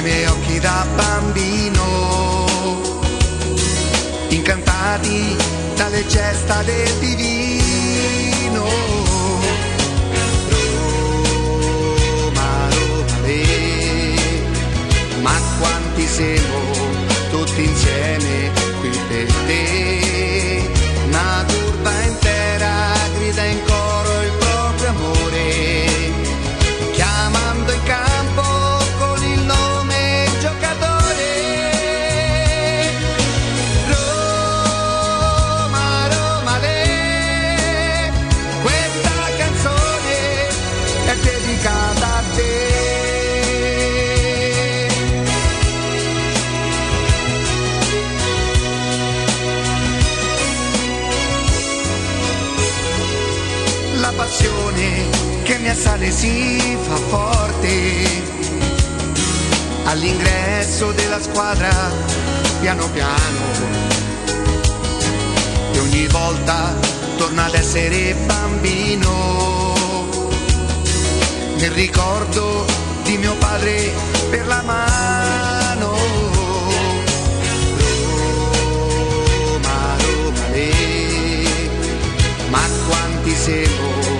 Nei miei occhi da bambino, incantati dalle gesta del divino. Roma, Roma, ma quanti siamo tutti insieme qui per te. Una turba intera grida in coro assale si fa forte. All'ingresso della squadra piano piano e ogni volta torna ad essere bambino. Nel ricordo di mio padre per la mano. Roma, Roma, ma quanti siamo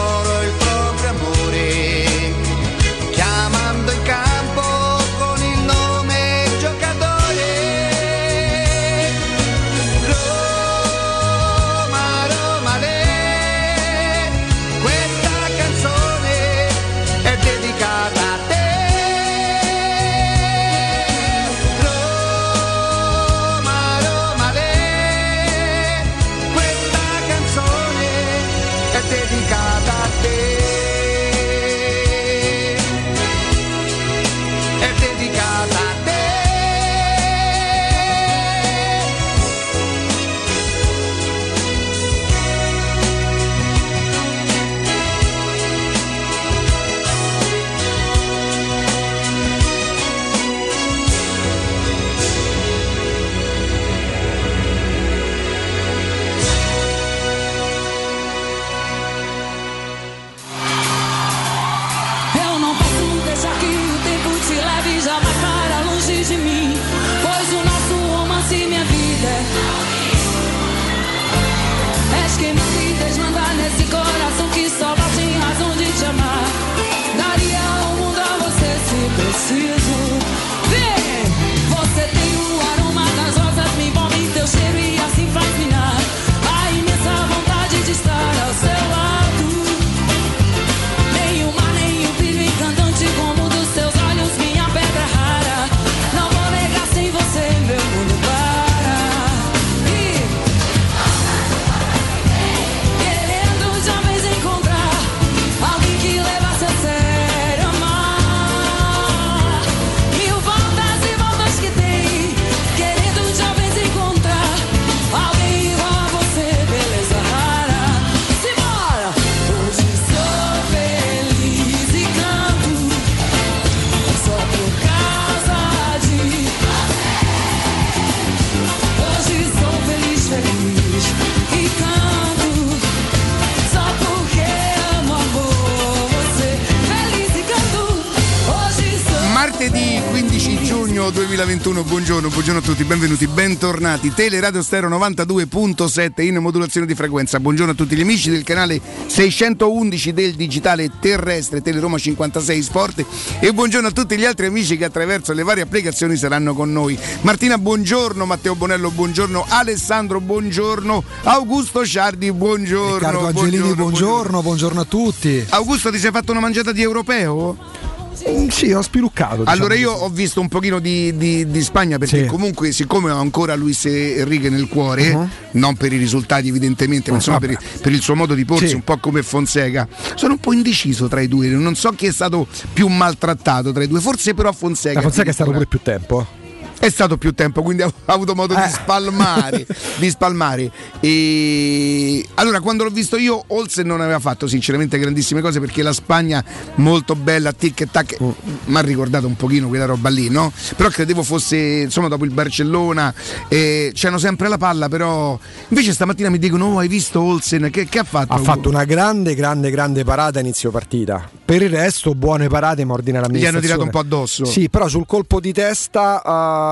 giugno 2021, buongiorno, buongiorno a tutti, benvenuti, bentornati. Teleradio Stereo 92.7 in modulazione di frequenza. Buongiorno a tutti gli amici del canale 611 del digitale terrestre Teleroma 56 Sport e buongiorno a tutti gli altri amici che attraverso le varie applicazioni saranno con noi. Martina, buongiorno, Matteo Bonello, buongiorno, Alessandro, buongiorno, Augusto Sciardi, buongiorno. Riccardo Angelini, buongiorno, buongiorno, a tutti. Augusto, ti sei fatto una mangiata di europeo? Un sì, ho spiluccato. Diciamo allora io ho visto un pochino di, di, di Spagna perché Sì. comunque siccome ho ancora Luis Enrique nel cuore, Uh-huh. non per i risultati evidentemente, ma insomma per, per il suo modo di porsi, Sì. un po' come Fonseca, sono un po' indeciso tra i due, non so chi è stato più maltrattato tra i due, forse però Fonseca. La Fonseca è stato pure più tempo. È stato più tempo, quindi ha avuto modo di Eh. spalmare. di spalmare. E allora, quando l'ho visto io, Olsen non aveva fatto sinceramente grandissime cose perché la Spagna molto bella, tic e tac, mi ha ricordato un pochino quella roba lì, no? Però credevo fosse, insomma, dopo il Barcellona, eh, c'hanno sempre la palla, però invece stamattina mi dicono, oh, hai visto Olsen? Che, che ha fatto? Ha fatto una grande, grande, grande parata a inizio partita. Per il resto, buone parate, ma ordina Gli l'amministrazione. hanno tirato un po' addosso. Sì, però sul colpo di testa.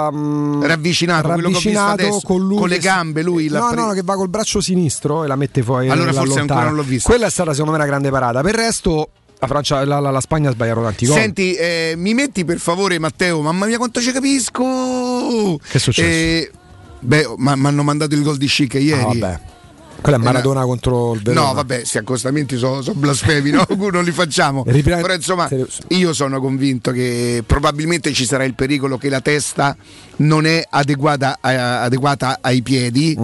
ehm, Ravvicinato, ravvicinato adesso, con, lui con le gambe, lui no, pre- no, che va col braccio sinistro e la mette fuori. Allora la forse allontana. ancora non l'ho visto. Quella è stata, secondo me, una grande parata. Per il resto, la, Francia, la, la- la Spagna ha sbagliato tanti gol. Senti, eh, mi metti per favore Matteo, mamma mia quanto ci capisco! Che è successo? Eh, beh, ma mi hanno mandato il gol di Schick Ah, ieri. vabbè. Quella è Maradona contro il Verona. No, vabbè, questi accostamenti sono blasfemi, no? non li facciamo. Riprende- Però insomma, io sono convinto che probabilmente ci sarà il pericolo che la testa non è adeguata, a- adeguata ai piedi.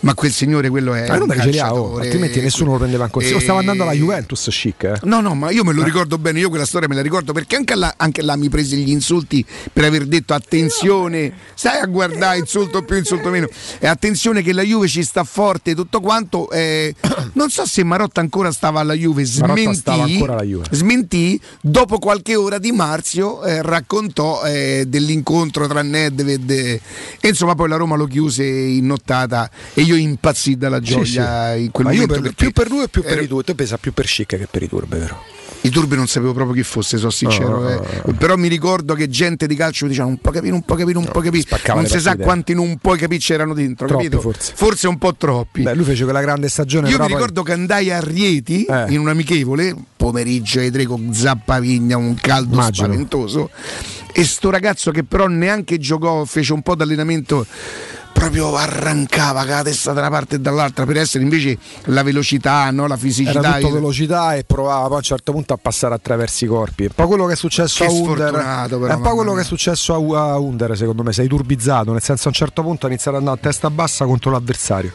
Ma quel signore, quello è. Ma non che ce li ha, oh, altrimenti nessuno lo prendeva in considerazione. Eh, Stava andando alla Juventus chic. eh. No, no, ma io me lo ricordo bene, io quella storia me la ricordo perché anche là, anche là mi presi gli insulti per aver detto attenzione, stai a guardare insulto più, insulto meno, e attenzione che la Juve ci sta forte e tutto quanto. eh, non so se Marotta ancora stava alla Juve, smentì, ancora Juve. smentì dopo qualche ora di Marzio eh, raccontò eh, dell'incontro tra Nedved e, e insomma poi la Roma lo chiuse in nottata e io impazzì dalla Sì, gioia sì. in quel Ma momento per, più per lui e più per i due. Tu pensa più per chic che per i turbi, vero? i turbi non sapevo proprio chi fosse, sono sincero. Oh, eh. Però mi ricordo che gente di calcio diceva un po' capire, un po' capire, un po' capire. Non si sa partite. quanti non puoi capire c'erano dentro, Troppi, capito? forse. un po' troppi. Beh, lui fece quella grande stagione. Io mi poi- ricordo che andai a Rieti Eh. in un amichevole, pomeriggio ai tre con Zappavigna, un caldo Immagino. spaventoso. E sto ragazzo che però neanche giocò, fece un po' d'allenamento. Proprio arrancava con la testa da una parte e dall'altra per essere invece la velocità, no? la fisicità. Era tutto velocità e provava poi a un certo punto a passare attraverso i corpi. Un po' quello che è successo Che a Under. però, è un po' quello mia. che è successo a, Under, secondo me. Sei turbizzato, nel senso a un certo punto ha iniziato ad andare a testa bassa contro l'avversario.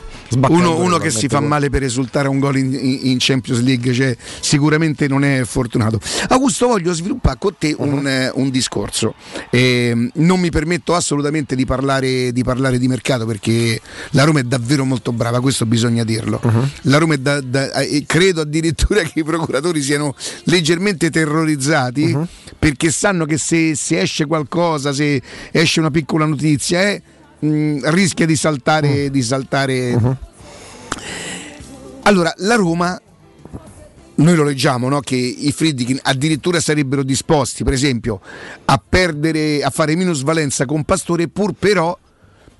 Uno, uno che si fa totalmente male per esultare un gol in, in- Champions League, cioè, sicuramente non è fortunato. Augusto, voglio sviluppare con te Uh-huh. un, eh, un discorso. Ehm, non mi permetto assolutamente di parlare, di parlare di mercato perché la Roma è davvero molto brava, questo bisogna dirlo. Uh-huh. La Roma è da, da- eh, credo addirittura che i procuratori siano leggermente terrorizzati Uh-huh. perché sanno che se, se esce qualcosa, se esce una piccola notizia, eh, mh, rischia di saltare. Di saltare allora, la Roma, noi lo leggiamo, no? che i Friedkin addirittura sarebbero disposti, per esempio, a perdere, a fare minusvalenza con Pastore pur però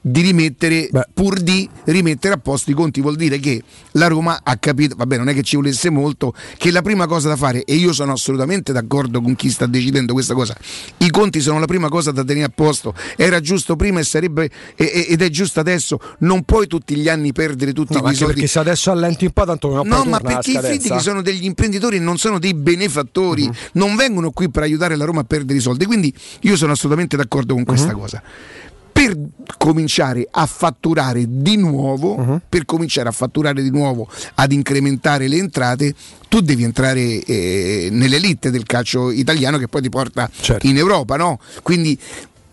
di rimettere, Beh. pur di rimettere a posto i conti, vuol dire che la Roma ha capito, vabbè non è che ci volesse molto, che la prima cosa da fare, e io sono assolutamente d'accordo con chi sta decidendo questa cosa, i conti sono la prima cosa da tenere a posto, era giusto prima e sarebbe, e- ed è giusto adesso, non puoi tutti gli anni perdere tutti No, anche soldi. perché se adesso allenti un po' tanto poi No, ma perché i. Friedkin sono degli imprenditori e non sono dei benefattori, non vengono qui per aiutare la Roma a perdere i soldi. Quindi io sono assolutamente d'accordo con questa cosa. Per cominciare a fatturare di nuovo, per cominciare a fatturare di nuovo, ad incrementare le entrate, tu devi entrare eh, nell'elite del calcio italiano che poi ti porta Certo. in Europa, no? Quindi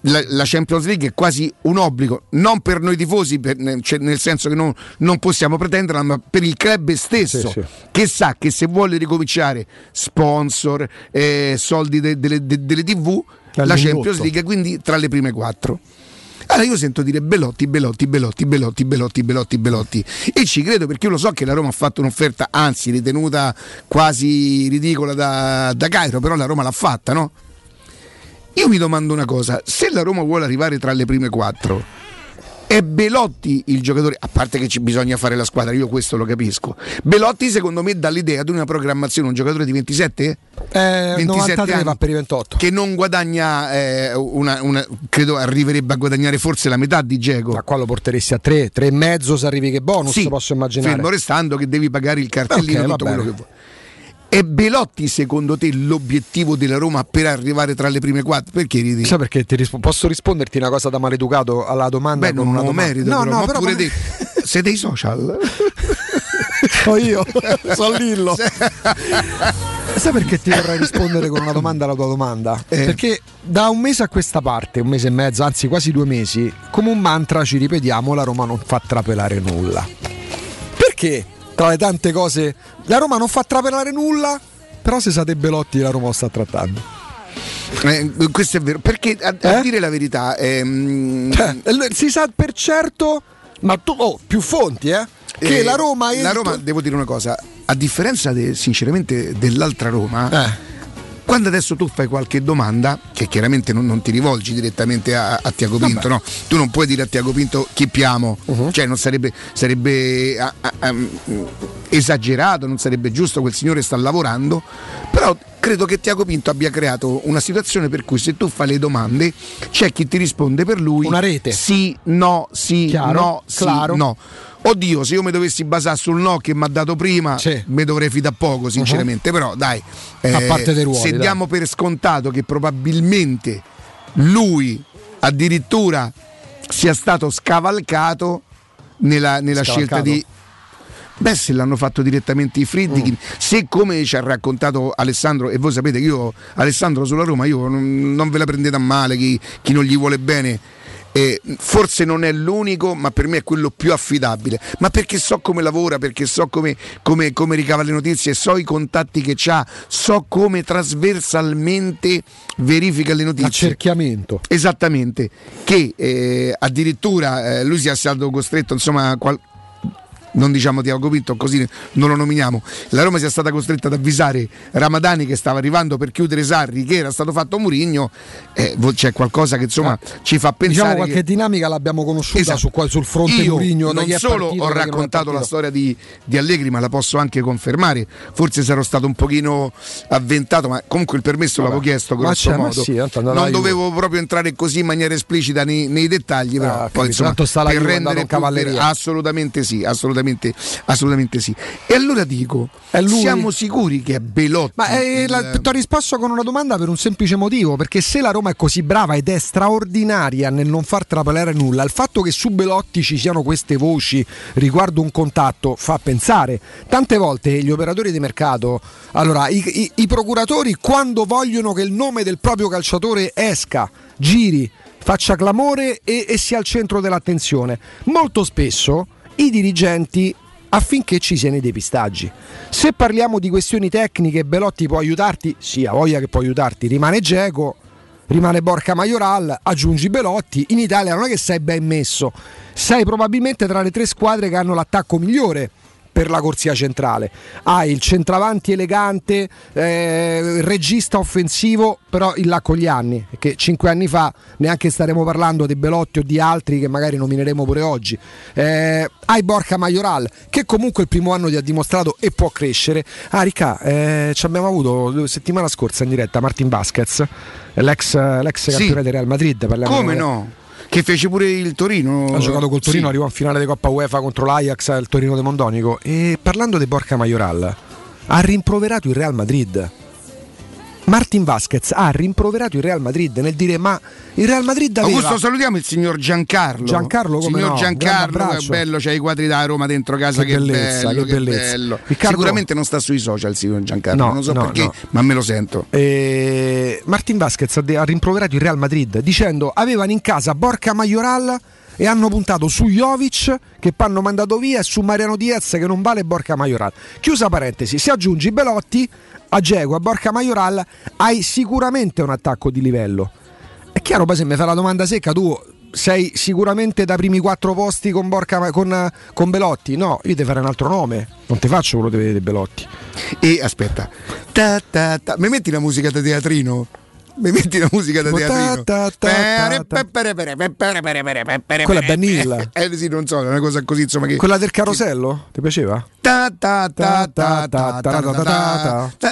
la, la Champions League è quasi un obbligo, non per noi tifosi, per- nel- cioè, nel senso che non, non possiamo pretenderla, ma per il club stesso, Sì, sì. che sa che se vuole ricominciare sponsor, eh, soldi de- delle, de- delle TV, la. Champions League è quindi tra le prime quattro. Allora io sento dire Belotti, Belotti, Belotti, Belotti, Belotti, Belotti, Belotti e ci credo perché io lo so che la Roma ha fatto un'offerta, anzi ritenuta quasi ridicola da, da Cairo, però la Roma l'ha fatta, no? Io mi domando una cosa, se la Roma vuole arrivare tra le prime quattro, è Belotti il giocatore, a parte che ci bisogna fare la squadra, io questo lo capisco. Belotti secondo me dà l'idea di una programmazione, un giocatore di 27? Eh, 27 93 anni, va per i 28. Che non guadagna, eh, una, una- credo arriverebbe a guadagnare forse la metà di Geco. Ma qua lo porteresti a 3, 3 e mezzo se arrivi che bonus, Sì, posso immaginare. Fermo restando che devi pagare il cartellino, Ok, va tutto quello che vuoi. È Belotti secondo te l'obiettivo della Roma per arrivare tra le prime quattro? Perché ridi? Sai perché ti rispo- posso risponderti una cosa da maleducato alla domanda? Beh, non una domanda? merito, No, però, no, ma però pure ma- te. Sei dei social? So io, so Lillo. Sai perché ti vorrei rispondere con una domanda alla tua domanda? Eh. Perché da un mese a questa parte, un mese e mezzo, anzi quasi due mesi, come un mantra ci ripetiamo la Roma non fa trapelare nulla. Perché? Tra le tante cose, la Roma non fa trapelare nulla, però se siete Belotti la Roma lo sta trattando. Eh, questo è vero. Perché a, a Eh? dire la verità, ehm, Cioè, si sa per certo, ma tu, oh, più fonti, eh? Che eh, la Roma è La Roma, devo dire una cosa, a differenza de- sinceramente dell'altra Roma, Eh. Quando adesso tu fai qualche domanda, che chiaramente non, non ti rivolgi direttamente a, a Tiago Pinto, no? tu non puoi dire a Tiago Pinto chippiamo, Uh-huh. cioè non sarebbe, sarebbe ah, ah, mm, esagerato, non sarebbe giusto, quel signore sta lavorando, però credo che Tiago Pinto abbia creato una situazione per cui se tu fai le domande c'è chi ti risponde per lui, Una rete. sì, no, sì, Chiaro, no, sì, claro. no. Oddio, se io mi dovessi basare sul no che mi ha dato prima, Sì. Uh-huh. mi dovrei fidare poco, sinceramente. Però dai, eh, A parte dei ruoli, se dai. diamo per scontato che probabilmente lui addirittura sia stato scavalcato nella, nella scelta di. Beh, se l'hanno fatto direttamente i Friedkin, Mm. se come ci ha raccontato Alessandro, e voi sapete che io, Alessandro sulla Roma, io non, non ve la prendete a male chi, chi non gli vuole bene. eh, forse non è l'unico, ma per me è quello più affidabile. Ma perché so come lavora, perché so come, come- come ricava le notizie, so i contatti che ha, so come trasversalmente verifica le notizie. Accerchiamento. Esattamente, che eh, addirittura eh, lui sia stato costretto, insomma, qual- non diciamo Tiago Pinto, così non lo nominiamo. La Roma sia stata costretta ad avvisare Ramadani che stava arrivando per chiudere Sarri, che era stato fatto Murigno. Eh, c'è qualcosa che insomma ci fa pensare. Diciamo qualche che- dinamica l'abbiamo conosciuta Esatto. su sul fronte Io Murigno non solo partito, ho raccontato la storia di, di Allegri, ma la posso anche confermare. Forse sarò stato un pochino avventato, ma comunque il permesso l'avevo chiesto grosso modo. sì, non dovevo proprio entrare così in maniera esplicita nei, nei dettagli, però Ah, poi capito. insomma, Tanto sta la per rendere più cavalleria. assolutamente sì, assolutamente, assolutamente sì. E allora dico, siamo sicuri che è Belotti? Ma eh, la- ti ho risposto con una domanda per un semplice motivo, perché se la Roma è così brava ed è straordinaria nel non far trapelare nulla, il fatto che su Belotti ci siano queste voci riguardo un contatto fa pensare. Tante volte gli operatori di mercato, allora i, i- i procuratori quando vogliono che il nome del proprio calciatore esca, giri, faccia clamore e, e sia al centro dell'attenzione, molto spesso i dirigenti affinché ci siano i depistaggi. Se parliamo di questioni tecniche, Belotti può aiutarti? Sì, ha voglia che può aiutarti. Rimane Geco, rimane Borca Majoral, aggiungi Belotti. In Italia non è che sei ben messo, sei probabilmente tra le tre squadre che hanno l'attacco migliore per la corsia centrale. Hai il centravanti elegante, eh, il regista offensivo, però in là con gli anni, che cinque anni fa neanche staremo parlando di Belotti o di altri che magari nomineremo pure oggi. Eh, hai Borca Majoral, che comunque il primo anno ti ha dimostrato e può crescere. Ah, Ricca, eh, ci abbiamo avuto settimana scorsa in diretta Martin Vasquez, l'ex, l'ex Sì. campione del Real Madrid. parliamo- Come no? Che fece pure il Torino. ha giocato col Torino, Sì. arrivò in finale di Coppa UEFA contro l'Ajax, il Torino di Mondonico. E parlando di Borca Majoral, ha rimproverato il Real Madrid. Martin Vasquez ha rimproverato il Real Madrid nel dire ma il Real Madrid aveva Augusto, salutiamo il signor Giancarlo. Giancarlo, come signor no, Giancarlo, abbraccio. bello, c'hai i quadri da Roma dentro casa, Che che, bellezza, bello, che che bellezza. bello. Riccardo- Sicuramente non sta sui social, signor Giancarlo, No, non so no, perché, no. ma me lo sento. Eh, Martin Vasquez ha, de- ha rimproverato il Real Madrid dicendo avevano in casa Borca Majoral e hanno puntato su Jovic che poi hanno mandato via e su Mariano Diaz che non vale Borca Majoral. Chiusa parentesi, se aggiungi Belotti a Gego, a Borca Majoral hai sicuramente un attacco di livello. È chiaro, poi se mi fai la domanda secca tu sei sicuramente da primi quattro posti con, Borca, con, con Belotti? No, io ti farei un altro nome, non ti faccio quello di Belotti. E aspetta, ta, ta, ta. mi metti la musica da teatrino? mi metti la musica da teatrino quella Danilla eh sì non so è una cosa così insomma che... quella del carosello ti piaceva?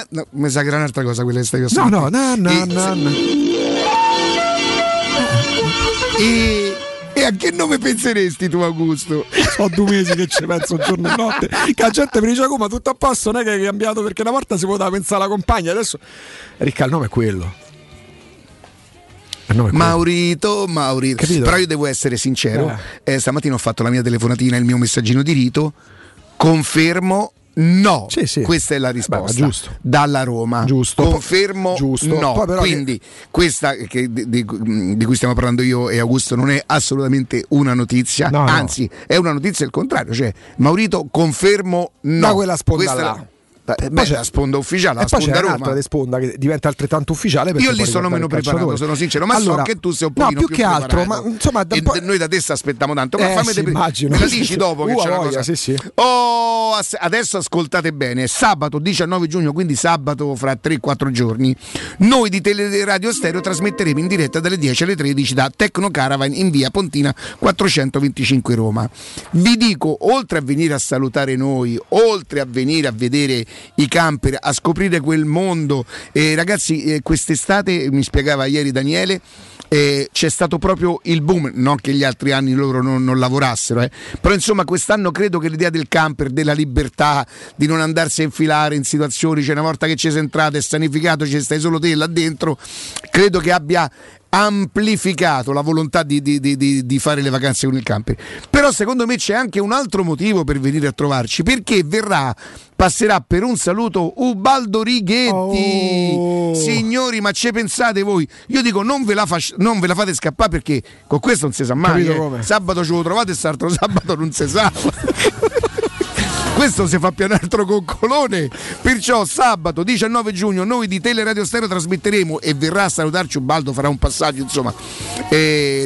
No, mi sa che era un'altra cosa quella che stai no no no no no e e a che nome penseresti tu Augusto? Ho due mesi che ci penso giorno e notte. Che la gente mi dice come tutto a posto, non è che hai cambiato perché una volta si poteva pensare alla compagna, adesso Ricca il nome è quello. Maurito, Maurito. Capito? Però io devo essere sincero. Eh, stamattina ho fatto la mia telefonatina, il mio messaggino di rito. Confermo. No, Sì, sì. questa è la risposta. Beh. Dalla Roma. Giusto. Confermo Giusto. no. Quindi questa che- di, di- di cui stiamo parlando io e Augusto non è assolutamente una notizia, No, no. anzi è una notizia il contrario. Cioè, Maurito, confermo no. Da quella sponda Questa è là. la- Eh, Poi beh, c'è- la sponda ufficiale, E la poi c'è sponda un'altra Roma. di sponda che diventa altrettanto ufficiale. Io lì sono meno preparato, sono sincero, ma allora, so che tu sei un no, pochino più che altro, ma insomma, da po'- noi da te aspettiamo tanto. Ma Eh, fammi sì, immagino. me la dici dopo che Uh, c'è una cosa. sì, sì. Oh, adesso ascoltate bene, sabato 19 giugno, quindi sabato fra 3-4 giorni, noi di Teleradio Stereo trasmetteremo in diretta dalle 10 alle 13 da Tecno Caravan in via Pontina 425 Roma. Vi dico, oltre a venire a salutare noi, oltre a venire a vedere i camper, a scoprire quel mondo, eh, ragazzi, eh, quest'estate mi spiegava ieri Daniele. eh, c'è stato proprio il boom, non che gli altri anni loro non, non lavorassero, eh. però insomma quest'anno credo che l'idea del camper, della libertà, di non andarsi a infilare in situazioni, cioè una volta che ci sei entrato e sanificato ci stai solo te là dentro, credo che abbia amplificato la volontà di, di- di- di- fare le vacanze con il camper. Però secondo me c'è anche un altro motivo per venire a trovarci, perché verrà, passerà per un saluto Ubaldo Righetti. Oh. Signori, ma ci pensate voi? Io dico non ve la, fasc- non ve la fate scappare perché con questo non si sa mai. Eh. Sabato ce lo trovate e l'altro sabato non si sa. Questo si fa più un altro coccolone. Perciò sabato 19 giugno noi di Teleradio Stereo trasmetteremo e verrà a salutarci Ubaldo, farà un passaggio insomma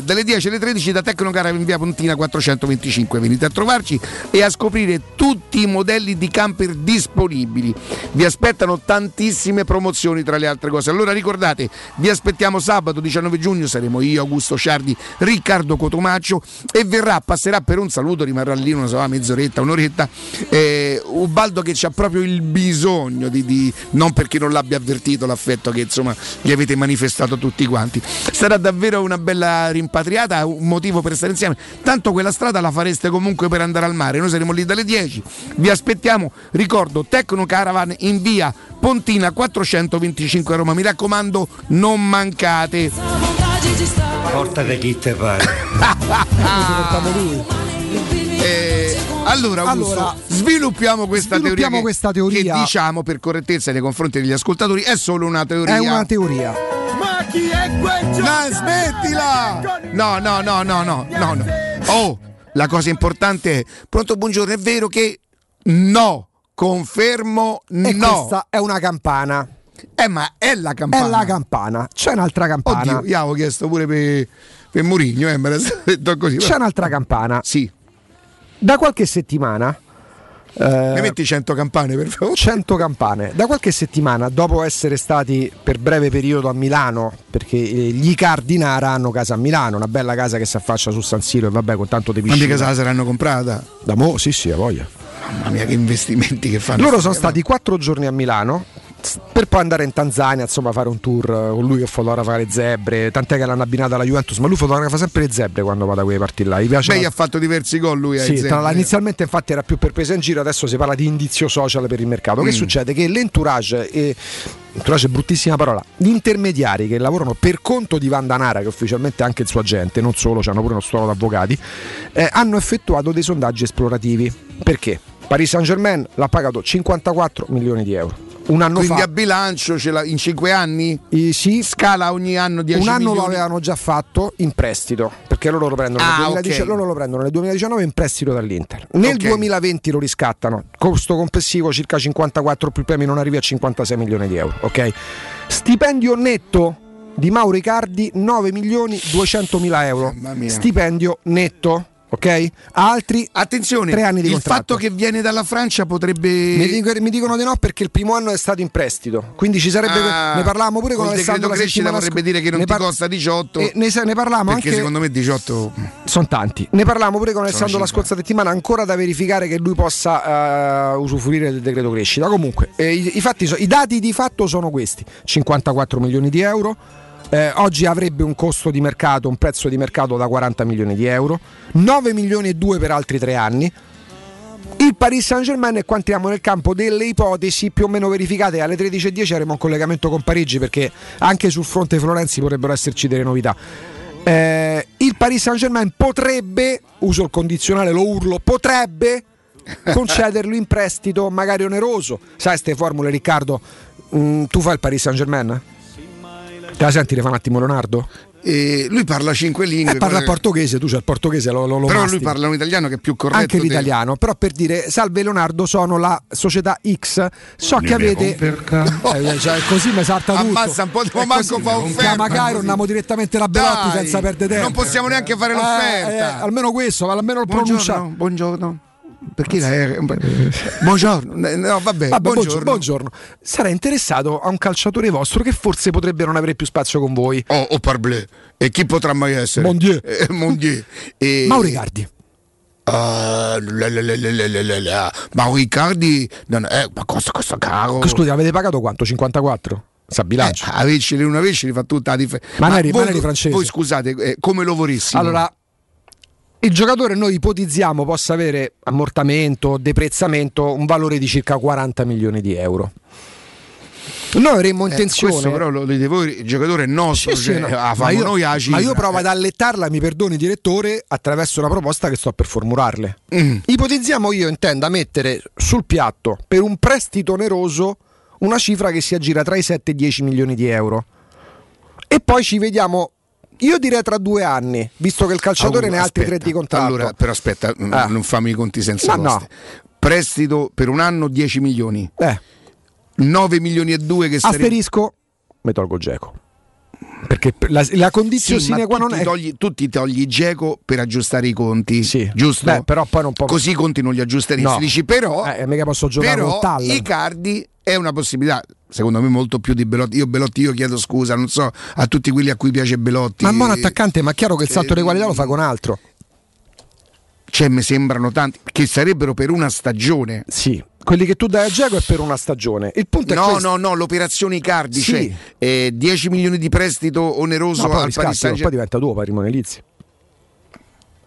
dalle 10 alle 13 da Tecnocara in via Pontina 425. Venite a trovarci e a scoprire tutti i modelli di camper disponibili. Vi aspettano tantissime promozioni tra le altre cose. Allora ricordate, vi aspettiamo sabato 19 giugno, saremo io, Augusto Ciardi, Riccardo Cotomaccio e verrà, passerà per un saluto, rimarrà lì una so, mezz'oretta, un'oretta. eh, Ubaldo che c'ha proprio il bisogno di, di- non perché non l'abbia avvertito l'affetto che insomma gli avete manifestato tutti quanti. Sarà davvero una bella rimpatriata, un motivo per stare insieme. Tanto quella strada la fareste comunque per andare al mare. Noi saremo lì dalle 10. Vi aspettiamo. Ricordo Tecno Caravan in via Pontina 425 a Roma. Mi raccomando, non mancate. Porta chi te pare. Eh, allora, Augusto, Allora, sviluppiamo questa sviluppiamo teoria. che- questa teoria. Che diciamo per correttezza nei confronti degli ascoltatori è solo una teoria. È una teoria. Ma chi è quel No, smettila! No, no, no, no, no, no, no. Oh, la cosa importante è, pronto, buongiorno, è vero che no, confermo E no. questa è una campana. Eh, ma è la campana. È la campana. C'è un'altra campana. Oddio, io avevo chiesto pure per, per Murigno, eh, me l'ha detto così. C'è un'altra campana. Sì, Da qualche settimana. Eh, mi metti 100 campane per favore. 100 campane. Da qualche settimana, dopo essere stati per breve periodo a Milano, perché eh, gli Cardinara hanno casa a Milano, una bella casa che si affaccia su San Siro e vabbè con tanto di Quanti piscina. casa la saranno comprata? Da mo, sì, sì, a voglia. Mamma mia, che investimenti che fanno. Loro sono stati quattro giorni a Milano per poi andare in Tanzania, insomma, fare un tour eh, con lui che fotografa le zebre. Tant'è che l'hanno abbinata alla Juventus, ma lui fotografa sempre le zebre quando va da quelle parti là. Gli piace Beh, la- ha fatto diversi gol lui. ai Sì, la- eh. inizialmente infatti era più per presa in giro, adesso si parla di indizio social per il mercato. Che Mm. succede? Che l'entourage, e, entourage è bruttissima parola, gli intermediari che lavorano per conto di Vandanara, che ufficialmente è anche il suo agente, non solo, hanno pure uno stuolo d'avvocati, eh, hanno effettuato dei sondaggi esplorativi. Perché? Paris Saint Germain l'ha pagato 54 milioni di euro. Un anno Quindi fa a bilancio in 5 anni? eh, sì, Scala ogni anno 10 un anno lo milioni. avevano già fatto in prestito perché loro lo prendono, Ah, nel, 2010 ok. loro lo prendono nel 2019 in prestito dall'Inter. Nel Ok. 2020 lo riscattano, costo complessivo circa 54 più premi non arrivi a 56 milioni di euro. Ok? Stipendio netto di Mauro Icardi 9 milioni 200 mila euro. Stipendio netto. Ok? Altri Attenzione, tre anni di il contratto. fatto che viene dalla Francia potrebbe... mi, dico- mi dicono di no perché il primo anno è stato in prestito. Quindi ci sarebbe. Ah, ne parlavamo pure con col Alessandro decreto la crescita settimana vorrebbe dire che non ne ti costa 18. E ne, ne parlavamo perché anche. secondo me 18... Sono tanti. Ne parlavamo pure con Alessandro la cinque. scorsa settimana, ancora da verificare che lui possa eh, usufruire del decreto crescita. Comunque, eh, i, i fatti so- i dati di fatto sono questi: 54 milioni di euro, eh, oggi avrebbe un costo di mercato, un prezzo di mercato da 40 milioni di euro, 9 milioni e 2 per altri tre anni. Il Paris Saint Germain e qua entriamo nel campo delle ipotesi più o meno verificate. Alle 13.10 avremo un collegamento con Parigi perché anche sul fronte Florenzi potrebbero esserci delle novità. Eh, il Paris Saint Germain potrebbe, uso il condizionale, lo urlo, potrebbe concederlo in prestito magari oneroso. Sai queste formule Riccardo? Mm, tu fai il Paris Saint Germain? Te la senti, fa un attimo Leonardo? E lui parla cinque lingue. Eh, parla il però- portoghese, tu c'è il portoghese, lo, lo, lo Però lui mastichi. parla un italiano che è più corretto. anche del- l'italiano, però per dire salve Leonardo, sono la società X. So che avete. Eh, cioè, così mi salta tutto. Ammazza un po' di manco fa offerta, così. andiamo direttamente da Belotti Dai, senza perdere tempo. non possiamo neanche fare l'offerta. Eh, eh, almeno questo, almeno il. Buongiorno, buongiorno perché la R... buongiorno eh, no vabbè ah, buongiorno. buongiorno. sarei interessato a un calciatore vostro che forse potrebbe non avere più spazio con voi oh, oh parblé e chi potrà mai essere Mondier, eh, eh Mondier. E... Mauricardi Uh, ah, la, la, la, ma non, eh, ma costa, costa caro scusi avete pagato quanto? 54? sa eh, bilancio. eh, avessi, non avessi fatto tutta la differenza ma, ma, voi, voi scusate eh, come lo vorissimo allora il giocatore noi ipotizziamo possa avere ammortamento, deprezzamento, un valore di circa 40 milioni di euro. Noi avremmo Eh, intenzione. questo però lo dite voi, il giocatore è nostro, Sì, sì, cioè, no. la ma, io, noi ma io provo ad Eh, allettarla, mi perdoni direttore, attraverso una proposta che sto per formularle. Mm. Ipotizziamo io intenda mettere sul piatto per un prestito oneroso una cifra che si aggira tra i 7 e i 10 milioni di euro. E poi ci vediamo, io direi tra due anni, visto che il calciatore Allora, ne ha altri aspetta, tre di contratto. Allora, però aspetta, n- Ah. non fammi i conti senza no. coste. Prestito per un anno 10 milioni, Eh, 9 milioni e 2 che asterisco, mi tolgo Geco. Perché la, la condizione Sì, sine qua non è... togli, tu ti togli Geco per aggiustare i conti, Sì. giusto? Beh, però poi non può- Così i conti non li aggiusteresti. No. Dici, però, Eh, mica posso giocare però Tal. Icardi è una possibilità, secondo me molto più di Belotti. Io Belotti io chiedo scusa, non so, a tutti quelli a cui piace Belotti. Ma buon attaccante, ma è chiaro che il salto di qualità lo fa con altro. Cioè, mi sembrano tanti che sarebbero per una stagione. Sì, quelli che tu dai a Geco è per una stagione. Il punto è No, questo. no, no, l'operazione Icardi, Sì. cioè eh, 10 milioni di prestito oneroso No, poi al Paris poi Saint-Germain. diventa tuo patrimonio edilizio.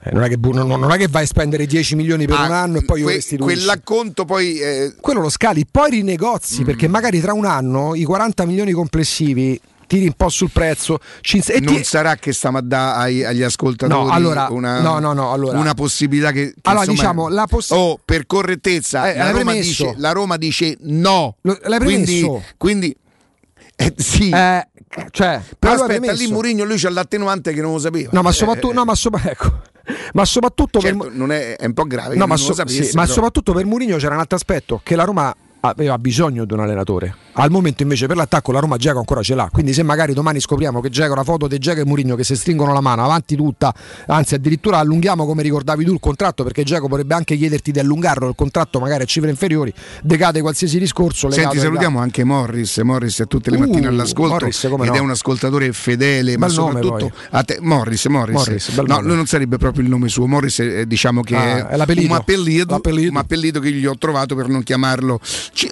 Eh, non, è che, non- non è che vai a spendere 10 milioni per Ah, un anno e poi io que- restituisci. Quell'acconto poi eh, Quello lo scali, poi rinegozi Mm. perché magari tra un anno i 40 milioni complessivi tiri un po' sul prezzo. Ci e non ti- sarà che stiamo a dare agli ascoltatori No, allora- una, no, no, no, allora- una possibilità che, che Allora, insomma, diciamo, la poss- oh, per correttezza Eh, la, Roma dice, la Roma dice no. Lo- l'hai quindi, premesso? quindi eh, sì. Eh, cioè, però allora aspetta lì Mourinho lui c'ha l'attenuante che non lo sapeva. No, ma Eh, soprattutto, no, ma, sopra- ecco. ma soprattutto per certo, non è, è un po' grave No, ma, so- sapesse, sì, ma soprattutto per Mourinho c'era un altro aspetto che la Roma aveva bisogno di un allenatore. Al momento invece per l'attacco la Roma Geco ancora ce l'ha. Quindi se magari domani scopriamo che Geco una foto di Geco e Mourinho che si stringono la mano avanti tutta, anzi addirittura allunghiamo come ricordavi tu il contratto perché Geco potrebbe anche chiederti di allungarlo il contratto magari a cifre inferiori, decade qualsiasi discorso Senti, salutiamo anche Morris. Morris è tutte le Uh, mattine all'ascolto Morris, ed no. è un ascoltatore fedele, ma Bel nome, soprattutto a te. Morris, Morris. Morris, no, nome. lui non sarebbe proprio il nome suo. Morris è, eh, diciamo che Ah, è l'appellito. un appellito, L'appellito. un appellito che gli ho trovato per non chiamarlo.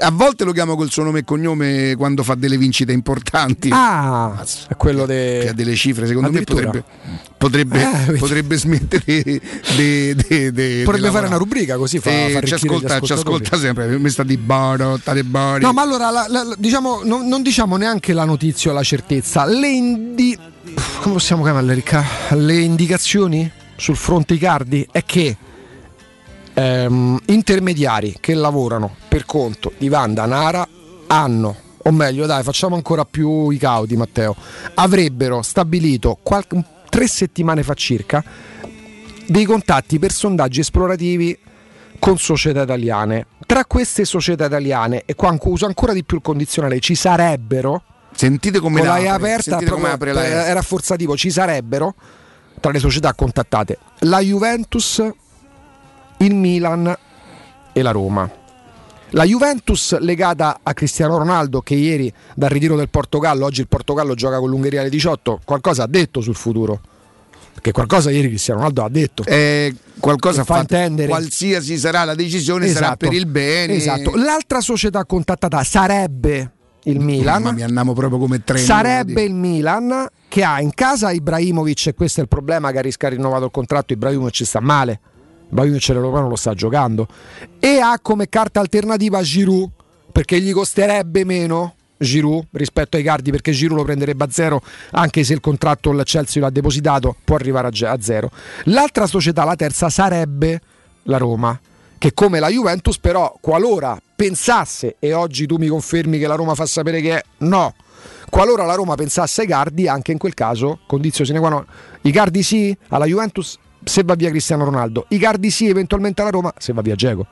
A volte lo chiamo col suo nome e cognome quando fa delle vincite importanti. Ah, è quello che ha de... delle cifre, secondo me potrebbe, potrebbe, vedi. potrebbe smettere de, de, de, de Potrebbe fare una rubrica così fa, Eh, ci, ascolta, ci ascolta sempre, mi sta di baro, sta di bari. No, ma allora la- la- la- diciamo, non, non diciamo neanche la notizia o la certezza, le indi... come possiamo chiamarle Ricca? Le indicazioni sul fronte Icardi è che ehm, intermediari che lavorano per conto di Vanda Nara hanno, o meglio dai facciamo ancora più i cauti Matteo, avrebbero stabilito qualche- tre settimane fa circa dei contatti per sondaggi esplorativi con società italiane. Tra queste società italiane, e qua uso ancora di più il condizionale, ci sarebbero, Sentite come con la apre, aperta, come apre la E. è rafforzativo, ci sarebbero, tra le società contattate, la Juventus, il Milan e la Roma. La Juventus legata a Cristiano Ronaldo che ieri dal ritiro del Portogallo, oggi il Portogallo gioca con l'Ungheria alle 18, qualcosa ha detto sul futuro. Perché qualcosa ieri Cristiano Ronaldo ha detto. Eh, qualcosa Che fa intendere- qualsiasi sarà la decisione sarà Esatto. per il bene Esatto. L'altra società contattata sarebbe il Milan. Ma mi andiamo proprio come tre. Sarebbe il Milan che ha in casa Ibrahimovic e questo è il problema che ha rinnovato il contratto, Ibrahimovic ci sta male. Ibrahimovic l'Europeo lo sta giocando. E ha come carta alternativa Giroud perché gli costerebbe meno Giroud rispetto ai Cardi perché Giroud lo prenderebbe a zero anche se il contratto il Chelsea l'ha depositato può arrivare a zero. L'altra società la terza sarebbe la Roma che come la Juventus però qualora pensasse e oggi tu mi confermi che la Roma fa sapere che è no qualora la Roma pensasse ai Cardi anche in quel caso condizione sine qua non i Cardi sì alla Juventus se va via Cristiano Ronaldo i Cardi sì eventualmente alla Roma se va via Geco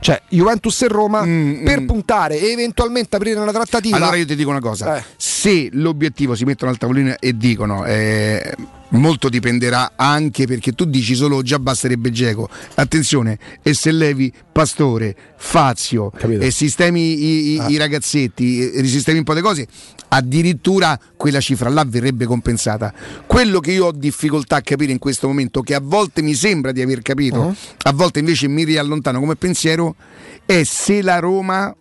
cioè Juventus e Roma mm, per mm. puntare e eventualmente aprire una trattativa. Allora io ti dico una cosa, eh. se l'obiettivo si mettono al tavolino e dicono eh, molto dipenderà anche perché tu dici solo già basterebbe Geco. Attenzione, e se levi Pastore, Fazio Capito. e sistemi i, i, ah. i ragazzetti, risistemi un po' di cose, addirittura quella cifra là verrebbe compensata. Quello che io ho difficoltà a capire in questo momento, che a volte mi sembra di aver capito, uh-huh. a volte invece mi riallontano come pensiero, è se la Roma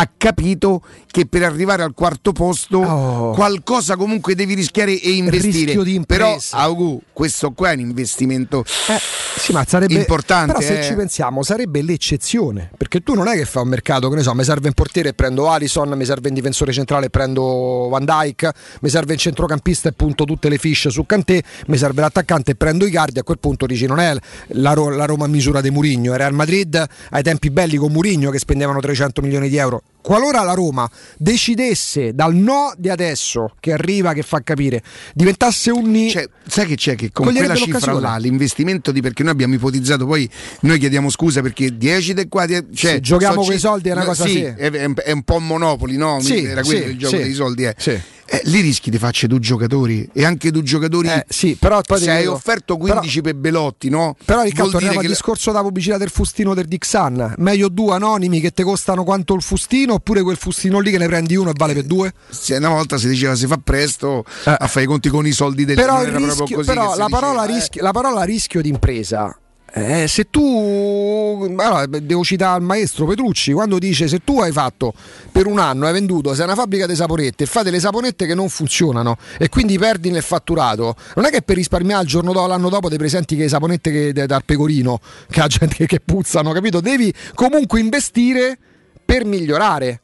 ha capito che per arrivare al quarto posto oh. qualcosa comunque devi rischiare e investire. Però Augu, questo qua è un investimento eh, sì, ma sarebbe, importante. Però se eh. ci pensiamo sarebbe l'eccezione, perché tu non è che fai un mercato, che ne so, mi serve un portiere e prendo Alison, mi serve un difensore centrale e prendo Van Dyke, mi serve un centrocampista e punto tutte le fiche su Cantè, mi serve l'attaccante e prendo i cardi, a quel punto dici non è la, la Roma a misura di Murigno, era Real Madrid ai tempi belli con Murigno che spendevano 300 milioni di euro qualora la Roma decidesse dal no di adesso che arriva, che fa capire, diventasse un ni. Cioè, sai che c'è che con quella cifra là, l'investimento di perché noi abbiamo ipotizzato, poi noi chiediamo scusa perché 10 di qua, cioè, sì, giochiamo so, quei soldi è una cosa sì, sì. È, è, un po' monopoli, no? Sì, Era quello il gioco dei soldi. Eh. Sì eh, lì rischi di farci due giocatori e anche due giocatori. Eh, sì, però poi se hai dico, offerto 15 però, per Belotti, no? Però Riccardo, torniamo al la... discorso della pubblicità del fustino del Dixan. Meglio due anonimi che ti costano quanto il fustino, oppure quel fustino lì che ne prendi uno e vale per due? Se una volta si diceva si fa presto eh. a fare i conti con i soldi del però, rischio, però la, parola diceva, rischio, la parola rischio d'impresa eh, se tu allora, devo citare il maestro Petrucci quando dice se tu hai fatto per un anno hai venduto sei una fabbrica di saponette e fate le saponette che non funzionano e quindi perdi nel fatturato. Non è che per risparmiare il giorno dopo l'anno dopo ti presenti che le saponette che, dal pecorino che ha gente che, che puzzano capito? Devi comunque investire per migliorare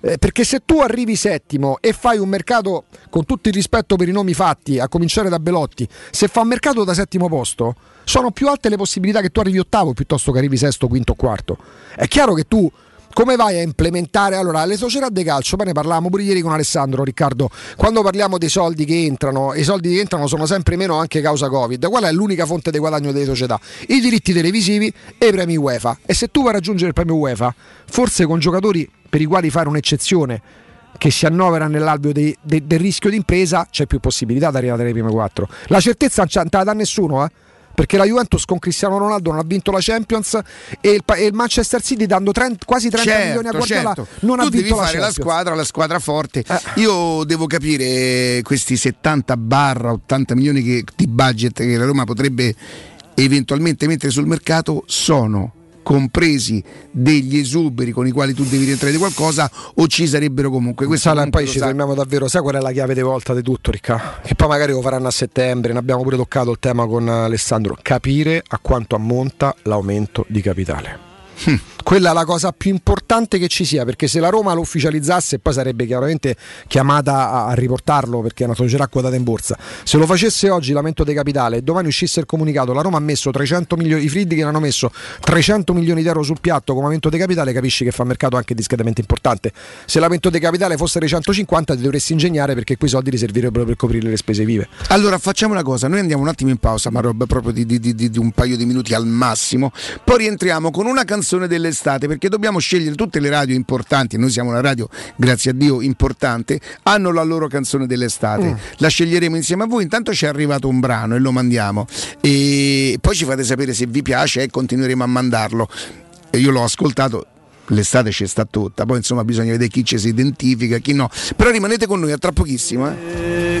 eh, perché se tu arrivi settimo e fai un mercato con tutto il rispetto per i nomi fatti, a cominciare da Belotti, se fa un mercato da settimo posto, sono più alte le possibilità che tu arrivi ottavo piuttosto che arrivi sesto, quinto o quarto. È chiaro che tu come vai a implementare allora le società di calcio? Poi ne parlavamo pure ieri con Alessandro Riccardo. Quando parliamo dei soldi che entrano, i soldi che entrano sono sempre meno anche causa Covid. Qual è l'unica fonte di guadagno delle società? I diritti televisivi e i premi UEFA. E se tu vai a raggiungere il premio UEFA, forse con giocatori per i quali fare un'eccezione che si annovera nell'alveo dei, de, del rischio d'impresa, c'è più possibilità di arrivare alle prime quattro. La certezza non te la dà nessuno, eh? Perché la Juventus con Cristiano Ronaldo non ha vinto la Champions e il, e il Manchester City dando 30, quasi 30 certo, milioni a Guardiola certo. non tu ha vinto devi la fare Champions. la squadra, la squadra forte. Eh. Io devo capire questi 70 barra 80 milioni che, di budget che la Roma potrebbe eventualmente mettere sul mercato sono compresi degli esuberi con i quali tu devi rientrare di qualcosa o ci sarebbero comunque. Questo Sala, poi ci fermiamo davvero. Sai qual è la chiave di volta di tutto Ricca? Che poi magari lo faranno a settembre ne abbiamo pure toccato il tema con Alessandro. Capire a quanto ammonta l'aumento di capitale hm quella è la cosa più importante che ci sia perché se la Roma lo ufficializzasse poi sarebbe chiaramente chiamata a, riportarlo perché è una società quotata in borsa. Se lo facesse oggi l'aumento dei capitale e domani uscisse il comunicato la Roma ha messo 300 milioni i che hanno messo 300 milioni di euro sul piatto come aumento dei capitale capisci che fa mercato anche discretamente importante. Se l'aumento dei capitale fosse 150 ti dovresti ingegnare perché quei soldi li servirebbero per coprire le spese vive. Allora facciamo una cosa noi andiamo un attimo in pausa ma roba proprio di, di, di, di un paio di minuti al massimo poi rientriamo con una canzone delle dell'estate perché dobbiamo scegliere tutte le radio importanti, noi siamo una radio, grazie a Dio, importante, hanno la loro canzone dell'estate. Mm. La sceglieremo insieme a voi, intanto ci è arrivato un brano e lo mandiamo e poi ci fate sapere se vi piace e continueremo a mandarlo. E io l'ho ascoltato, l'estate ci sta tutta, poi insomma bisogna vedere chi ci si identifica, chi no. Però rimanete con noi a tra pochissimo. Eh.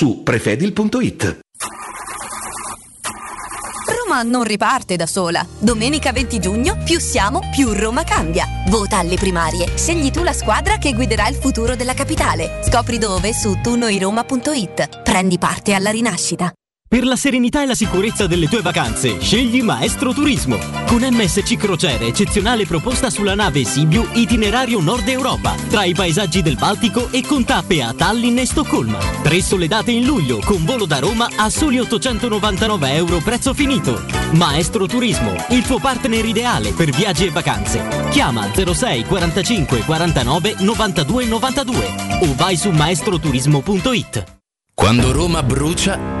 su prefedil.it. Roma non riparte da sola. Domenica 20 giugno, più siamo, più Roma cambia. Vota alle primarie. Scegli tu la squadra che guiderà il futuro della capitale. Scopri dove su tunoiroma.it. Prendi parte alla rinascita. Per la serenità e la sicurezza delle tue vacanze, scegli Maestro Turismo. Con MSC Crociere, eccezionale proposta sulla nave Sibiu Itinerario Nord Europa, tra i paesaggi del Baltico e con tappe a Tallinn e Stoccolma. Tre sole date in luglio, con volo da Roma a soli 899 euro prezzo finito. Maestro Turismo, il tuo partner ideale per viaggi e vacanze. Chiama 06 45 49 92 92 o vai su maestroturismo.it. Quando Roma brucia,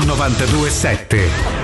927.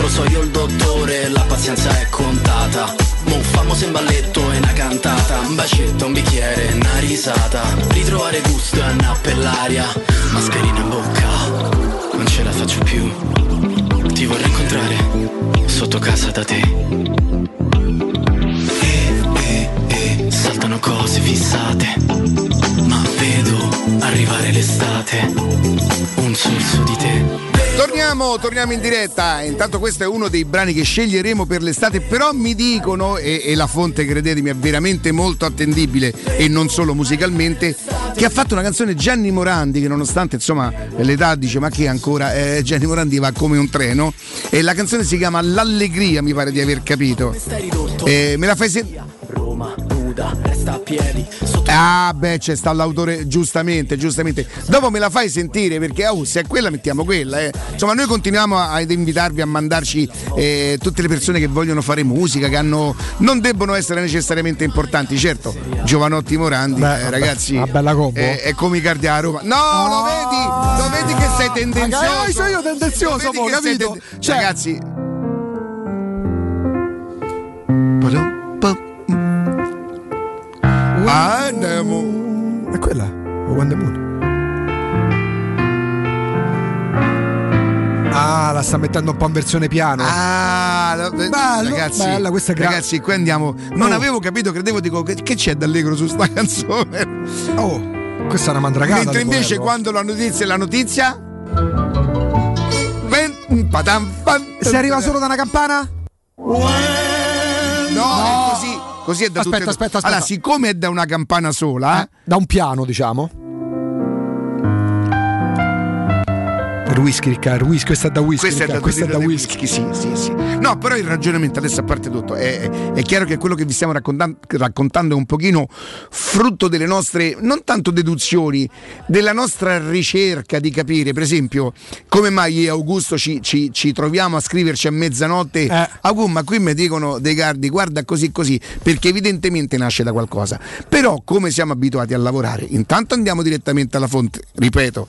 Mostro, so io il dottore, la pazienza è contata. Mo famoso in balletto e una cantata, un bacetto, un bicchiere, una risata. Ritrovare gusto e una l'aria, mascherina in bocca, non ce la faccio più. Ti vorrei incontrare sotto casa da te. Torniamo, in diretta. Intanto questo è uno dei brani che sceglieremo per l'estate, però mi dicono, e, e la fonte credetemi è veramente molto attendibile e non solo musicalmente, che ha fatto una canzone Gianni Morandi, che nonostante insomma l'età dice ma che ancora eh, Gianni Morandi va come un treno, e la canzone si chiama L'Allegria, mi pare di aver capito. Eh, me la fai sentire? Nuda, resta a piedi. Ah, beh, c'è sta l'autore, giustamente, giustamente. Dopo me la fai sentire perché, oh, se è quella, mettiamo quella. Eh. Insomma, noi continuiamo ad invitarvi a mandarci eh, tutte le persone che vogliono fare musica, che hanno, non debbono essere necessariamente importanti. Certo, Giovanotti Morandi, Beh, eh, ragazzi, una bella combo. eh, è come i cardi a Roma. No, lo vedi? Lo vedi che sei tendenzioso? Magari sono io tendenzioso, sei capito? tende- Cioè- Ragazzi, Ah, andiamo. È quella? O When the Moon? Ah, la sta mettendo un po' in versione piano. Ah, la- Bello, ragazzi, bella, questa è gra- ragazzi, qui andiamo. Non Oh. avevo capito, credevo, dico, che, che c'è d'allegro su sta canzone? Oh, questa è una mandragata. Mentre invece governo. quando la notizia è la notizia. Se arriva solo da una campana? No, è così. È da Aspetta, tutte aspetta, aspetta. Allora, siccome è da una campana sola, Da un piano, diciamo. Whisky, Riccardo, whisky, questa è da whisky. Questo è da, Riccardo, questa è da del whisky. sì, sì, sì. No, però il ragionamento, adesso a parte tutto, è, è chiaro che quello che vi stiamo raccontan- raccontando è un pochino frutto delle nostre, non tanto deduzioni, della nostra ricerca di capire, per esempio, come mai io e Augusto ci, ci- ci troviamo a scriverci a mezzanotte, Eh. Augu, ma qui mi dicono dei cardi, guarda così così, perché evidentemente nasce da qualcosa. Però come siamo abituati a lavorare? Intanto andiamo direttamente alla fonte, ripeto,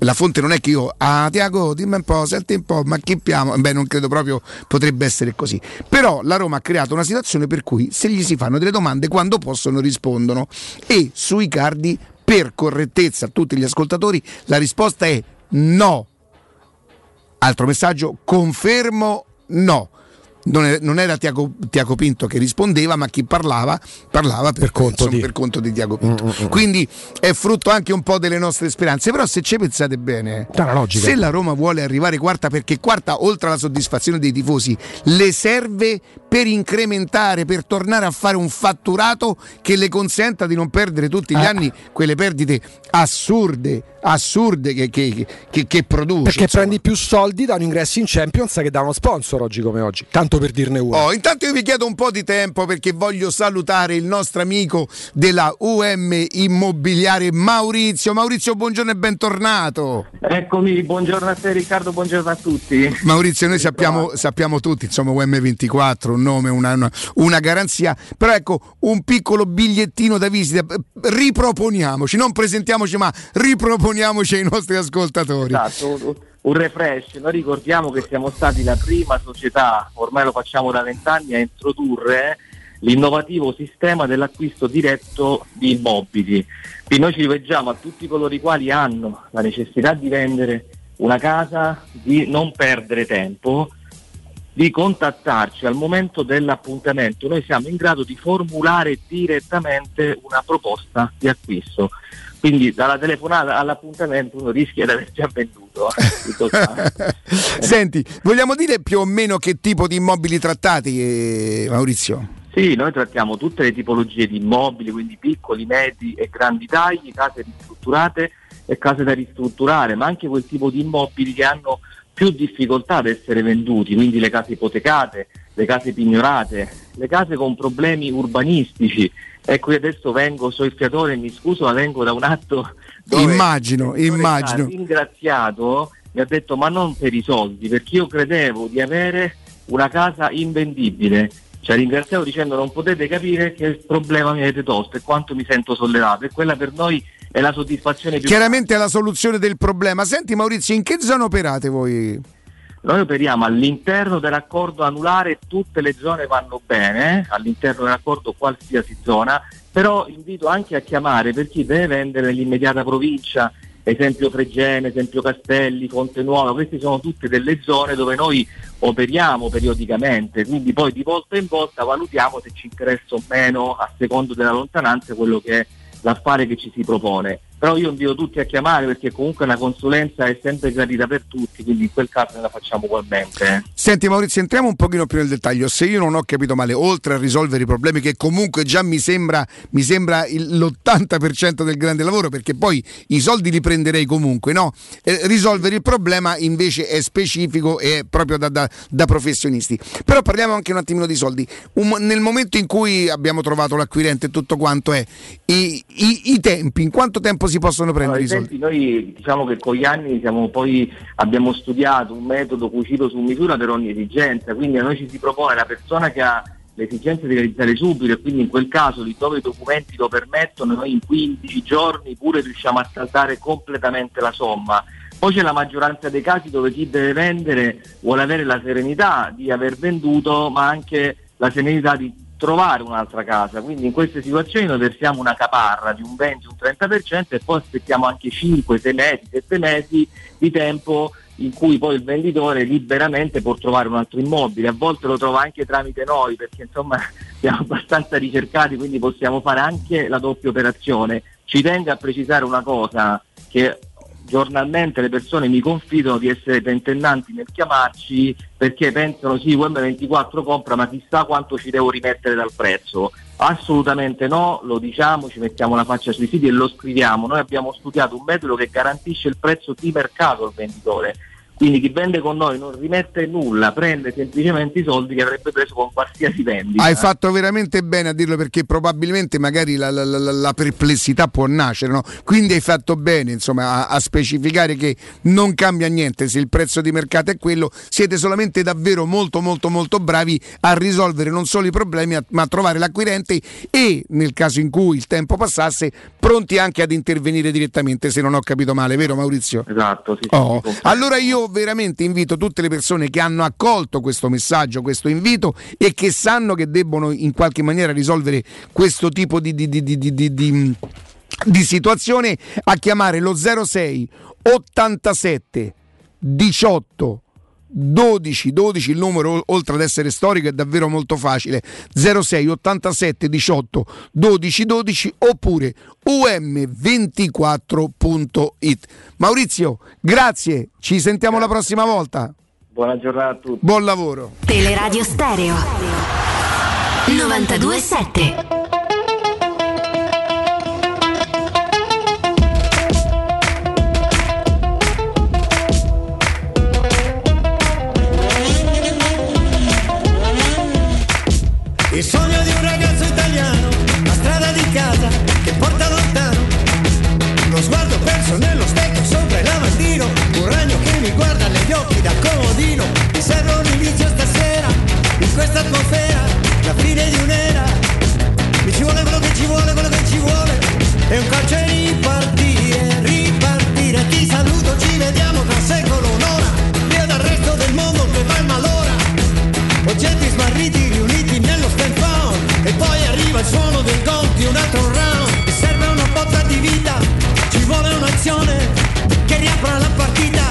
la fonte non è che io, ah Tiago, dimmi un po', senti un po', ma chi piamo? Beh, non credo proprio potrebbe essere così. Però la Roma ha creato una situazione per cui se gli si fanno delle domande quando possono rispondono e sui cardi, per correttezza a tutti gli ascoltatori, la risposta è no. Altro messaggio, confermo no. Non, è- non era Tiago, Tiago Pinto che rispondeva, ma chi parlava parlava per, conto, di. per conto di Tiago Pinto. Quindi è frutto anche un po' delle nostre speranze. Però se ci pensate bene, se la Roma vuole arrivare quarta, perché quarta, oltre alla soddisfazione dei tifosi, le serve per incrementare, per tornare a fare un fatturato che le consenta di non perdere tutti gli Eh. anni quelle perdite assurde, assurde che, che- che- che produce. Perché insomma. prendi più soldi da un ingresso in Champions che da uno sponsor oggi come oggi. Tanto per dirne uno. Oh, intanto io vi chiedo un po' di tempo perché voglio salutare il nostro amico della UM Immobiliare Maurizio. Maurizio, buongiorno e bentornato. Eccomi, buongiorno a te Riccardo, buongiorno a tutti. Maurizio, noi sappiamo, sappiamo tutti, insomma, UM24, un nome, una, una- una garanzia, però ecco, un piccolo bigliettino da visita, riproponiamoci, non presentiamoci, ma riproponiamoci ai nostri ascoltatori. Esatto, un- refresh. Noi ricordiamo che siamo stati la prima società, ormai lo facciamo da vent'anni, a introdurre l'innovativo sistema dell'acquisto diretto di immobili. Quindi noi ci rivolgiamo a tutti coloro i quali hanno la necessità di vendere una casa, di non perdere tempo, di contattarci al momento dell'appuntamento. Noi siamo in grado di formulare direttamente una proposta di acquisto. Quindi dalla telefonata all'appuntamento uno rischia di aver già venduto. Qua. Senti, vogliamo dire più o meno che tipo di immobili trattati, eh, Maurizio? Sì, noi trattiamo tutte le tipologie di immobili, quindi piccoli, medi e grandi tagli, case ristrutturate e case da ristrutturare, ma anche quel tipo di immobili che hanno più difficoltà ad essere venduti, quindi le case ipotecate, le case pignorate, le case con problemi urbanistici. Ecco, io adesso vengo, so il fiatore, mi scuso, ma vengo da un atto dove Immagino, immagino. ringraziato, mi ha detto ma non per i soldi, perché io credevo di avere una casa invendibile ci ha ringraziato dicendo non potete capire che problema mi avete tosto e quanto mi sento sollevato e quella per noi è la soddisfazione più Chiaramente è la soluzione del problema. Senti Maurizio, in che zona operate voi? Noi operiamo all'interno dell'accordo anulare, tutte le zone vanno bene, all'interno dell'accordo qualsiasi zona, però invito anche a chiamare per chi deve vendere nell'immediata provincia, esempio Fregene, esempio Castelli, Fonte Nuova, queste sono tutte delle zone dove noi operiamo periodicamente, quindi poi di volta in volta valutiamo se ci interessa o meno a secondo della lontananza quello che è l'affare che ci si propone. Però io invito tutti a chiamare perché comunque la consulenza è sempre gradita per tutti, quindi in quel caso ne la facciamo ugualmente. eh. Senti Maurizio, entriamo un pochino più nel dettaglio. Se io non ho capito male, oltre a risolvere i problemi che comunque già mi sembra, mi sembra il- l'80% del grande lavoro, perché poi i soldi li prenderei comunque, no? Eh, risolvere il problema invece è specifico e è proprio da, da- da professionisti. Però parliamo anche un attimino di soldi. Un- nel momento in cui abbiamo trovato l'acquirente e tutto quanto è, i, i- i tempi, in quanto tempo si possono prendere Allora, i soldi? noi diciamo che con gli anni siamo poi abbiamo studiato un metodo cucito su misura per ogni esigenza, quindi a noi ci si propone la persona che ha l'esigenza di realizzare subito e quindi in quel caso lì dove i documenti lo permettono noi in 15 giorni pure riusciamo a saltare completamente la somma. Poi c'è la maggioranza dei casi dove chi deve vendere vuole avere la serenità di aver venduto ma anche la serenità di trovare un'altra casa, quindi in queste situazioni noi versiamo una caparra di un 20, un 30% e poi aspettiamo anche 5, 6 mesi, 7 mesi di tempo in cui poi il venditore liberamente può trovare un altro immobile, a volte lo trova anche tramite noi perché insomma siamo abbastanza ricercati, quindi possiamo fare anche la doppia operazione. Ci tengo a precisare una cosa che giornalmente le persone mi confidano di essere tentennanti nel chiamarci perché pensano sì, UM24 compra ma chissà quanto ci devo rimettere dal prezzo. Assolutamente no, lo diciamo, ci mettiamo la faccia sui siti e lo scriviamo. Noi abbiamo studiato un metodo che garantisce il prezzo di mercato al venditore. Quindi chi vende con noi non rimette nulla, prende semplicemente i soldi che avrebbe preso con qualsiasi vendita. Hai fatto veramente bene a dirlo perché probabilmente magari la, la- la- la perplessità può nascere, no? quindi hai fatto bene insomma, a, a specificare che non cambia niente se il prezzo di mercato è quello, siete solamente davvero molto molto molto bravi a risolvere non solo i problemi ma a trovare l'acquirente e nel caso in cui il tempo passasse pronti anche ad intervenire direttamente se non ho capito male, vero Maurizio? Esatto, sì. Oh, Allora io veramente invito tutte le persone che hanno accolto questo messaggio, questo invito e che sanno che debbono in qualche maniera risolvere questo tipo di, di- di- di- situazione a chiamare lo 06 87 18 12 12 il numero oltre ad essere storico è davvero molto facile. 06 87 18 12 12 oppure um24.it Maurizio grazie. Ci sentiamo la prossima volta. Buona giornata a tutti. Buon lavoro. Teleradio Stereo 927 perso nello specchio sopra il lavandino, un ragno che mi guarda negli occhi da comodino. Mi serve un inizio stasera, in questa atmosfera, la fine di un'era. Mi ci vuole quello che ci vuole, quello che ci vuole. È un calcio e ripartire, ripartire. Ti saluto, ci vediamo tra secolo, un'ora. Via dal resto del mondo che va in malora. Oggetti smarriti riuniti nello stand E poi arriva il suono del gol di un altro round un'occasione che riapra la partita.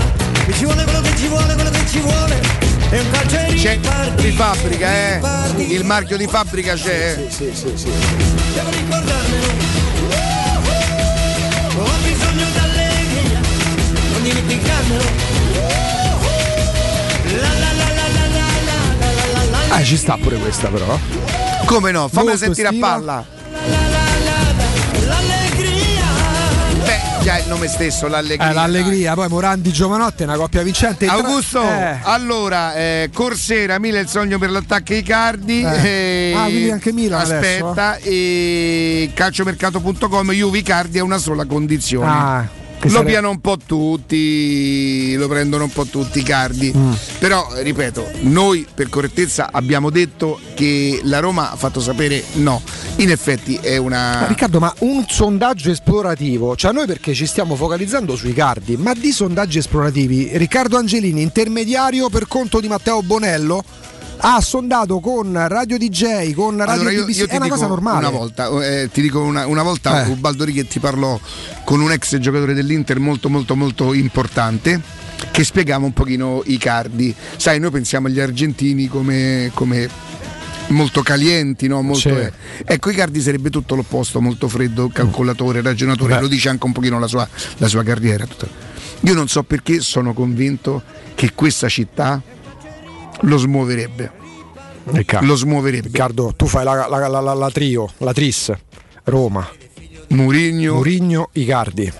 E ci vuole quello che ci vuole, quello che ci vuole. È un calcio c'è di fabbrica, eh. Il marchio di fabbrica c'è. Eh. Sì, sì, sì, sì. Devo ricordarmelo. Uh-huh. Ho bisogno d'allegria, non dimenticarmelo. Ah, ci sta pure questa però. Come no? Fammi sentire a palla. Già il nome stesso l'allegria Eh, l'allegria, poi Morandi Giovanotti è una coppia vincente. Augusto, Eh. allora eh, Corsera, Mila il sogno per l'attacco Icardi. Eh. eh, Ah, quindi anche Milan Aspetta, e calciomercato.com Juve Icardi è una sola condizione. Ah. Lo sare- piano un po' tutti, lo prendono un po' tutti i cardi. Mm. Però, ripeto, noi per correttezza abbiamo detto che la Roma ha fatto sapere no. In effetti è una. Ma Riccardo, ma un sondaggio esplorativo, cioè noi perché ci stiamo focalizzando sui cardi, ma di sondaggi esplorativi, Riccardo Angelini, intermediario per conto di Matteo Bonello, ha sondato con Radio DJ, con Radio Allora, io, BBC, io è una cosa normale. Una volta, eh, ti dico una, una volta Eh. Ubaldo Righetti parlò con un ex giocatore dell'Inter molto molto molto importante che spiegava un pochino i cardi. Sai, noi pensiamo agli argentini come, come molto calienti, no? Molto, eh. Ecco, i cardi sarebbe tutto l'opposto, molto freddo, calcolatore, ragionatore, Beh. lo dice anche un pochino la sua, la sua carriera. Io non so perché sono convinto che questa città lo smuoverebbe. Riccardo, Lo smuoverebbe. Riccardo, tu fai la, la- la- la- trio, la tris, Roma, Murigno. Murigno, Icardi.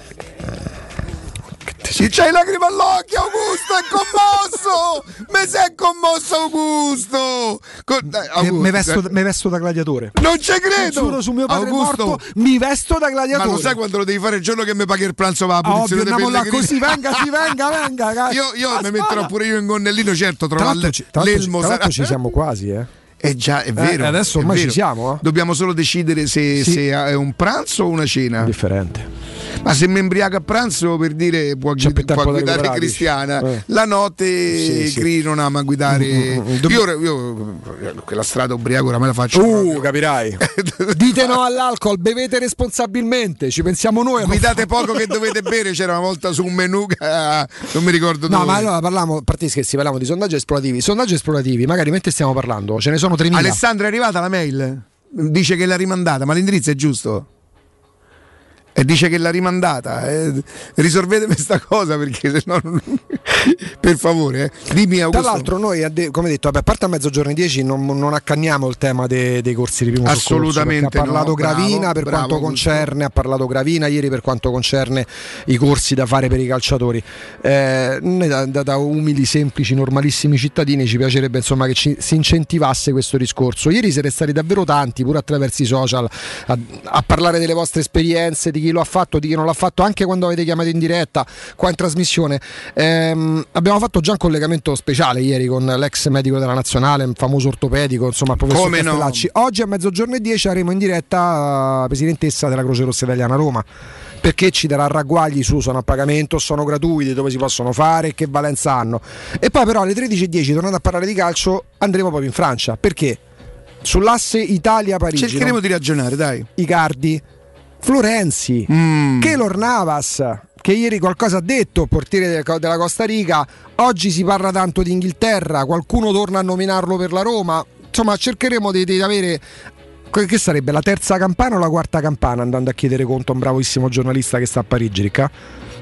Sì, c'hai lacrime all'occhio, Augusto, è commosso! Mi sei commosso, Augusto! Co- dai, Mi- Augusto, Mi vesto, eh, mi vesto da gladiatore. Non ci credo! Giuro su mio padre Augusto, morto, mi vesto da Ma gladiatore. lo sai quando lo devi fare il giorno che mi paghi il pranzo va Ah, ovvio, punizione là pellegrini? così, venga, sì, venga, venga. Io, io a mi metterò pure io in gonnellino, certo, Tra l'altro, l'elmo tra l'altro ci siamo quasi, eh. Eh già, è vero. Eh, adesso è ormai vero. ci siamo, eh. Dobbiamo solo decidere se, Sì. se è un pranzo o una cena. Differente. Ma se mi imbriaco a pranzo per dire può, guid- può da guidare Cristiana. Eh. la notte Sì, sì. Cri non ama guidare. Mm, mm, mm. Dobb- Io, ora- io quella strada ubriaco ora me la faccio. Uh, capirai. Dite no all'alcol, bevete responsabilmente, ci pensiamo noi. Guidate poco che dovete bere, c'era una volta su un menù che, ah, non mi ricordo No, dove. ma allora parliamo, a parte scherzi, parliamo di sondaggi esplorativi. Sondaggi esplorativi, magari mentre stiamo parlando, ce ne sono 3.000. Alessandra è arrivata la mail? Dice che l'ha rimandata, ma l'indirizzo è giusto? E dice che l'ha rimandata. eh. Risolvetemi questa cosa perché se no. per favore, eh. dimmi Tra Augusto. l'altro noi, come detto, vabbè, a parte a mezzogiorno e 10 non, non accanniamo il tema de- dei corsi di primo soccorso, Assolutamente perché Ha parlato no, Gravina bravo, per bravo, quanto concerne, ha parlato Gravina ieri per quanto concerne i corsi da fare per i calciatori. Eh, noi da, da- da umili, semplici, normalissimi cittadini ci piacerebbe insomma che ci- si incentivasse questo discorso. Ieri siete stati davvero tanti, pure attraverso i social, a, a parlare delle vostre esperienze, di chi lo ha fatto, di chi non l'ha fatto, anche quando avete chiamato in diretta, qua in trasmissione. Ehm, abbiamo fatto già un collegamento speciale ieri con l'ex medico della nazionale, un famoso ortopedico, insomma, il professor Come no? Castellacci. Oggi a mezzogiorno e 10 avremo in diretta la presidentessa della Croce Rossa Italiana Roma. Perché ci darà ragguagli su sono a pagamento, sono gratuiti, dove si possono fare, che valenza hanno. E poi però alle 13.10, tornando a parlare di calcio, andremo proprio in Francia. Perché? Sull'asse Italia-Parigi. Cercheremo no? di ragionare, dai. Icardi, Florenzi, Mm. Keylor Navas, che ieri qualcosa ha detto, portiere de- della Costa Rica, oggi si parla tanto di Inghilterra, qualcuno torna a nominarlo per la Roma, insomma cercheremo di, di avere... Che sarebbe la terza campana o la quarta campana andando a chiedere conto a un bravissimo giornalista che sta a Parigi, Ricca?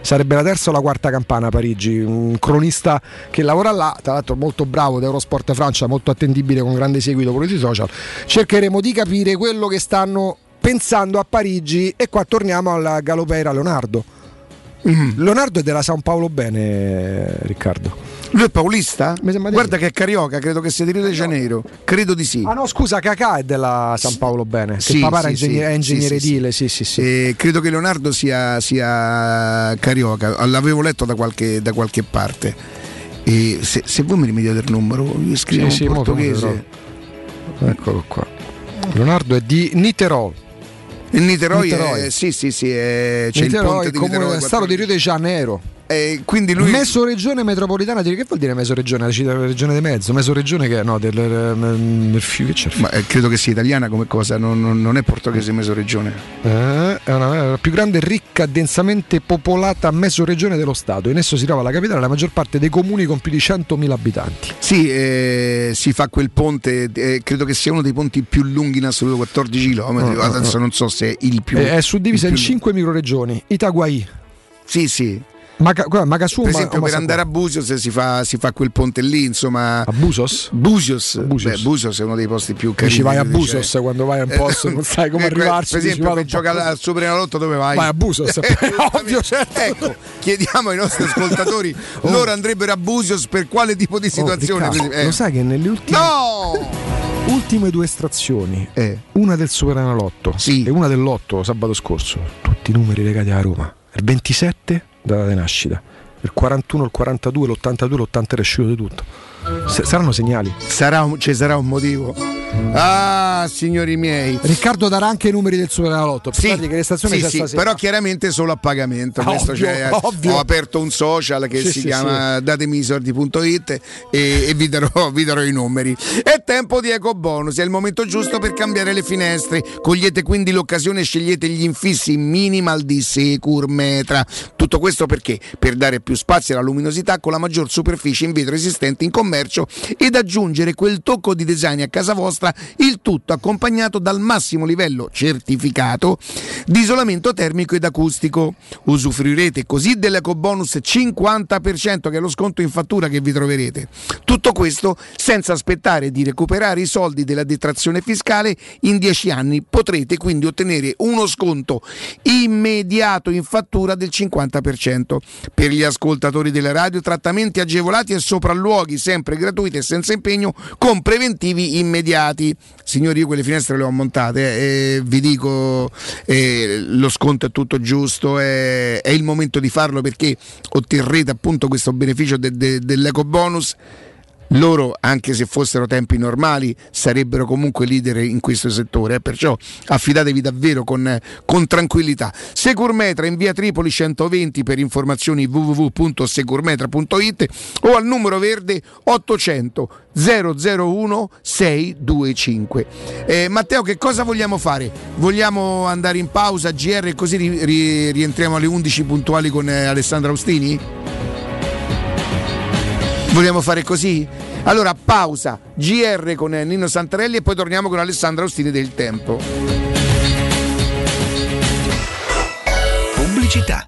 Sarebbe la terza o la quarta campana a Parigi, un cronista che lavora là, tra l'altro molto bravo, d'Eurosport Francia, molto attendibile con grande seguito pure sui social. Cercheremo di capire quello che stanno pensando a Parigi e qua torniamo al Galopeira Leonardo. Leonardo è della San Paolo Bene, Riccardo. Lui è paulista? Guarda che è carioca, credo che sia di Rio de Janeiro. Credo di sì. Ah no, scusa, Cacà è della San Paolo Bene, che Sì, papà sì, ingegnere, sì, è ingegnere sì, edile, sì, sì, sì. Eh, credo che Leonardo sia, sia carioca, l'avevo letto da qualche, da qualche parte. E se, se voi mi rimediate il numero, io scrivo Sì, in portoghese. Eccolo qua. Leonardo è di Niterol. Il Niteroi, Niteroi. È, sì, sì, sì, è, c'è il Niteroi, ponte di comune Niteroi. del Stato di Rio de Janeiro. E quindi lui Mesoregione metropolitana che vuol dire mesoregione? La città- regione di mezzo, mesoregione che no, del, del, Fiume, che c'è Ma eh, credo che sia italiana come cosa, non, non- è portoghese mesoregione. Eh, è una, è la più grande, ricca, densamente popolata mesoregione dello Stato. In esso si trova la capitale e la maggior parte dei comuni con più di 100.000 abitanti. Sì, eh, si fa quel ponte, eh, credo che sia uno dei ponti più lunghi in assoluto, 14 km. Ah, Adesso ah. non so se è il più. è suddivisa in più 5 microregioni. Itaguai, Sì, sì. Maga, Magasuma, Per esempio, per andare a Busios si fa, si fa quel ponte lì, insomma. A Busos? Busios. Busios. Beh, Busios è uno dei posti più carini. Dici vai a Busos c'è. quando vai a un posto, non sai come Eh, arrivarci. Per esempio, per giocare al Superenalotto dove vai? Vai a Busos, ovvio, certo. Ecco, chiediamo ai nostri ascoltatori, loro andrebbero a Busios per quale tipo di situazione? Oh, Riccardo, Eh. Lo sai che nelle ultime, No! ultime due estrazioni, Eh. una del Superenalotto Sì. e una dell'otto sabato scorso, tutti i numeri legati a Roma. Il 27 data di nascita. Il 41, il 42, l'82, l'83 è uscito di tutto. Se- saranno segnali. Sarà un- ci sarà un motivo. Ah, signori miei. Riccardo darà anche i numeri del Superenalotto. Sì, che le stazioni sì, sì, però chiaramente solo a pagamento. Ah, ovvio, ovvio. Ho aperto un social che Sì, si sì, chiama datemisordi.it e, e vi, darò, vi darò i numeri. È tempo di eco bonus, è il momento giusto per cambiare le finestre. Cogliete quindi l'occasione e scegliete gli infissi minimal di Securmetra. Tutto questo perché? Per dare più spazio alla luminosità con la maggior superficie in vetro esistente in commercio ed aggiungere quel tocco di design a casa vostra, il tutto accompagnato dal massimo livello certificato di isolamento termico ed acustico. Usufruirete così dell'ecobonus 50% che è lo sconto in fattura che vi troverete. Tutto questo senza aspettare di recuperare i soldi della detrazione fiscale in 10 anni. Potrete quindi ottenere uno sconto immediato in fattura del 50%. Per gli ascoltatori della radio, trattamenti agevolati e sopralluoghi sempre gratuiti e senza impegno con preventivi immediati. Signori, io quelle finestre le ho montate eh, vi dico eh, lo sconto è tutto giusto, è il momento di farlo perché otterrete appunto questo beneficio de- de- dell'eco bonus. Loro, anche se fossero tempi normali, sarebbero comunque leader in questo settore, eh, perciò affidatevi davvero con, con tranquillità. Securmetra in via Tripoli 120 per informazioni www.securmetra.it o al numero verde 800 001 625. Eh, Matteo, che cosa vogliamo fare? Vogliamo andare in pausa GR così ri- ri- rientriamo alle 11 puntuali con eh, Alessandro Austini? Vogliamo fare così? Allora, pausa, GR con Nino Santarelli e poi torniamo con Alessandro Austini del Tempo. Pubblicità.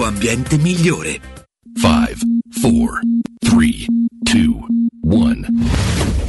ambiente migliore. 5, 4, 3, 2, 1.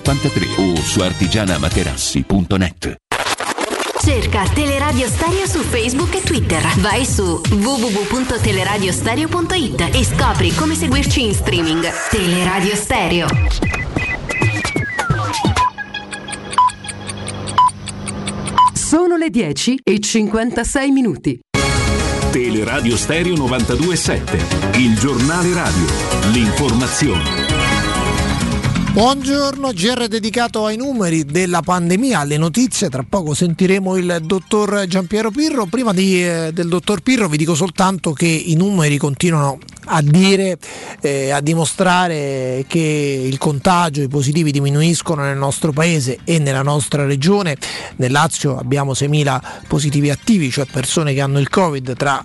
53 o su artigianamaterassi.net. Cerca Teleradio Stereo su Facebook e Twitter. Vai su www.teleradiostereo.it e scopri come seguirci in streaming. Teleradio Stereo. Sono le 10 e 56 minuti. Teleradio Stereo 927, il giornale radio, l'informazione. Buongiorno, GR dedicato ai numeri della pandemia, alle notizie. Tra poco sentiremo il dottor Giampiero Pirro. Prima di, eh, del dottor Pirro vi dico soltanto che i numeri continuano a dire, eh, a dimostrare che il contagio, i positivi diminuiscono nel nostro paese e nella nostra regione. Nel Lazio abbiamo 6.000 positivi attivi, cioè persone che hanno il Covid tra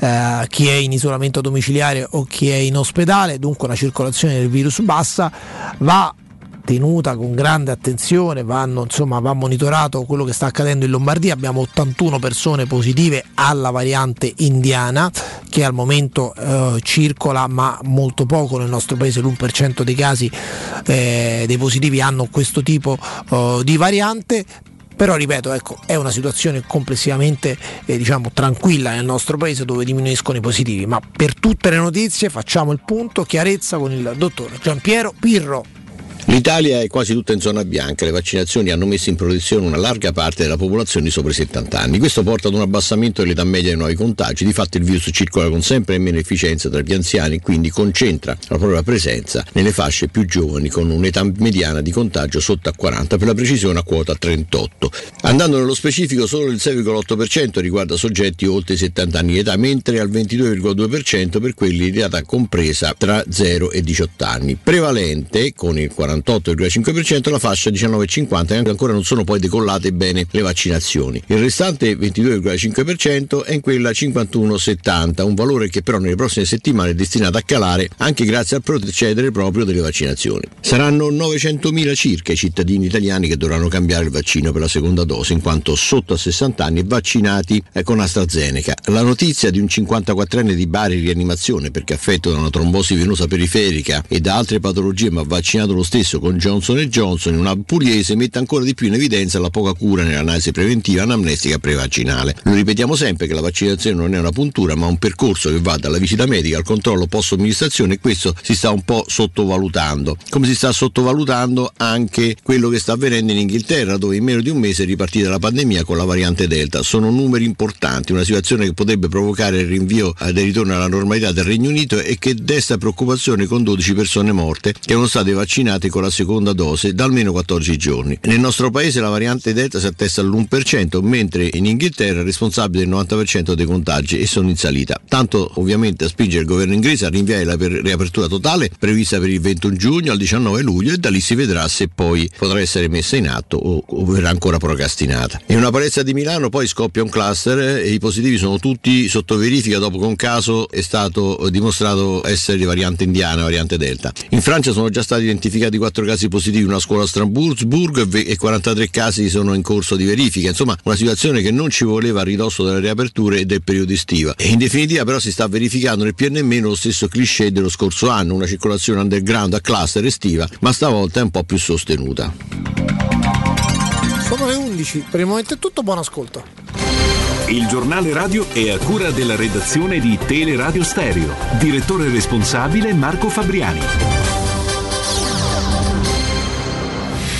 eh, chi è in isolamento domiciliare o chi è in ospedale, dunque la circolazione del virus bassa. Va tenuta con grande attenzione, vanno, insomma, va monitorato quello che sta accadendo in Lombardia, abbiamo 81 persone positive alla variante indiana che al momento eh, circola ma molto poco nel nostro paese, l'1% dei casi eh, dei positivi hanno questo tipo eh, di variante, però ripeto ecco, è una situazione complessivamente eh, diciamo, tranquilla nel nostro paese dove diminuiscono i positivi. Ma per tutte le notizie facciamo il punto. Chiarezza con il dottor Giampiero Pirro L'Italia è quasi tutta in zona bianca, le vaccinazioni hanno messo in protezione una larga parte della popolazione sopra i 70 anni. Questo porta ad un abbassamento dell'età media dei nuovi contagi, di fatto il virus circola con sempre meno efficienza tra gli anziani e quindi concentra la propria presenza nelle fasce più giovani con un'età mediana di contagio sotto a 40, per la precisione a quota 38. Andando nello specifico solo il 6,8% riguarda soggetti oltre i 70 anni di età, mentre al 22,2% per quelli di età compresa tra 0 e 18 anni. Prevalente con il 40 48,5% la fascia 19,50 e ancora non sono poi decollate bene le vaccinazioni. Il restante 22,5% è in quella 51,70, un valore che però nelle prossime settimane è destinato a calare anche grazie al procedere proprio delle vaccinazioni. Saranno 900.000 circa i cittadini italiani che dovranno cambiare il vaccino per la seconda dose in quanto sotto a 60 anni vaccinati con AstraZeneca. La notizia di un 54enne di Bari in rianimazione perché affetto da una trombosi venosa periferica e da altre patologie ma vaccinato lo stesso con Johnson Johnson in una pugliese mette ancora di più in evidenza la poca cura nell'analisi preventiva anamnestica prevaccinale. Lo ripetiamo sempre che la vaccinazione non è una puntura ma un percorso che va dalla visita medica al controllo post somministrazione e questo si sta un po' sottovalutando. Come si sta sottovalutando anche quello che sta avvenendo in Inghilterra dove in meno di un mese è ripartita la pandemia con la variante Delta. Sono numeri importanti, una situazione che potrebbe provocare il rinvio del ritorno alla normalità del Regno Unito e che desta preoccupazione con 12 persone morte che erano state vaccinate con la seconda dose da almeno 14 giorni. Nel nostro paese la variante Delta si attesta all'1%, mentre in Inghilterra è responsabile del 90% dei contagi e sono in salita. Tanto ovviamente a spingere il governo inglese a rinviare la per- riapertura totale prevista per il 21 giugno al 19 luglio e da lì si vedrà se poi potrà essere messa in atto o, o verrà ancora procrastinata. In una palestra di Milano poi scoppia un cluster e i positivi sono tutti sotto verifica dopo che un caso è stato dimostrato essere di variante indiana, variante Delta. In Francia sono già stati identificati 24 casi positivi in una scuola a Strasburgo e ve- e 43 casi sono in corso di verifica. Insomma, una situazione che non ci voleva a ridosso delle riaperture e del periodo estivo. E in definitiva però si sta verificando nel PNM lo stesso cliché dello scorso anno, una circolazione underground a cluster estiva, ma stavolta è un po' più sostenuta. Sono le 11, per il momento è tutto, buon ascolto. Il giornale radio è a cura della redazione di Teleradio Stereo. Direttore responsabile Marco Fabriani.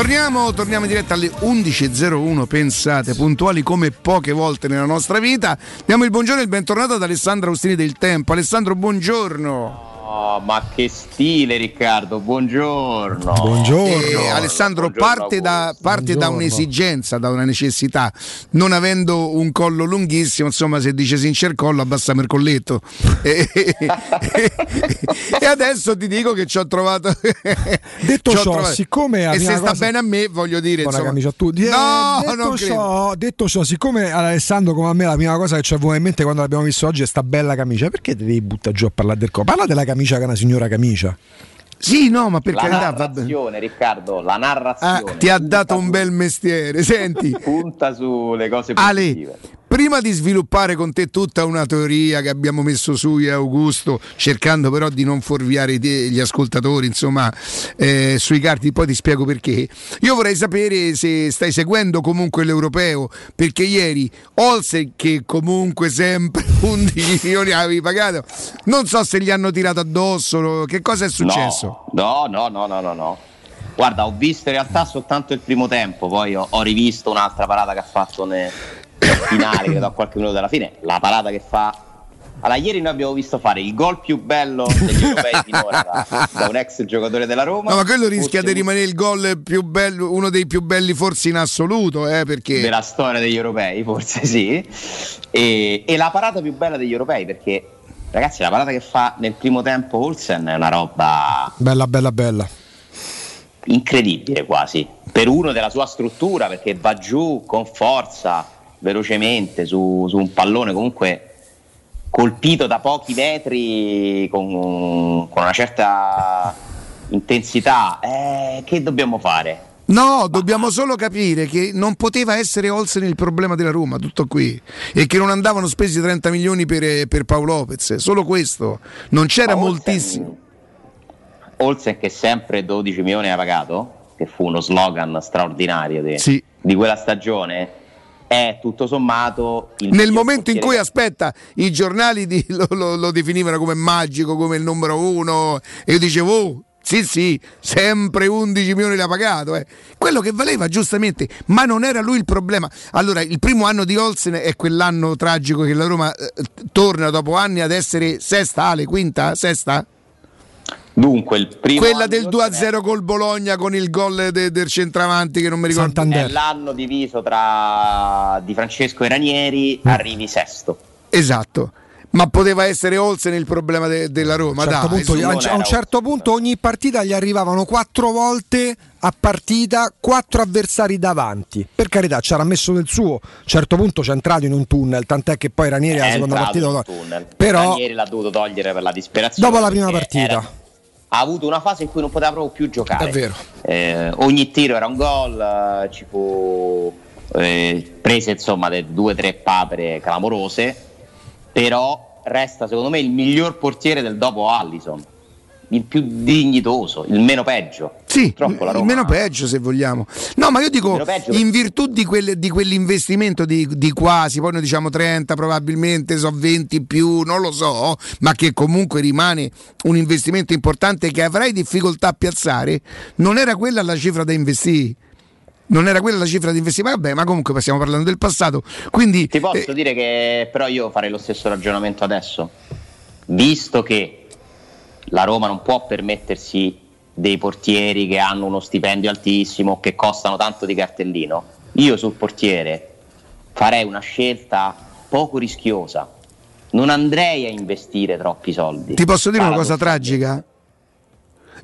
Torniamo, torniamo in diretta alle 11.01, pensate, puntuali come poche volte nella nostra vita. Diamo il buongiorno e il bentornato ad Alessandro Austini del Tempo. Alessandro, buongiorno. Oh, ma che stile Riccardo, buongiorno. Eh, Alessandro parte, da, parte da un'esigenza, da una necessità, non avendo un collo lunghissimo, insomma se dice sincercollo abbassiamo il colletto. e, e adesso ti dico che ci ho trovato... Detto ciò, trovato- siccome e se prima sta cosa- bene a me, voglio dire... Buona insomma- camicia a tutti. Eh, No, detto, non credo. ciò, detto ciò, siccome ad Alessandro come a me la prima cosa che ci aveva in mente quando l'abbiamo visto oggi è sta bella camicia, perché ti devi buttare giù a parlare del co? Parla della camicia che è una signora camicia. Sì, no, ma per la narrazione, Riccardo, la narrazione. Ah, ti ha dato un bel mestiere. Senti, Punta sulle cose Ale, positive. Prima di sviluppare con te tutta una teoria che abbiamo messo su io e Augusto, cercando però di non fuorviare te- gli ascoltatori, insomma, eh, sui carti, poi ti spiego perché. Io vorrei sapere se stai seguendo comunque l'europeo, perché ieri Olsen, che comunque sempre 11 milioni avevi pagato, non so se gli hanno tirato addosso, che cosa è successo? No, no, no, no, no, no. Guarda, ho visto in realtà soltanto il primo tempo, poi ho, ho rivisto un'altra parata che ha fatto nel, finale, credo a qualche minuto dalla fine. La parata che fa. Allora, ieri noi abbiamo visto fare il gol più bello degli europei finora da, da un ex giocatore della Roma. No, ma quello rischia di rimanere il gol più bello, uno dei più belli forse in assoluto, eh, perché... della storia degli europei, forse sì. E, e la parata più bella degli europei, perché ragazzi, la parata che fa nel primo tempo Olsen è una roba Bella, bella, bella. incredibile quasi. Per uno della sua struttura, perché va giù con forza, velocemente, su, su un pallone comunque colpito da pochi metri con, con una certa intensità. Eh, che dobbiamo fare? No, dobbiamo solo capire che non poteva essere Olsen il problema della Roma, tutto qui. E che non andavano spesi 30 milioni per, per Paolo Lopez, solo questo. Non c'era Olsen- moltissimo. Olsen che sempre 12 milioni ha pagato, che fu uno slogan straordinario di, Sì. di quella stagione, è tutto sommato Nel momento in cui, aspetta, i giornali di- lo, lo- lo definivano come magico, come il numero uno, e io dicevo, oh, sì, sì, sempre 11 milioni l'ha pagato. eh. Quello che valeva giustamente, ma non era lui il problema. Allora, il primo anno di Olsen è quell'anno tragico che la Roma eh, torna dopo anni ad essere sesta, Ale, quinta, sesta? Dunque, il primo Quella del di Olsen 2-0 col Bologna con il gol de- del centravanti che non mi ricordo. è l'anno diviso tra Di Francesco e Ranieri, arrivi sesto. Esatto. Ma poteva essere Olsen il problema de- della Roma, a un certo dai, punto, a, a un certo punto ogni partita gli arrivavano quattro volte a partita quattro avversari davanti. Per carità, ci era messo del suo. A un certo punto c'è entrato in un tunnel, tant'è che poi Ranieri È alla seconda partita. Però Ranieri l'ha dovuto togliere per la disperazione. dopo la prima partita. era- ha avuto una fase in cui non poteva proprio più giocare. Eh, ogni tiro era un gol, eh, ci fu eh, prese insomma due o tre papere clamorose, però resta secondo me il miglior portiere del dopo Allison, il più dignitoso, il meno peggio. Sì, la il Roma- meno peggio se vogliamo. No, ma io dico, in virtù di, quelle- di quell'investimento di, di quasi, poi noi diciamo 30 probabilmente, so 20 più, non lo so, ma che comunque rimane un investimento importante che avrai difficoltà a piazzare, non era quella la cifra da investire. Non era quella la cifra da investire, vabbè, ma comunque stiamo parlando del passato. Quindi Ti posso dire che però io farei lo stesso ragionamento adesso, visto che la Roma non può permettersi dei portieri che hanno uno stipendio altissimo, che costano tanto di cartellino, io sul portiere farei una scelta poco rischiosa. Non andrei a investire troppi soldi. Ti posso dire una cosa tragica?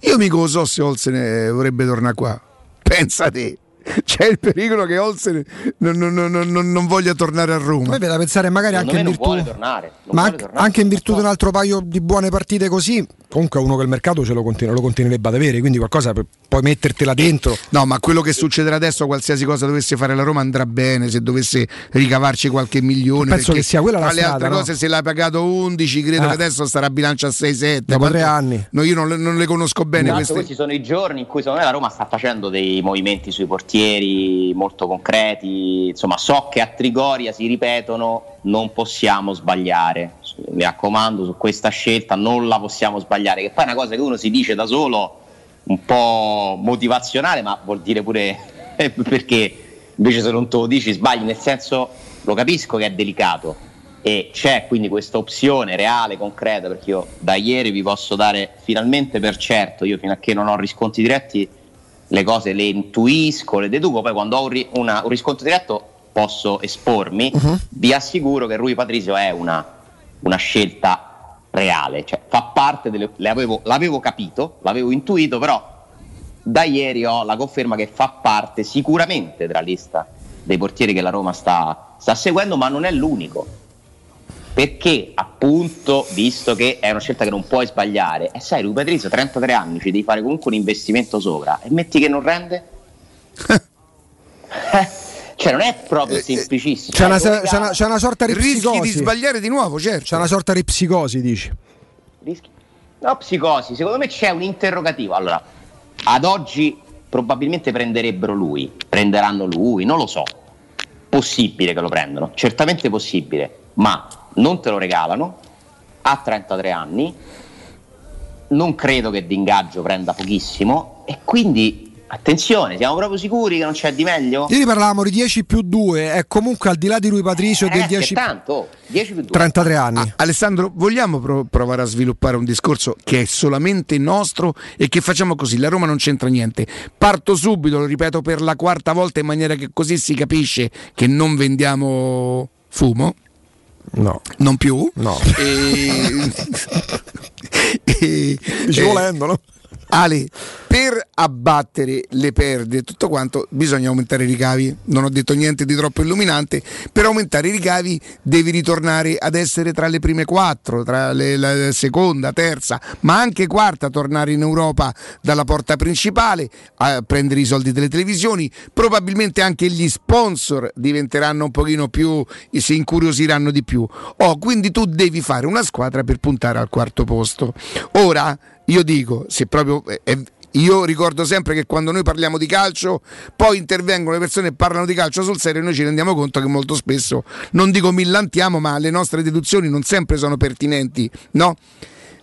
Io mica lo so se Olsen vorrebbe tornare qua. Pensa te. C'è il pericolo che Olsen non, non- non- non- non voglia tornare a Roma. viene da pensare magari anche in virtù tornare. non ma vuole anche, tornare. anche in virtù di un altro paio di buone partite così, comunque uno che il mercato ce lo, continua, lo continuerebbe ad avere, quindi qualcosa per poi mettertela dentro. No, ma quello che succederà adesso, qualsiasi cosa dovesse fare la Roma andrà bene se dovesse ricavarci qualche milione. Penso perché che sia quella la tra le strada, altre no? cose, se l'hai pagato 11, credo Eh. che adesso starà a bilancia a 6-7. Dopo tre anni. No, io non, le- non le conosco bene Esatto, queste. questi sono i giorni in cui secondo me la Roma sta facendo dei movimenti sui portieri molto concreti. Insomma, so che a Trigoria si ripetono, non possiamo sbagliare. Mi raccomando, su questa scelta non la possiamo sbagliare. Che poi è una cosa che uno si dice da solo, un po' motivazionale, ma vuol dire pure perché invece se non te lo dici sbagli, nel senso lo capisco che è delicato e c'è quindi questa opzione reale, concreta, perché io da ieri vi posso dare finalmente per certo, io fino a che non ho riscontri diretti le cose le intuisco, le deduco, poi quando ho un, ri- una- un riscontro diretto posso espormi, vi assicuro che Rui Patrizio è una, una scelta reale, cioè fa parte delle... le avevo- l'avevo capito, l'avevo intuito, però da ieri ho la conferma che fa parte sicuramente della lista dei portieri che la Roma sta, sta seguendo, ma non è l'unico. Perché appunto, visto che è una scelta che non puoi sbagliare, e sai, Rui Patrizio, 33 anni, ci devi fare comunque un investimento sopra, e metti che non rende? Eh, cioè non è proprio semplicissimo. C'è una, Eh, lo c'è una- c'è una sorta di Rischi psicosi. di sbagliare di nuovo, certo. C'è una sorta di psicosi, dici. No, psicosi, secondo me c'è un interrogativo. Allora, ad oggi probabilmente prenderebbero lui, prenderanno lui, non lo so. Possibile che lo prendano, certamente possibile, ma non te lo regalano, ha 33 anni, non credo che d'ingaggio prenda pochissimo e quindi attenzione, siamo proprio sicuri che non c'è di meglio? Ieri parlavamo di 10 più 2, è comunque al di là di lui Patricio Eh, del che 10 tanto, oh, 10 più 2. 33 anni. Ah, Alessandro, vogliamo pro- provare a sviluppare un discorso che è solamente nostro e che facciamo così? La Roma non c'entra niente. Parto subito, lo ripeto per la quarta volta in maniera che così si capisce che non vendiamo fumo. No. Non più? No. E... e- Dici volendo, no? Ale, per abbattere le perdite e tutto quanto bisogna aumentare i ricavi. Non ho detto niente di troppo illuminante. Per aumentare i ricavi devi ritornare ad essere tra le prime quattro, tra le- la seconda, terza, ma anche quarta, tornare in Europa dalla porta principale, a prendere i soldi delle televisioni. Probabilmente anche gli sponsor diventeranno un pochino più, si incuriosiranno di più. Oh, quindi tu devi fare una squadra per puntare al quarto posto. Ora, io dico, se proprio eh, è- io ricordo sempre che quando noi parliamo di calcio, poi intervengono le persone e parlano di calcio sul serio e noi ci rendiamo conto che molto spesso, non dico millantiamo, ma le nostre deduzioni non sempre sono pertinenti, no?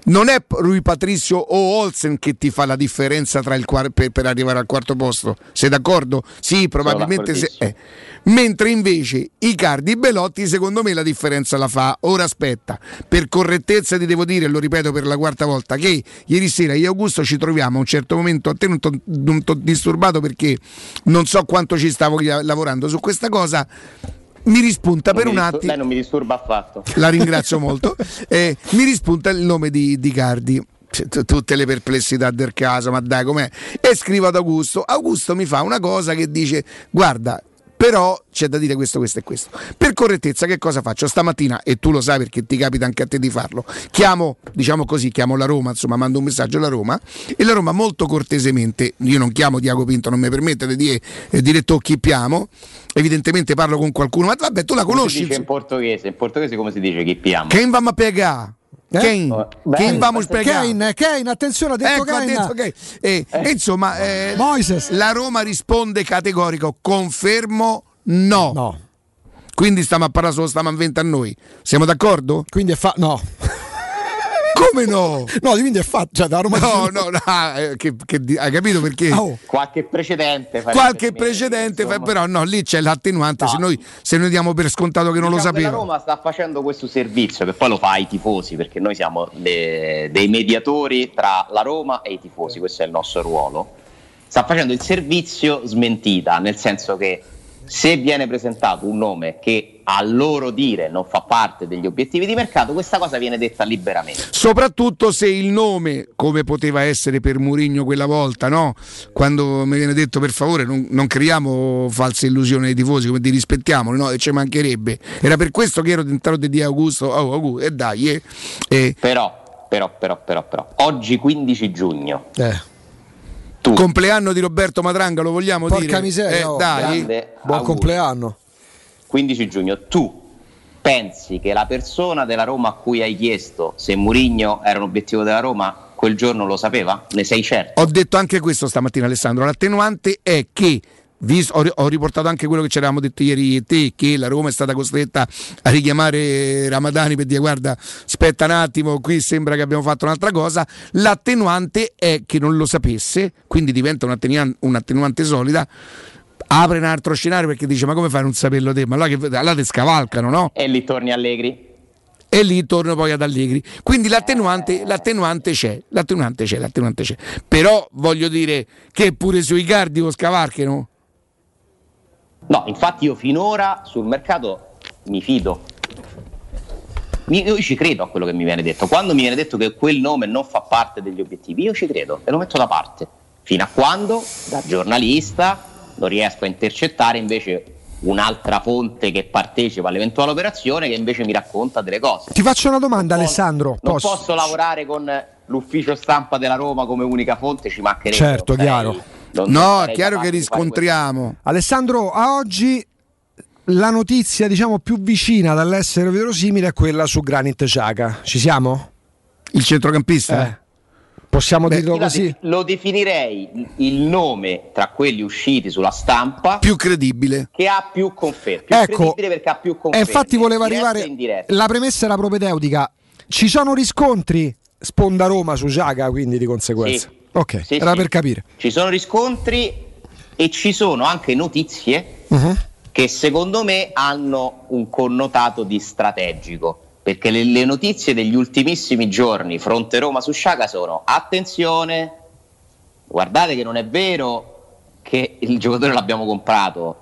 Non è Rui Patrizio o Olsen che ti fa la differenza tra il quar- per, per arrivare al quarto posto. Sei d'accordo? Sì, probabilmente se, eh. Mentre invece Icardi e Belotti, secondo me, la differenza la fa. Ora aspetta, per correttezza ti devo dire, e lo ripeto per la quarta volta, che ieri sera io e Augusto ci troviamo a un certo momento, a te non non t'ho disturbato perché non so quanto ci stavo lavorando su questa cosa. Mi rispunta per Non un mi distur- attimo. Lei non mi disturba affatto. La ringrazio molto. Eh, mi rispunta il nome di, di Cardi. Tutte le perplessità del caso, ma dai, com'è? E scrivo ad Augusto. Augusto mi fa una cosa che dice: Guarda, Però c'è da dire questo, questo e questo. Per correttezza, che cosa faccio? Stamattina, e tu lo sai perché ti capita anche a te di farlo, chiamo, diciamo così, chiamo la Roma, insomma, mando un messaggio alla Roma e la Roma molto cortesemente, io non chiamo Diago Pinto, non mi permette di dire eh, chi chiamo, evidentemente parlo con qualcuno, ma vabbè, tu la Come si conosci. dice in portoghese? In portoghese come si dice chi piamo? Quem vamos a pegar? Eh? Quem? Oh, bene, vamos basta- pegar? Kane, Kane, attenzione, ha detto Ecco, ha Kane. detto che- eh, e insomma, eh, la Roma risponde categorico: confermo no. Quindi stiamo a parlare solo stiamo a 20 a noi. Siamo d'accordo? Quindi è fa- no. Come no? No, quindi è fatto. Cioè, da Roma No, no, no, ah, eh, che- che hai capito perché? Qualche precedente. Qualche precedente, fa- però no, lì c'è l'attenuante. Se, noi, se noi diamo per scontato che non lo Diciamo La sapeva. Roma sta facendo questo servizio che poi lo fa ai tifosi perché noi siamo le- dei mediatori tra la Roma e i tifosi, questo è il nostro ruolo. Sta facendo il servizio smentita, nel senso che se viene presentato un nome che a loro dire non fa parte degli obiettivi di mercato, questa cosa viene detta liberamente. Soprattutto se il nome, come poteva essere per Murigno quella volta, no? Quando mi viene detto per favore non, non creiamo false illusioni ai tifosi, come ti rispettiamoli, no? E ci mancherebbe. Era per questo che ero tentato di Augusto, oh, Augusto, e dai, eh. E- Però, però, però, però, però, oggi 15 giugno, Compleanno di Roberto Matranga, lo vogliamo Porca dire? miseria, Eh, oh. dai. Buon auguri. compleanno. 15 giugno, tu pensi che la persona della Roma a cui hai chiesto se Murigno era un obiettivo della Roma quel giorno lo sapeva? Ne sei certo? Ho detto anche questo stamattina Alessandro, l'attenuante è che vis- ho, ho riportato anche quello che ci eravamo detto ieri te, che la Roma è stata costretta a richiamare Ramadani per dire guarda aspetta un attimo, qui sembra che abbiamo fatto un'altra cosa, l'attenuante è che non lo sapesse, quindi diventa un attenuan- un attenuante solida, apre un altro scenario perché dice ma come fai a non saperlo te? Ma allora, che, ti scavalcano, no? E lì torni Allegri? e lì torno poi ad Allegri. Quindi l'attenuante, l'attenuante c'è, l'attenuante c'è, l'attenuante c'è. Però voglio dire che pure sui cardio scavalcano. No, infatti io finora sul mercato mi fido. Mi- io ci credo a quello che mi viene detto. Quando mi viene detto che quel nome non fa parte degli obiettivi, io ci credo e lo metto da parte. Fino a quando, da giornalista, non riesco a intercettare invece un'altra fonte che partecipa all'eventuale operazione che invece mi racconta delle cose. Ti faccio una domanda, Alessandro. Non Posso? posso lavorare con l'ufficio stampa della Roma come unica fonte, ci mancherebbe. Certo, non chiaro. Non No, è chiaro che riscontriamo. Alessandro, a oggi la notizia diciamo più vicina dall'essere verosimile è quella su Granit Xhaka. Ci siamo? Il centrocampista? Eh. Possiamo dirlo Io la così? lo definirei il nome tra quelli usciti sulla stampa più credibile che ha più conferme. Più Ecco, credibile perché ha più E conferme. infatti voleva arrivare. La premessa era propedeutica. Ci sono riscontri sponda Roma su Xhaka, quindi di conseguenza. Sì. Ok, Sì, era sì. per capire. Ci sono riscontri e ci sono anche notizie Mhm. che secondo me hanno un connotato di strategico. Perché le, le notizie degli ultimissimi giorni fronte Roma su Sciaga sono attenzione, guardate che non è vero che il giocatore l'abbiamo comprato,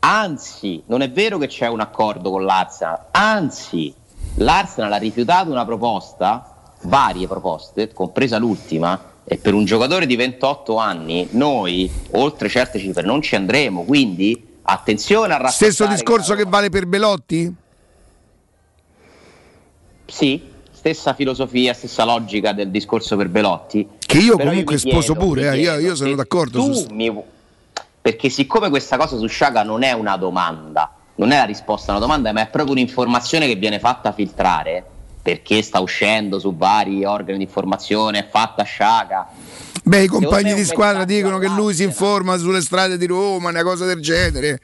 anzi non è vero che c'è un accordo con l'Arsenal, anzi l'Arsenal ha rifiutato una proposta, varie proposte, compresa l'ultima, e per un giocatore di 28 anni noi oltre certe cifre non ci andremo, quindi attenzione a rafforzare Stesso discorso che vale per Belotti? Sì, stessa filosofia, stessa logica del discorso per Belotti. Che io Però comunque mi sposo chiedo, pure, eh, io, io sono d'accordo. tu su- mi- Perché siccome questa cosa su Sciaga non è una domanda, non è la risposta a una domanda, ma è proprio un'informazione che viene fatta filtrare, perché sta uscendo su vari organi di informazione, è fatta Sciaga. Beh, i compagni di squadra dicono che lui si informa sulle strade di Roma, una cosa del genere.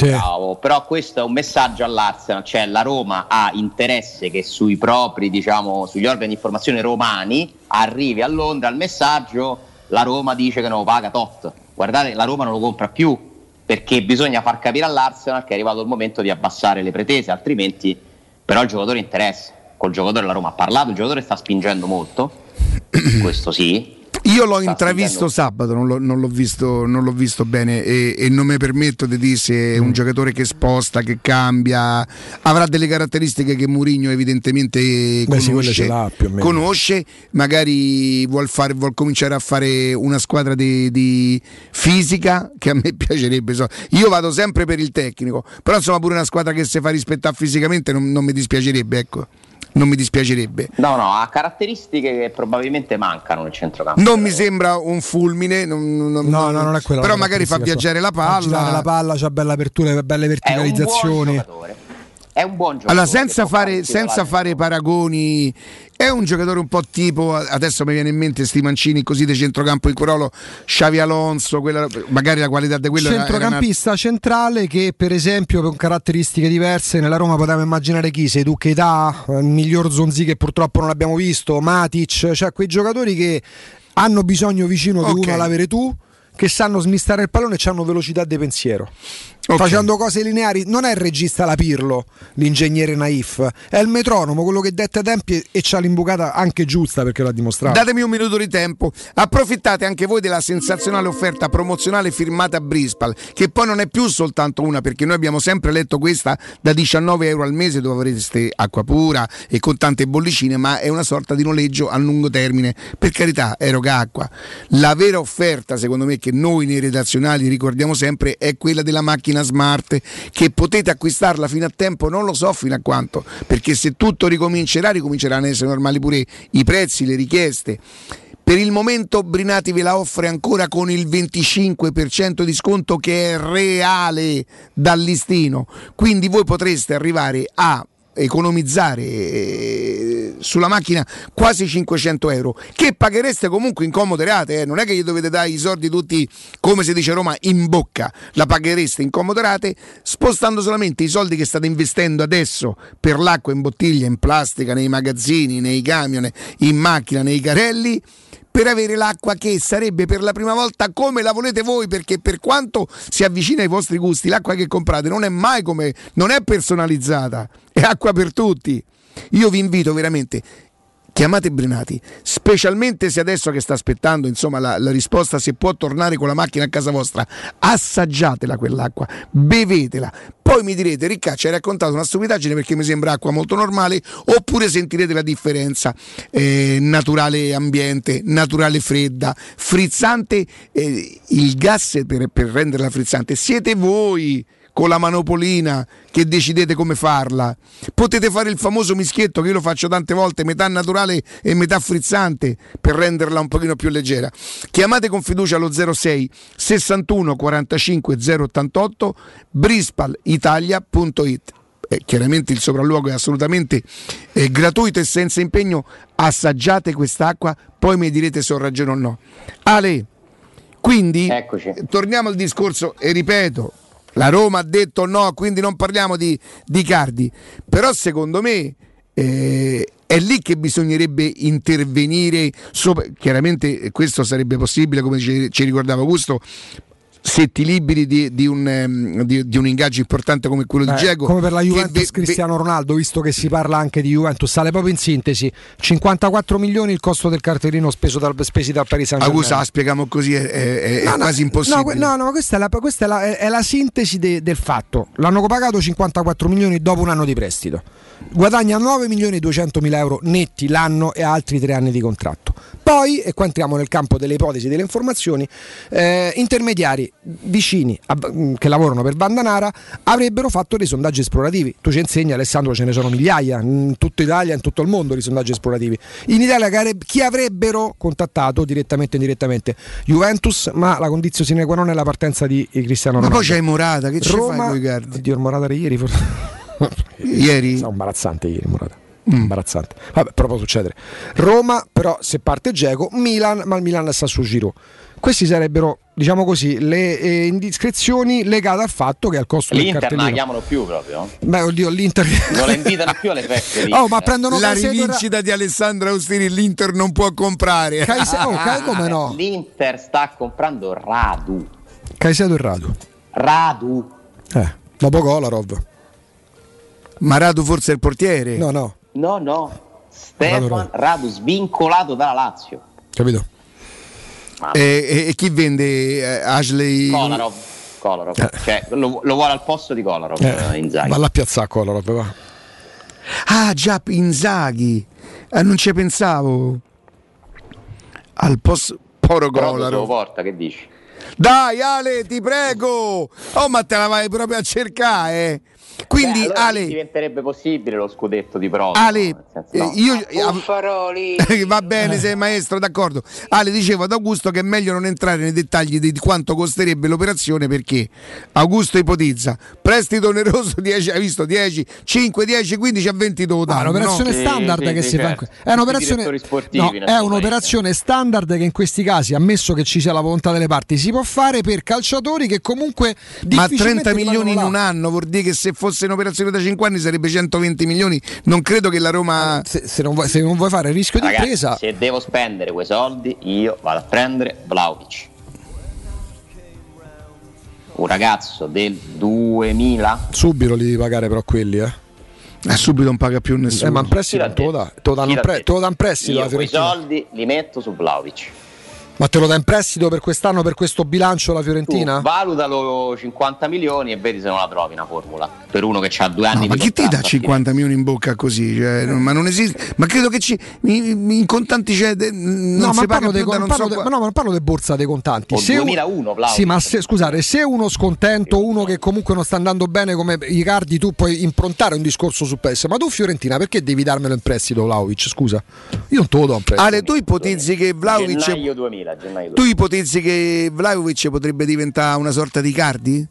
Bravo, però questo è un messaggio all'Arsenal, cioè la Roma ha interesse che sui propri, diciamo, sugli organi di informazione romani arrivi a Londra il messaggio, la Roma dice che non lo paga tot. Guardate, la Roma non lo compra più perché bisogna far capire all'Arsenal che è arrivato il momento di abbassare le pretese, altrimenti però il giocatore interessa. Col giocatore la Roma ha parlato, il giocatore sta spingendo molto, questo sì. Io l'ho intravisto sabato, non l'ho, non l'ho visto, non l'ho visto bene e, e non mi permetto di dire se è un giocatore che sposta, che cambia, avrà delle caratteristiche che Mourinho evidentemente Beh, conosce, meno. conosce, magari vuol, fare, vuol cominciare a fare una squadra di, di fisica che a me piacerebbe. so. Io vado sempre per il tecnico, però insomma pure una squadra che si fa rispettare fisicamente non, non mi dispiacerebbe, ecco. Non mi dispiacerebbe. No, no, ha caratteristiche che probabilmente mancano nel centrocampo. Non mi sembra un fulmine, non- non- No, no, non è quella. però magari fa viaggiare la palla. la palla, c'ha belle aperture, belle verticalizzazioni. È un buon giocatore. Allora, senza che può fare, fare senza fare paragoni, è un giocatore un po' tipo, adesso mi viene in mente sti mancini così di centrocampo in Corolo, Xavi Alonso, quella- magari la qualità di quello era una- Centrocampista centrale che per esempio con caratteristiche diverse nella Roma potevamo immaginare chi? Sei Keita, il miglior Zonzi che purtroppo non abbiamo visto, Matic, cioè quei giocatori che hanno bisogno vicino di Ok. uno all'avere tu che sanno smistare il pallone e hanno velocità di pensiero. Ok. Facendo cose lineari, non è il regista la Pirlo, l'ingegnere naif, è il metronomo, quello che detta tempi e- c'ha l'imbucata anche giusta perché l'ha dimostrato. Datemi un minuto di tempo. Approfittate anche voi della sensazionale offerta promozionale firmata a Brispal, che poi non è più soltanto una, perché noi abbiamo sempre letto questa da 19 euro al mese dove avreste acqua pura e con tante bollicine, ma è una sorta di noleggio a lungo termine. Per carità, eroga acqua. La vera offerta, secondo me, che noi nei redazionali ricordiamo sempre è quella della macchina smart, che potete acquistarla fino a tempo, non lo so fino a quanto, perché se tutto ricomincerà, ricominceranno ad essere normali pure i prezzi, le richieste. Per il momento Brinati ve la offre ancora con il 25% di sconto che è reale dal listino, quindi voi potreste arrivare a economizzare eh, sulla macchina quasi 500 euro che paghereste comunque in comode rate eh. non è che gli dovete dare i soldi tutti come si dice a Roma in bocca la paghereste in comode rate spostando solamente i soldi che state investendo adesso per l'acqua in bottiglia in plastica nei magazzini nei camion in macchina nei carelli per avere l'acqua che sarebbe per la prima volta come la volete voi, perché per quanto si avvicina ai vostri gusti, l'acqua che comprate non è mai come, non è personalizzata, è acqua per tutti. Io vi invito veramente. Chiamate Brinati, specialmente se adesso che sta aspettando insomma, la, la risposta se può tornare con la macchina a casa vostra, assaggiatela quell'acqua, bevetela, poi mi direte Ricca ci hai raccontato una stupidaggine perché mi sembra acqua molto normale oppure sentirete la differenza eh, naturale ambiente, naturale fredda, frizzante, eh, il gas per, per renderla frizzante. Siete voi con la manopolina che decidete come farla. Potete fare il famoso mischietto che io lo faccio tante volte, metà naturale e metà frizzante per renderla un pochino più leggera. Chiamate con fiducia allo 06 61 45 088 brispalitalia.it. Eh, chiaramente il sopralluogo è assolutamente eh, gratuito e senza impegno. Assaggiate quest'acqua, poi mi direte se ho ragione o no. Ale, quindi torniamo al discorso e ripeto, la Roma ha detto no, quindi non parliamo di, di Cardi, però secondo me eh, è lì che bisognerebbe intervenire, sopra- chiaramente questo sarebbe possibile come ci, ci ricordava Augusto, se ti liberi di, di un, ehm, di- di un ingaggio importante come quello di Diego. come per la Juventus ve- ve- Cristiano Ronaldo, visto che si parla anche di Juventus, sale proprio in sintesi: 54 milioni il costo del cartellino speso dal, spesi dal Paris Saint Germain. ah, spieghiamo così, è, è- è No, no, quasi No, impossibile. que- no, no, questa, è la, questa è la- la sintesi de- del fatto. L'hanno pagato 54 milioni dopo un anno di prestito. Guadagna 9 milioni e 200 mila euro netti l'anno e altri tre anni di contratto. Poi, e qua entriamo nel campo delle ipotesi e delle informazioni, eh, intermediari vicini a- mh, che lavorano per Bandanara avrebbero fatto dei sondaggi esplorativi. Tu ci insegni, Alessandro, ce ne sono migliaia in tutta Italia, in tutto il mondo, di sondaggi esplorativi. In Italia chi avrebbero contattato direttamente o indirettamente? Juventus, ma la condizione sine qua non è la partenza di Cristiano Ma Ronaldo. poi c'hai Morata, che ci fai coi Cardi? Oddio, il Morata ieri forse. Ieri? È imbarazzante ieri Morata. Imbarazzante. Vabbè, però può succedere. Roma, però, se parte Geco, Milan, ma il Milan sta su giro. Questi sarebbero, diciamo così, le eh, indiscrezioni legate al fatto che al costo del L'Inter non la cartellino. chiamano più proprio. Beh, oddio, l'Inter. Non la invitano più alle feste. Oh, ma prendono la Caicedo Ra- rivincita di Alessandro Austini l'Inter non può comprare. Caise- oh, Ca- come no? L'Inter sta comprando Radu. Caicedo e Radu. Radu. Eh, dopo Kolarov. Ma Radu forse è il portiere? No, no, No, no. Stefan Radu, Radu, svincolato dalla Lazio. capito? Ah. E, e- e chi vende eh, Ashley? Kolarov, Kolarov. Cioè, lo, lo vuole al posto di Kolarov eh, Inzaghi. Va là a piazzare quello, roba, va. Ah, già Inzaghi. Eh, non ci pensavo. Al posto Poro Kolarov. porta, che dici? Dai Ale, ti prego. Oh, ma te la vai proprio a cercare. Eh. Quindi Beh, allora Ale, diventerebbe possibile lo scudetto di Pro. Ale, senso, no. eh, io va bene, sei maestro, d'accordo. Ale diceva ad Augusto che è meglio non entrare nei dettagli di quanto costerebbe l'operazione perché Augusto ipotizza prestito oneroso 10, hai visto 10, 5, 10, 15 a 20 totale. Ah, è un'operazione no? standard che si fa. in que- È un'operazione, no, è un'operazione standard che in questi casi, ammesso che ci sia la volontà delle parti, si può fare per calciatori che comunque Ma difficilmente 30 milioni in un anno vuol dire che se fosse un'operazione da 5 anni sarebbe 120 milioni. Non credo che la Roma. Se, se non, vuoi, se non vuoi fare il rischio di Ragazzi, impresa, se devo spendere quei soldi, io vado a prendere Vlaovic. Un ragazzo del 2000 subito li devi pagare però quelli, eh. Eh, subito non paga più nessuno. Eh, ma in prestito non te lo dà, te lo danno in prestito Io quei soldi li metto su Vlaovic. Ma te lo dà in prestito per quest'anno, per questo bilancio la Fiorentina? Tu valutalo 50 milioni e vedi se non la trovi una formula. Per uno che ha due anni No, ma di chi ti dà contratto a 50 milioni in bocca così? Cioè, non- ma non esiste. Ma credo che ci, in, in contanti c'è. de- non No, si ma parlo, dei, da non parlo so de- qua- ma no, ma non parlo di borsa dei contanti. O Se un- 2001, Vlahovic. sì, ma se, scusate, se uno scontento, uno che comunque non sta andando bene come Icardi, tu puoi improntare un discorso su PES. Ma tu, Fiorentina, perché devi darmelo in prestito, Vlaovic? Scusa, io non te lo do in prestito. Ale, tu ipotizzi che Vlaovic. Gennaio 2000, gennaio 2000. Tu ipotizzi che Vlaovic potrebbe diventare una sorta di Cardi?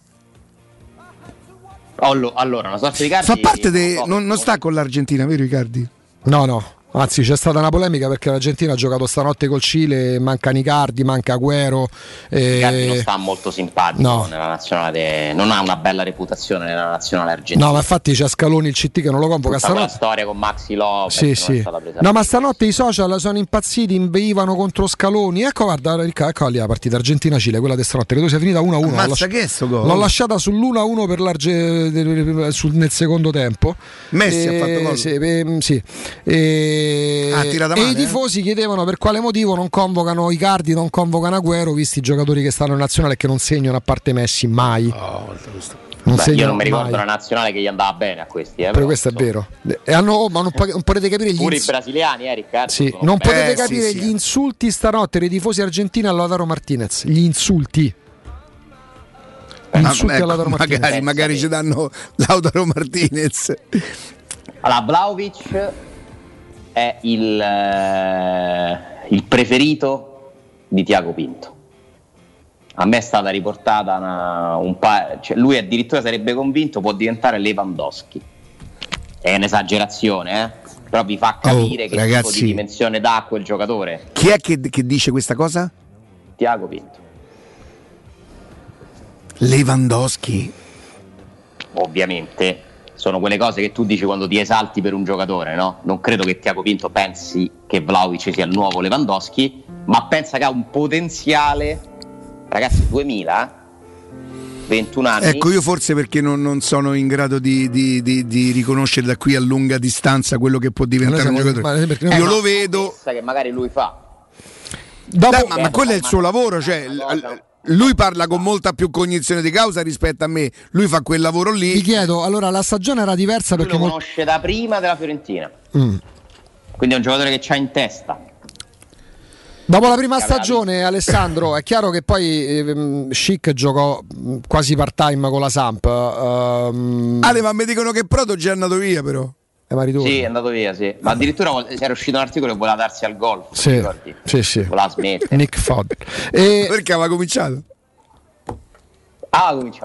Allo- Allora, una sorta di cardi Fa parte de- non, non sta con l'Argentina, vero Icardi? No, no. Anzi, c'è stata una polemica perché l'Argentina ha giocato stanotte col Cile, manca Nicardi, manca Agüero. eh, Icardi non sta molto simpatico No. nella nazionale, non ha una bella reputazione nella nazionale argentina. No, ma infatti c'è Scaloni il CT che non lo convoca Tutta stanotte. storia con Maxi Lopez Sì, sì. No, ma stanotte i social sono impazziti, inveivano contro Scaloni. Ecco, guarda, Ricca, ecco lì la partita Argentina-Cile, quella di stanotte, credo sia finita 1-1. Ammazza L'ho lasci- che sto gol? L'ho lasciata sull'1-1 per l'Arge- sul- nel secondo tempo. Messi ha fatto gol? Sì, ehm, sì. E, Ah, tirata e male, i tifosi chiedevano per quale motivo non convocano i cardi, non convocano Agüero, visti i giocatori che stanno in nazionale e che non segnano a parte Messi mai. non Oh, Beh, io non mi ricordo mai. una nazionale che gli andava bene a questi, eh, Però però, questo è vero. E hanno- ma non, non potete capire gli Pure i ins- brasiliani, eh, Riccardo. Sì, non belli. potete Eh, sì, capire sì. gli insulti stanotte dei tifosi argentini a Lautaro Martinez. Gli insulti. Ah, insulti ecco, a Lautaro Martinez. magari, magari ci danno Lautaro Martinez. Allora, Vlaovic è il, eh, il preferito di Tiago Pinto. A me è stata riportata una- un pa- cioè lui addirittura sarebbe convinto può diventare Lewandowski. È un'esagerazione, eh? però vi fa capire Oh, che tipo ragazzi. di dimensione dà quel giocatore. Chi è che, che dice questa cosa? Tiago Pinto. Lewandowski. Ovviamente sono quelle cose che tu dici quando ti esalti per un giocatore, no? Non credo che Tiago Pinto pensi che Vlaovic sia il nuovo Lewandowski, ma pensa che ha un potenziale, ragazzi, 2000, 21 anni. Ecco, io forse perché non, non sono in grado di, di- di- di riconoscere da qui a lunga distanza quello che può diventare un giocatore. ma- perché noi- Io Eh, lo vedo. che magari lui fa. Dopo- Dai, ma, ma quello è il suo lavoro, cioè, l- lui parla con molta più cognizione di causa rispetto a me. Lui fa quel lavoro lì. chiedo, allora la stagione era diversa Lui perché lo conosce da prima della Fiorentina. Mm. Quindi è un giocatore che c'ha in testa. dopo la prima stagione, Alessandro, è chiaro che poi ehm, Schick giocò mh, quasi part-time con la Samp. ehm, Ale, ma mi dicono che Proto già è andato via, però. Ma ritorna. Sì, è andato via, sì. Ma addirittura era uscito un articolo che voleva darsi al golf. ti Sì, ricordi? sì, sì. Voleva smettere. Nick Fod. E Perché aveva cominciato? Ah, comincia.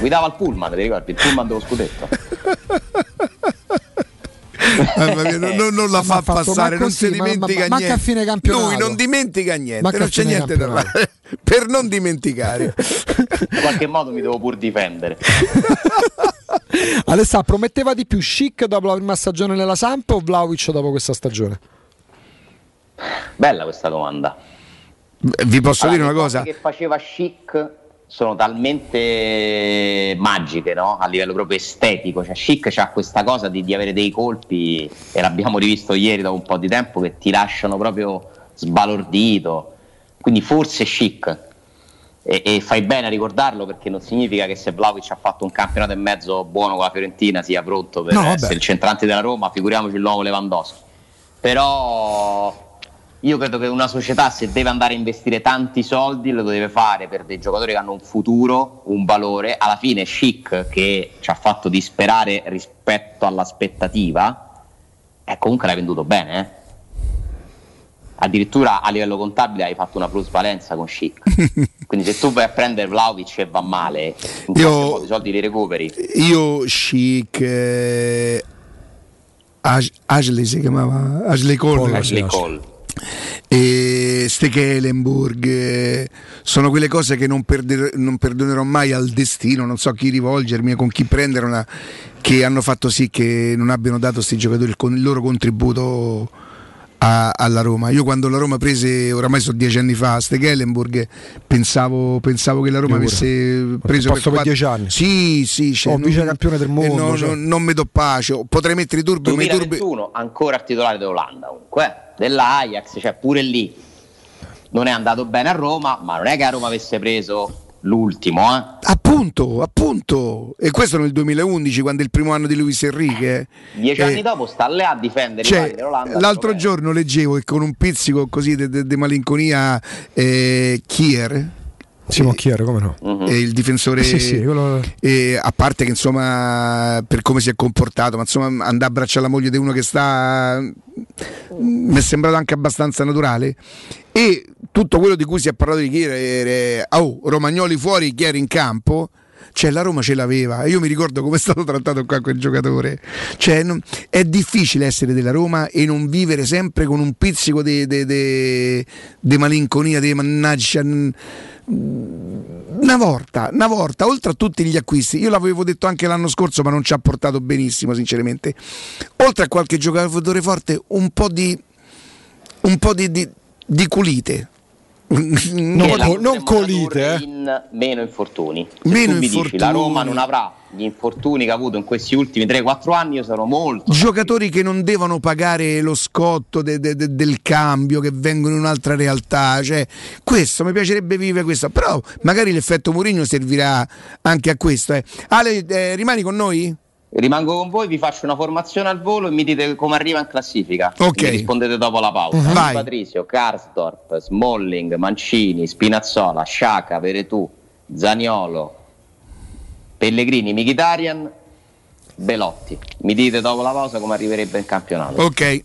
Guidava il pullman, ti ricordi? Il pullman dello scudetto. Mamma mia, non, non- non la Ma fa fatto- passare, ma non si così, ma- dimentica ma- manca niente. a fine campionato. Lui non dimentica niente, Manca non c'è niente da fare. per non dimenticare. In qualche modo mi devo pur difendere. Alessandro prometteva di più Schick dopo la prima stagione nella Samp o Vlaovic dopo questa stagione? Bella questa domanda. Vi posso Allora, dire una cose cosa? che faceva Chic sono talmente magiche, no? A livello proprio estetico. Cioè, Chic ha questa cosa di, di avere dei colpi, e l'abbiamo rivisto ieri dopo un po' di tempo, che ti lasciano proprio sbalordito. quindi forse chic. E, e fai bene a ricordarlo perché non significa che se Vlaovic ha fatto un campionato e mezzo buono con la Fiorentina sia pronto per No, essere il centrante della Roma, figuriamoci il nuovo Lewandowski. Però io credo che una società se deve andare a investire tanti soldi lo deve fare per dei giocatori che hanno un futuro, un valore. Alla fine Chic che ci ha fatto disperare rispetto all'aspettativa, eh, comunque l'hai venduto bene. eh. Addirittura a livello contabile hai fatto una plusvalenza con Chic. Quindi se tu vai a prendere Vlaovic e va male, Io- i soldi li recuperi. Io chic eh, Ash- Ashley si chiamava Ashley Cole, Ashley Cole. E Stekelenburg sono quelle cose che non, perder- non perdonerò mai al destino non so a chi rivolgermi con chi prenderla che hanno fatto sì che non abbiano dato questi giocatori con- il loro contributo a- alla Roma io quando la Roma prese oramai sono dieci anni fa Stekelenburg pensavo, pensavo che la Roma avesse preso posto per quattro- dieci anni. sì sì cioè, Oh, vice campione del mondo, no, cioè. no, non mi do pace potrei mettere i turbi ma i turbi 2021 ancora il titolare dell'Olanda comunque eh, dell'Ajax cioè pure lì non è andato bene a Roma ma non è che a Roma avesse preso l'ultimo eh. Appunto, appunto. E questo nel 2011, quando è il primo anno di Luis Enrique. dieci Eh, anni dopo sta lì a difendere Cioè, l'altro giorno leggevo che con un pizzico così di malinconia eh, Kier. Simo Chiaro, come no? È il difensore Sì, sì, quello- eh, a parte che insomma per come si è comportato ma insomma andare a abbracciare la moglie di uno che sta mi è sembrato anche abbastanza naturale e tutto quello di cui si è parlato di era oh, Romagnoli fuori Chier in campo cioè la Roma ce l'aveva. Io mi ricordo come è stato trattato qua quel giocatore. Cioè, non- è difficile essere della Roma e non vivere sempre con un pizzico di malinconia di mannaggia una volta, una volta, oltre a tutti gli acquisti, io l'avevo detto anche l'anno scorso, ma non ci ha portato benissimo, sinceramente. Oltre a qualche giocatore forte, un po' di un po' di, di, di culite. La co- non colite, eh. in meno infortuni Se Meno tu mi dici, infortuni. la Roma non avrà gli infortuni che ha avuto in questi ultimi 3-4 anni io sarò molto Giocatori che non devono pagare lo scotto de- de- de- del cambio, che vengono in un'altra realtà. Cioè, questo mi piacerebbe vivere questo, però magari l'effetto Mourinho servirà anche a questo. eh. Ale, eh, rimani con noi? Rimango con voi, vi faccio una formazione al volo e mi dite come arriva in classifica. Ok. Mi rispondete dopo la pausa. Mhm. Vai. Patrizio, Karsdorp, Smalling, Mancini, Spinazzola, Sciaca, Veretù, Zaniolo, Pellegrini, Mkhitaryan, Belotti. Mi dite dopo la pausa come arriverebbe in campionato. Ok.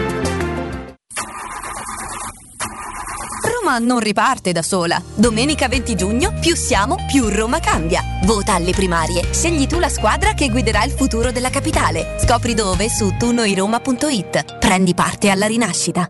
Roma non riparte da sola. Domenica 20 giugno, più siamo, più Roma cambia. Vota alle primarie. Scegli tu la squadra che guiderà il futuro della capitale. Scopri dove su tunoiroma.it. Prendi parte alla rinascita.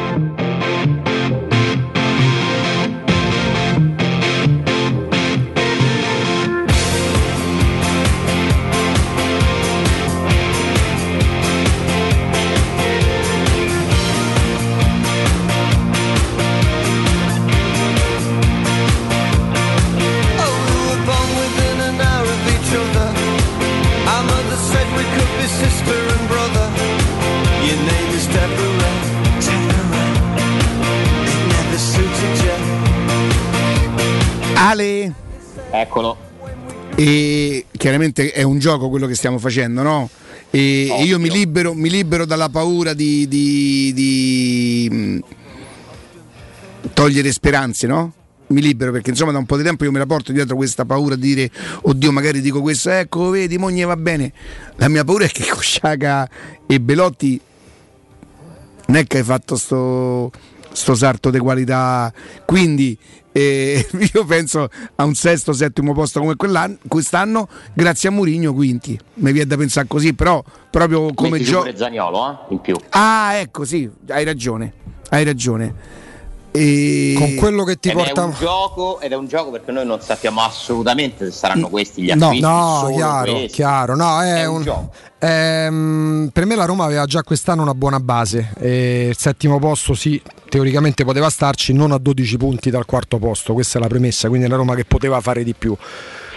Eccolo. E chiaramente è un gioco quello che stiamo facendo, no? E e io mi libero, mi libero dalla paura di, di- di, mh, togliere speranze, no? Mi libero perché insomma da un po' di tempo io me la porto dietro questa paura di dire oddio magari dico questo, ecco vedi, moglie va bene. La mia paura è che con Sciaga e Belotti non è che hai fatto sto, sto salto di qualità. Quindi eh, io penso a un sesto, settimo posto come quell'anno, quest'anno, grazie a Murigno, quinti. Mi viene da pensare così, però proprio come gioco. Zaniolo, eh? In più. Ah, ecco, sì, hai ragione. Hai ragione. E... Con quello che ti ed porta è un gioco ed è un gioco perché noi non sappiamo assolutamente se saranno questi gli No, acquisti no, solo chiaro, questi. chiaro. No, è, È un un- gioco. ehm, per me la Roma aveva già quest'anno una buona base. E il settimo posto, sì, teoricamente poteva starci non a 12 punti dal quarto posto. Questa è la premessa. Quindi è la Roma che poteva fare di più.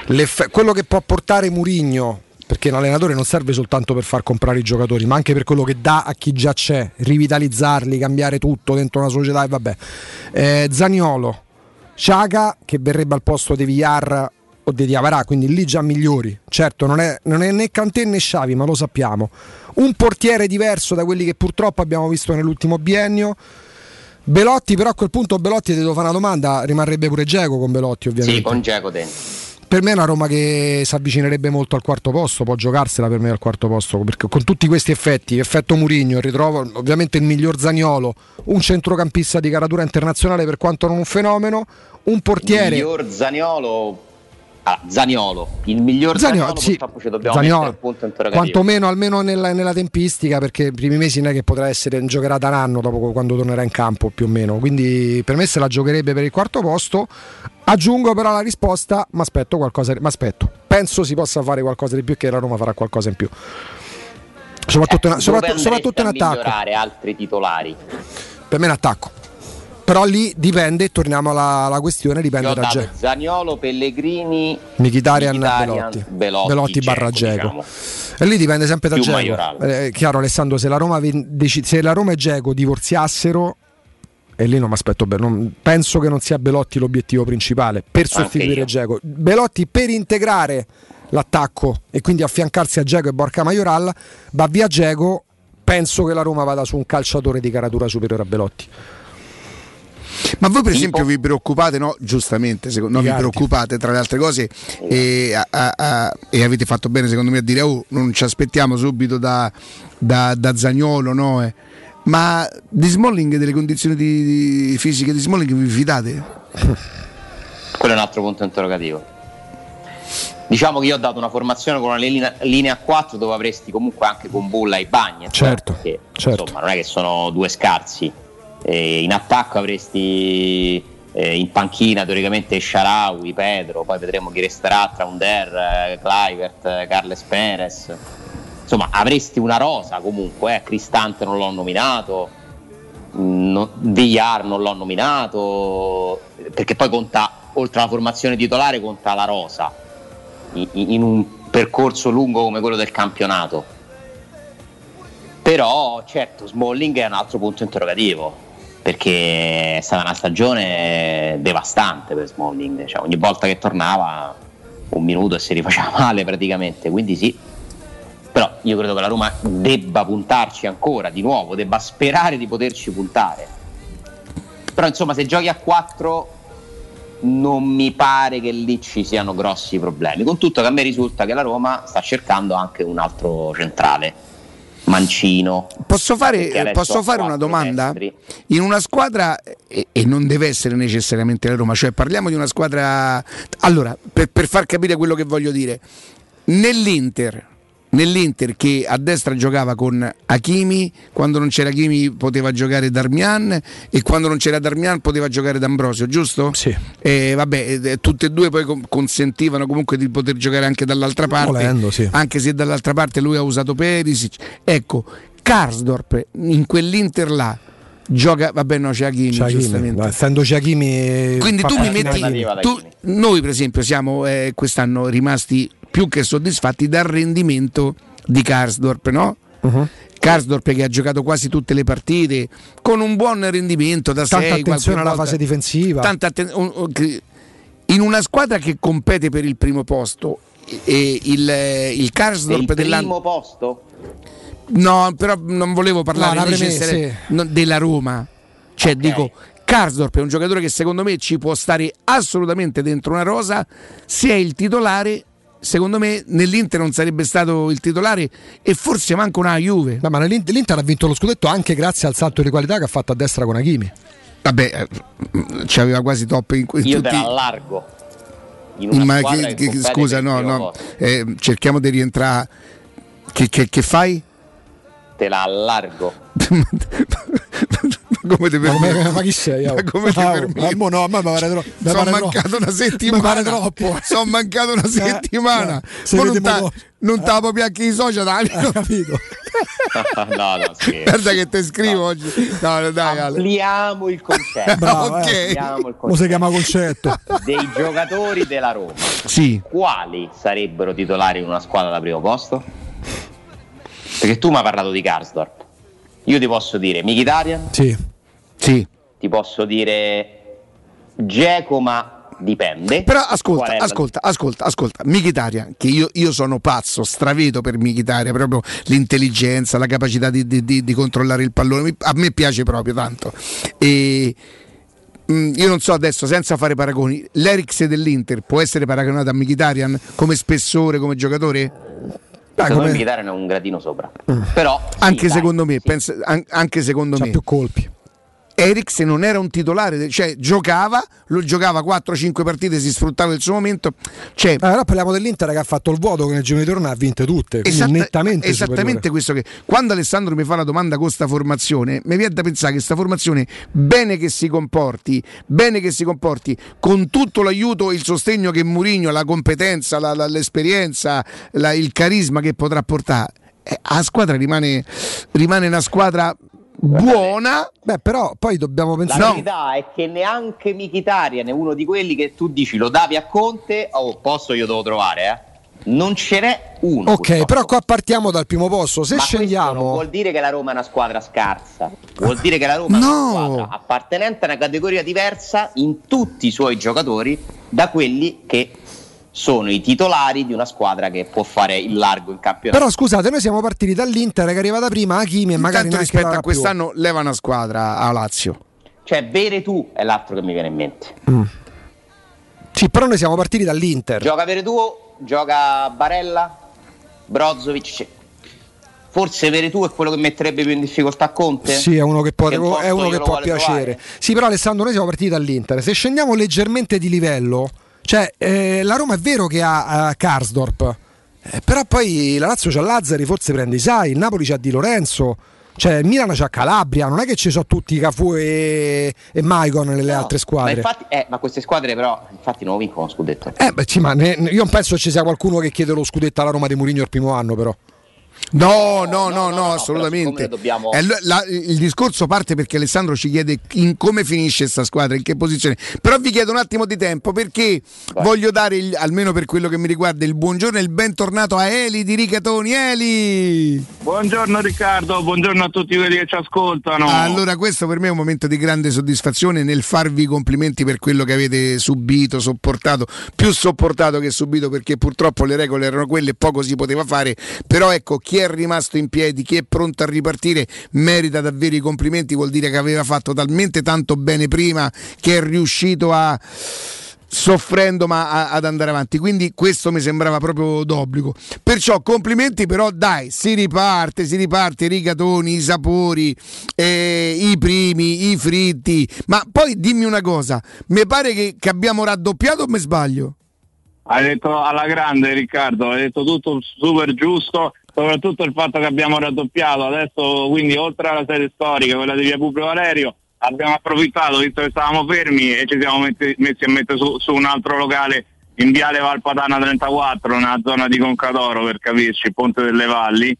L'eff- quello che può portare Murigno. Perché l'allenatore non serve soltanto per far comprare i giocatori, ma anche per quello che dà a chi già c'è, rivitalizzarli, cambiare tutto dentro una società e vabbè. Eh, Zaniolo, Ciaga che verrebbe al posto di Villar o di Diavarà, quindi lì già migliori. Certo, non è, non è né Cantè né Sciavi, ma lo sappiamo. Un portiere diverso da quelli che purtroppo abbiamo visto nell'ultimo biennio. Belotti, però a quel punto Belotti ti devo fare una domanda, rimarrebbe pure Geco con Belotti ovviamente. Sì, con Geco dentro. Per me è una Roma che si avvicinerebbe molto al quarto posto, può giocarsela per me al quarto posto, perché con tutti questi effetti, effetto Murigno, ritrovo ovviamente il miglior Zagnolo, un centrocampista di caratura internazionale per quanto non un fenomeno, un portiere... miglior Zaniolo ah, Zaniolo il miglior Zaniolo, Zaniolo, sì. purtroppo ci dobbiamo Zaniolo, mettere punto interrogativo. quantomeno almeno nella, nella tempistica perché i primi mesi non è che potrà essere giocherà da un anno dopo quando tornerà in campo più o meno. Quindi per me se la giocherebbe per il quarto posto. Aggiungo però la risposta ma aspetto qualcosa ma aspetto penso si possa fare qualcosa di più che la Roma farà qualcosa in più. Soprattutto, in, Dove soprattutto, soprattutto in attacco. altri titolari. Per me in attacco però lì dipende torniamo alla, alla questione Io dipende da Ge- Zaniolo Pellegrini Mkhitaryan, Belotti, Belotti, Belotti barra Dzeko, Geco diciamo. e lì dipende sempre da Geco. Eh, chiaro Alessandro se la Roma, se la Roma e Geco divorziassero e lì non mi aspetto bene penso che non sia Belotti l'obiettivo principale per sostituire. Geco Belotti per integrare l'attacco e quindi affiancarsi a Geco e Borca Majoral va via Geco penso che la Roma vada su un calciatore di caratura superiore a Belotti Ma voi per esempio vi preoccupate, no? Giustamente, secondo, no, vi preoccupate tra le altre cose e, a- a- a- e avete fatto bene secondo me a dire oh, non ci aspettiamo subito da, da, da Zagnolo, no? eh. Ma di Smalling, delle condizioni di- di- fisiche di Smalling vi fidate? quello è un altro punto interrogativo diciamo che io ho dato una formazione con una linea, linea a 4 dove avresti comunque anche con Bulla e Bagnet Certo, certo. insomma non è che sono due scarsi E in attacco avresti eh, in panchina teoricamente Sharawi, Pedro poi vedremo chi resterà tra Under, eh, Kluivert, eh, Carles Perez insomma avresti una rosa comunque eh. Cristante non l'ho nominato no, Villar non l'ho nominato perché poi conta oltre alla formazione titolare conta la rosa in, in un percorso lungo come quello del campionato però certo Smalling è un altro punto interrogativo perché è stata una stagione devastante per Smalling cioè, ogni volta che tornava un minuto e si rifaceva male praticamente quindi sì. Però io credo che la Roma debba puntarci ancora di nuovo, debba sperare di poterci puntare. Però insomma se giochi a 4 non mi pare che lì ci siano grossi problemi, con tutto che a me risulta che la Roma sta cercando anche un altro centrale, Mancino. Posso fare, posso fare una domanda? destri. In una squadra, e, e non deve essere necessariamente la Roma, cioè parliamo di una squadra... Allora, per, per far capire quello che voglio dire, nell'Inter, nell'Inter che a destra giocava con Hakimi, quando non c'era Hakimi poteva giocare Darmian e quando non c'era Darmian poteva giocare D'Ambrosio, giusto? Sì. E vabbè, eh, tutte e due poi consentivano comunque di poter giocare anche dall'altra parte, Volendo, sì. anche se dall'altra parte lui ha usato Perisic. Ecco, Karsdorp in quell'Inter là gioca, vabbè no c'è Hakimi, C'è giustamente. no, essendoci Hakimi Quindi fa tu mi metti, tu- noi per esempio siamo eh, quest'anno rimasti più che soddisfatti dal rendimento di Karsdorp, no? Uh-huh. Karsdorp che ha giocato quasi tutte le partite con un buon rendimento da tanta 6 attenzione alla fase difensiva tanta atten- un- un- che- in una squadra che compete per il primo posto e il, il Per il Karsdorp dell'anno primo posto? No, però non volevo parlare No, premessa, no, della Roma. Cioè, dico, Karsdorp è un giocatore che secondo me ci può stare assolutamente dentro una rosa. Se è il titolare, secondo me nell'Inter non sarebbe stato il titolare e forse manca una Juve. No, ma nell'Inter- l'Inter ha vinto lo scudetto anche grazie al salto di qualità che ha fatto a destra con Hakimi. Vabbè, eh, ci aveva quasi top in, in Io te tutti. la allargo. In una Ma che- che scusa, no, no, eh, cerchiamo di rientrare. Che, che- che fai? Te la allargo. come ti Ma, come- permetti? ma chi sei? Ma come ti Ah, permetti? ma mo no, a me mi pare, tro- mi Sono mancato una mi settimana. pare troppo. Sono mancato una settimana. eh, se Ma non dopo. non te la puoi più anche i social, Dani. capito? no, no, scherzo. Guarda che te scrivo oggi. No, no, dai. Ampliamo il concetto. Bravo, Ok. eh. Ampliamo il Come si concetto. chiama concetto? Dei giocatori della Roma. Sì. Quali sarebbero titolari in una squadra da primo posto? Perché tu mi hai parlato di Karsdorp. Io ti posso dire Mkhitaryan, Sì. Sì. ti posso dire Geco, ma dipende. Però ascolta, ascolta, ascolta, ascolta, Michitaria, che io, io sono pazzo, stravedo per Michitaria, proprio l'intelligenza, la capacità di, di- di- di controllare il pallone, a me piace proprio tanto. E mm, io non so adesso, senza fare paragoni, l'Eriks dell'Inter può essere paragonato a Mkhitaryan come spessore, come giocatore? Dai, Secondo come- me Mkhitaryan è un gradino sopra. Però sì, anche dai, secondo me, pensa- an- anche secondo me. più colpi. Eriksen non era un titolare, cioè giocava, lo giocava 4-5 partite, si sfruttava il suo momento. Cioè, Allora parliamo dell'Inter che ha fatto il vuoto che nel giro di torno ha vinte tutte. Esatta- nettamente esattamente superiore. questo che quando Alessandro mi fa la domanda con sta formazione mi viene da pensare che sta formazione bene che si comporti bene che si comporti con tutto l'aiuto e il sostegno che Mourinho la competenza la- la- l'esperienza la- il carisma che potrà portare eh, la squadra rimane, rimane una squadra buona beh però poi dobbiamo La verità è che neanche Mkhitaryan è uno di quelli che tu dici lo davi a Conte, oh posto io devo trovare, eh. Non ce n'è uno. Ok, però qua partiamo dal primo posto. Se Ma questo non vuol dire che la Roma è una squadra scarsa, vuol dire che la Roma è una squadra appartenente a una categoria diversa in tutti i suoi giocatori da quelli che sono i titolari di una squadra che può fare il largo in campionato. però scusate, noi siamo partiti dall'Inter che è arrivata prima Hakimi e magari intanto rispetto a quest'anno leva una squadra a Lazio Cioè, bere tu è l'altro che mi viene in mente. Sì, però noi siamo partiti dall'Inter. Gioca Veretù, gioca Barella, Brozovic. Forse Veretù è quello che metterebbe più in difficoltà Conte? Sì, è uno che può, Che uno che può piacere. trovare. Sì, però Alessandro, noi siamo partiti dall'Inter. Se scendiamo leggermente di livello, cioè eh, la Roma è vero che ha eh, Karsdorp, eh, però poi la Lazio c'ha Lazzari, forse prende Isai, il Napoli c'ha Di Lorenzo. Cioè, il Milan c'ha Calabria, non è che ci sono tutti Cafu e, e Maicon nelle altre Ma, squadre. infatti, eh, ma queste squadre però infatti non vincono scudetto. Eh, beh, sì, ma ne- io non penso ci sia qualcuno che chiede lo scudetto alla Roma di Mourinho il primo anno, però. No, no, no, no, assolutamente. Eh, il discorso parte perché Alessandro ci chiede in come finisce questa squadra, in che posizione. Però vi chiedo un attimo di tempo perché voglio dare, il- almeno per quello che mi riguarda, il buongiorno e il bentornato a Eli di Ricatoni. Eli! Buongiorno Riccardo, buongiorno a tutti quelli che ci ascoltano. Allora, questo per me è un momento di grande soddisfazione nel farvi i complimenti per quello che avete subito, sopportato, più sopportato che subito perché purtroppo le regole erano quelle e poco si poteva fare. Però ecco, chi è rimasto in piedi, chi è pronto a ripartire, merita davvero i complimenti, vuol dire che aveva fatto talmente tanto bene prima che è riuscito a soffrendo ma a- ad andare avanti. Quindi questo mi sembrava proprio d'obbligo. Perciò complimenti però dai si riparte si riparte i rigatoni i sapori eh, i primi i fritti. Ma poi dimmi una cosa mi pare che, che abbiamo raddoppiato o mi sbaglio? Hai detto alla grande Riccardo, hai detto tutto super giusto, soprattutto il fatto che abbiamo raddoppiato adesso, quindi oltre alla serie storica, quella di Via Publio Valerio, abbiamo approfittato, visto che stavamo fermi e ci siamo messi, messi a mettere su, su un altro locale in Viale Valpadana 34, nella zona di Concadoro per capirci, Ponte delle Valli.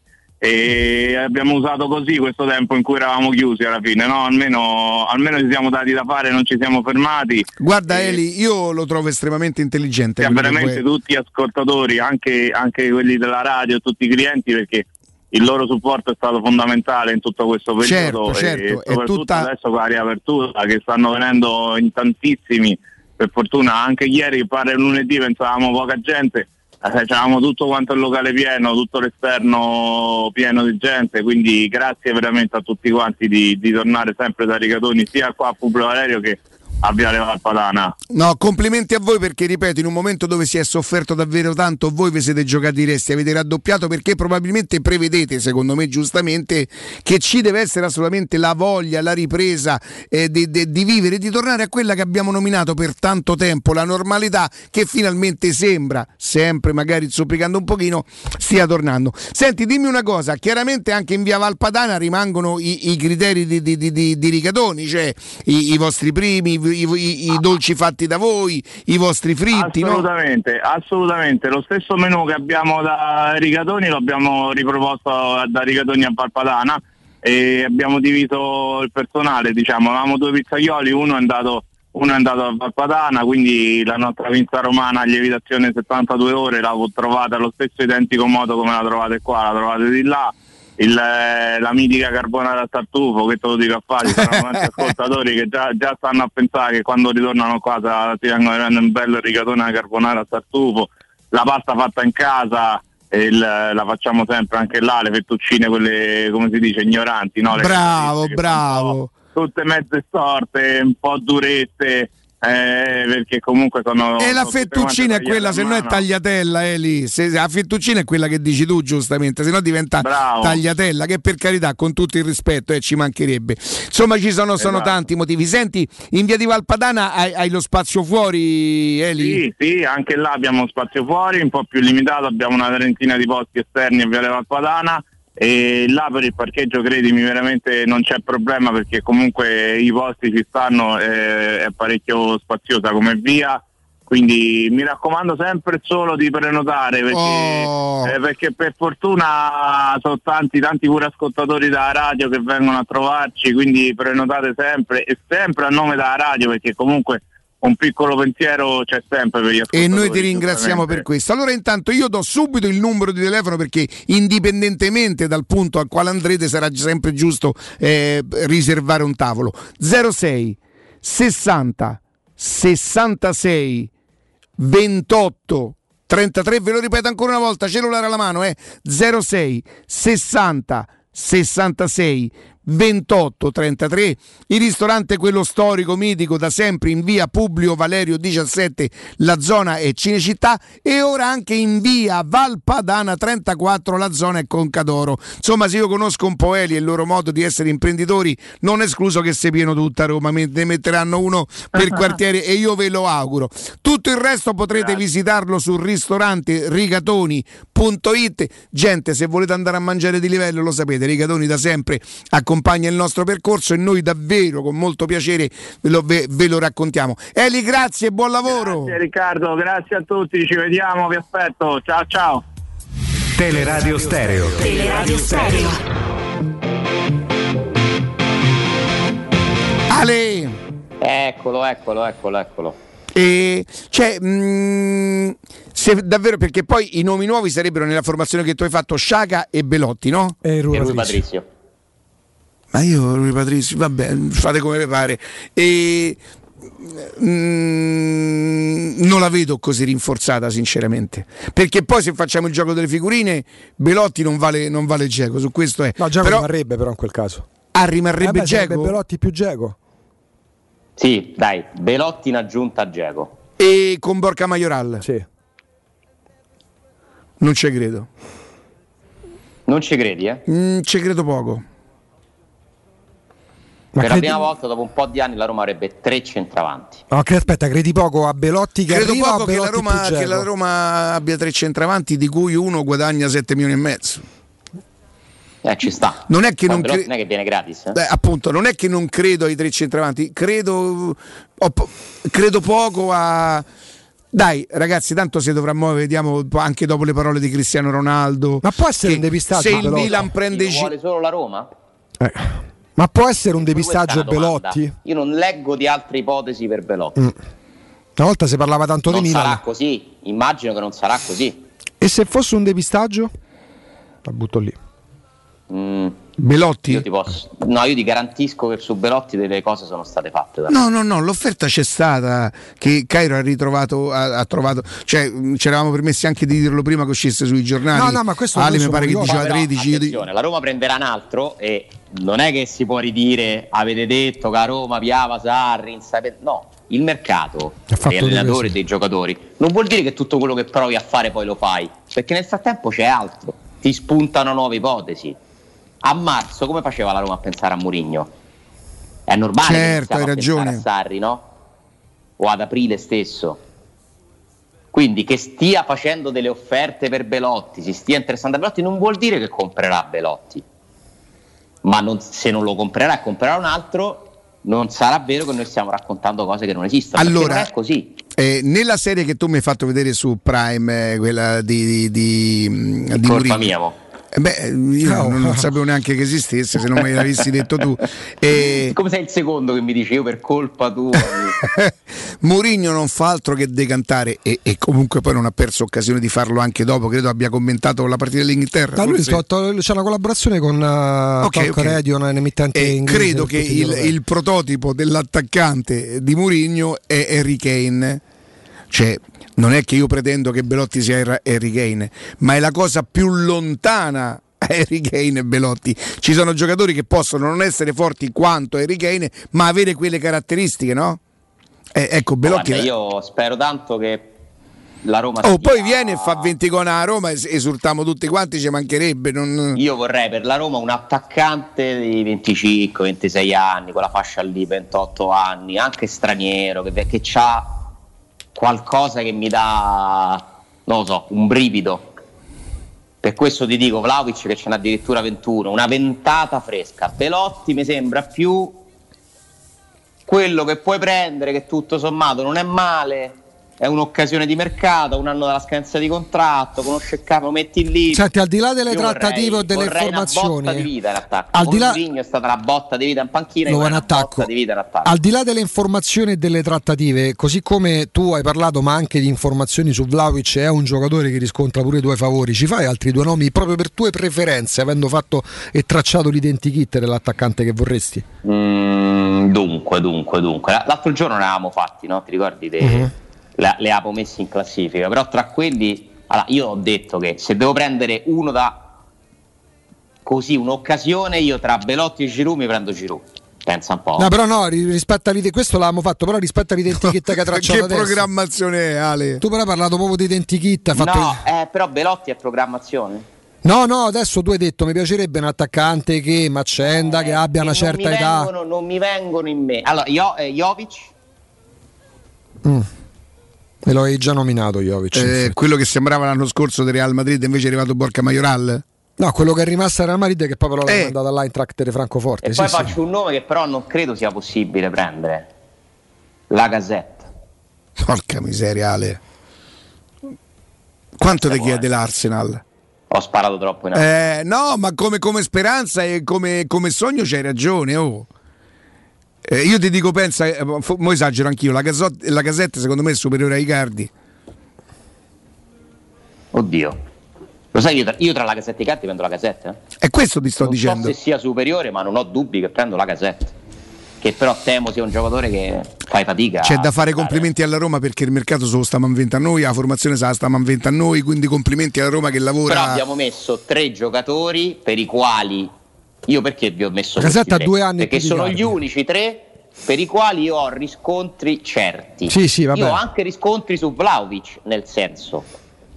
E abbiamo usato così questo tempo in cui eravamo chiusi alla fine, no? Almeno, almeno ci siamo dati da fare, non ci siamo fermati. guarda Eli io lo trovo estremamente intelligente che veramente vuoi- tutti gli ascoltatori, anche, anche quelli della radio, tutti i clienti, perché il loro supporto è stato fondamentale in tutto questo periodo Certo, certo, e soprattutto tutta- adesso con la riapertura che stanno venendo in tantissimi, per fortuna anche ieri, pare lunedì pensavamo poca gente, c'avevamo tutto quanto il locale pieno, tutto l'esterno pieno di gente, quindi grazie veramente a tutti quanti di, di tornare sempre da Rigatoni sia qua a Publio Valerio che a Viale Valpadana. No, complimenti a voi perché ripeto, in un momento dove si è sofferto davvero tanto, voi vi siete giocati i resti, avete raddoppiato perché probabilmente prevedete, secondo me giustamente, che ci deve essere assolutamente la voglia, la ripresa eh, di, di- di vivere, di tornare a quella che abbiamo nominato per tanto tempo, la normalità che finalmente sembra, sempre magari zoppicando un pochino, stia tornando. Senti, dimmi una cosa, chiaramente anche in via Valpadana rimangono i, i criteri di, di, di, di- Rigatoni, cioè i, i vostri primi, i, i- i dolci fatti da voi, i vostri fritti, no? Assolutamente, assolutamente. Lo stesso menù che abbiamo da Rigatoni lo abbiamo riproposto da Rigatoni a Valpadana e abbiamo diviso il personale, diciamo, avevamo due pizzaioli, uno è andato uno è andato a Valpadana, quindi la nostra pizza romana a lievitazione 72 ore la trovate allo stesso identico modo come la trovate qua, la trovate di là. Il, eh, la mitica carbonara a tartufo, che te lo dico a fare, saranno tanti ascoltatori che già, già stanno a pensare che quando ritornano a casa si vengono un bel rigatone alla carbonara a tartufo, la pasta fatta in casa, il- la facciamo sempre anche là, le fettuccine quelle come si dice ignoranti, no? Le Bravo, bravo. tutte mezze storte, un po' durette, eh, perché comunque sono... E la fettuccina è quella, se no è tagliatella, Eli. Se, la fettuccina è quella che dici tu, giustamente, se no diventa Bravo. tagliatella, che per carità, con tutto il rispetto, eh, ci mancherebbe. Insomma, ci sono, sono Esatto. tanti motivi. Senti, in via di Valpadana hai, hai lo spazio fuori, Eli? Sì, sì, anche là abbiamo spazio fuori, un po' più limitato, abbiamo una trentina di posti esterni a Viale Valpadana e là per il parcheggio credimi veramente non c'è problema perché comunque i posti ci stanno, eh, è parecchio spaziosa come via. Quindi mi raccomando sempre solo di prenotare perché, Oh. eh, perché per fortuna sono tanti, tanti pure ascoltatori dalla radio che vengono a trovarci, quindi prenotate sempre e sempre a nome della radio perché comunque un piccolo pensiero c'è sempre per gli E ascoltatori. noi ti ringraziamo per questo. Allora, intanto io do subito il numero di telefono perché, indipendentemente dal punto al quale andrete, sarà sempre giusto eh, riservare un tavolo. 06 60 66 28 33, ve lo ripeto ancora una volta, cellulare alla mano, eh? 06 60 66 28 33 il ristorante quello storico mitico da sempre in via Publio Valerio 17 la zona è Cinecittà e ora anche in via Valpadana 34 la zona è Concadoro. Insomma se io conosco un po' Eli e il loro modo di essere imprenditori non è escluso che sia pieno tutta Roma ne metteranno uno per quartiere e io ve lo auguro. Tutto il resto potrete visitarlo sul ristorante rigatoni.it gente se volete andare a mangiare di livello lo sapete Rigatoni da sempre accompagna il nostro percorso e noi davvero con molto piacere ve lo, ve- ve lo raccontiamo Eli grazie e buon lavoro Grazie Riccardo, grazie a tutti, ci vediamo, vi aspetto, ciao ciao. Teleradio Stereo. Teleradio Stereo. Ale Eccolo, eccolo, eccolo, eccolo. E cioè, mm, se davvero perché poi i nomi nuovi sarebbero nella formazione che tu hai fatto Sciaca e Belotti, no? E E lui Patrizio. Ma io, Rui Patrizio, vabbè, fate come vi pare. E mm, non la vedo così rinforzata, sinceramente. Perché poi se facciamo il gioco delle figurine, Belotti non vale, non vale Geco, su questo è. No, Però, rimarrebbe però in quel caso. ah, rimarrebbe Eh beh, Dzeko? Belotti più Geco. Sì, dai, Belotti in aggiunta a Geco. E con Borca Majoral? Sì. Non ci credo. Non ci credi, eh? Mm, ci credo poco. Ma per la credi- prima volta dopo un po' di anni la Roma avrebbe tre centravanti. No, che- aspetta, credi poco a Belotti che Credo arriva poco che la, Roma, che la? Roma abbia tre centravanti di cui uno guadagna 7 milioni e mezzo. Eh, ci sta. Non è che non cre- non è che viene gratis, eh? Beh, appunto, non è che non credo ai tre centravanti, credo, po- credo poco a. Dai, ragazzi, tanto si dovrà muovere, vediamo anche dopo le parole di Cristiano Ronaldo. Ma può essere un depistaggio Se il? Milan prende Gi- vuole solo la Roma? Eh. Ma può essere un depistaggio. Belotti? Io non leggo di altre ipotesi per Belotti. Mm. Una volta si parlava tanto non di Milan. sarà così, immagino che non sarà così. E se fosse un depistaggio? La butto lì. Mm, Belotti? io ti posso... No, io ti garantisco che su Belotti delle cose sono state fatte. dai. No, no, no, l'offerta c'è stata che Cairo ha ritrovato, ha, ha trovato, cioè ci eravamo permessi anche di dirlo prima che uscisse sui giornali. No, no, ma questo Ale mi pare che diceva però, 13. io di- la Roma prenderà un altro e non è che si può ridire, avete detto che a Roma piava Sarri, in Sape- no, il mercato degli allenatori e dei giocatori non vuol dire che tutto quello che provi a fare poi lo fai, perché nel frattempo c'è altro, ti spuntano nuove ipotesi. A marzo come faceva la Roma a pensare a Mourinho? È normale Certo, hai ragione. a Sarri, no? O ad aprile stesso. Quindi che stia facendo delle offerte per Belotti, si stia interessando a Belotti, non vuol dire che comprerà Belotti. Ma non- se non lo comprerà e comprerà un altro, non sarà vero che noi stiamo raccontando cose che non esistono. Allora, non è così. Eh, nella serie che tu mi hai fatto vedere su Prime, eh, quella di, di, di, di colpa Mourinho. mia, mo. Eh Beh, io No. non, non sapevo neanche che esistesse, se non me l'avessi detto tu. E Come sei il secondo che mi dice io per colpa tua? Mourinho non fa altro che decantare e, e comunque poi non ha perso occasione di farlo anche dopo, credo abbia commentato la partita dell'Inghilterra. Ma lui c'è una collaborazione con uh, Ok, Talk ok. Radio, un'emittente E inglese. credo che il, il prototipo dell'attaccante di Mourinho è Harry Kane. Cioè, non è che io pretendo che Belotti sia Harry Kane, ma è la cosa più lontana Harry Kane e Belotti. Ci sono giocatori che possono non essere forti quanto Harry Kane, ma avere quelle caratteristiche, no? Eh, ecco, Belotti. Guarda, io spero tanto che la Roma Oh, sia- poi viene e fa 20 gol a Roma, es- esultiamo tutti quanti, ci mancherebbe. non- Io vorrei per la Roma un attaccante di 25-26 anni, con la fascia lì, 28 anni, anche straniero, che, che ha qualcosa che mi dà, non lo so, un brivido. Per questo ti dico, Vlaovic che ce n'ha addirittura 21, una ventata fresca. Belotti mi sembra più quello che puoi prendere, che tutto sommato non è male, è un'occasione di mercato, un anno dalla scadenza di contratto, conosce il capo, metti lì. Senti, al di là delle Io trattative o vorrei- delle Una botta informazioni, di vita. Al di là- è stata la botta di vita in panchina, Lo una attacco. botta di vita in attacco. Al di là delle informazioni e delle trattative, così come tu hai parlato, ma anche di informazioni su Vlaovic, è un giocatore che riscontra pure i tuoi favori. Ci fai altri due nomi proprio per tue preferenze, avendo fatto e tracciato l'identikit dell'attaccante che vorresti? Mm, dunque, dunque, dunque. L'altro giorno ne avevamo fatti, no? Ti ricordi? Le, Mhm la, le Apo messi in classifica, però tra quelli, allora, io ho detto che se devo prendere uno da così un'occasione, io tra Belotti e Giroud mi prendo Giroud. Pensa un po'. No, però no, rispetto all'idea, questo l'abbiamo fatto, però rispetto all'identichetta che ha tracciato. che adesso. programmazione è, Ale? Tu però hai parlato proprio di identikit. Fatto... No, eh, però Belotti è programmazione. No, no, adesso tu hai detto mi piacerebbe un attaccante che m'accenda, eh, che abbia che una certa età. Vengono, non mi vengono in me. Allora, io, eh, Jovic. Mm. Me lo hai già nominato Jovic. Eh, quello che sembrava l'anno scorso del Real Madrid invece è arrivato Borca Majoral? No, quello che è rimasto al Real Madrid che proprio l'ha Eh. mandato all'Eintracht di Francoforte. e sì, poi sì. faccio un nome che però non credo sia possibile prendere. La Gazzetta. Porca miseria, Ale. Quanto ti chiede l'Arsenal? Ho sparato troppo in alto. Eh, no, ma come, come speranza e come, come sogno c'hai ragione. Oh. Eh, io ti dico, pensa, eh, mo esagero anch'io, la, Gazzot- la Gazzetta secondo me è superiore ai Cardi. Oddio. Lo sai, io tra, io tra la Gazzetta e i Carti prendo la Gazzetta. eh? E questo ti sto non dicendo. so se sia superiore, ma non ho dubbi che prendo la Gazzetta. Che però temo sia un giocatore che fai fatica. C'è da fare complimenti alla Roma perché il mercato se lo stiamo inventando a noi, la formazione se la stiamo inventando a noi, quindi complimenti alla Roma che lavora. Però abbiamo messo tre giocatori per i quali io perché vi ho messo La Gazzetta questi tre? due anni Perché sono gli unici tre per i quali io ho riscontri certi. Sì, sì, vabbè. Io ho anche riscontri su Vlaovic, nel senso,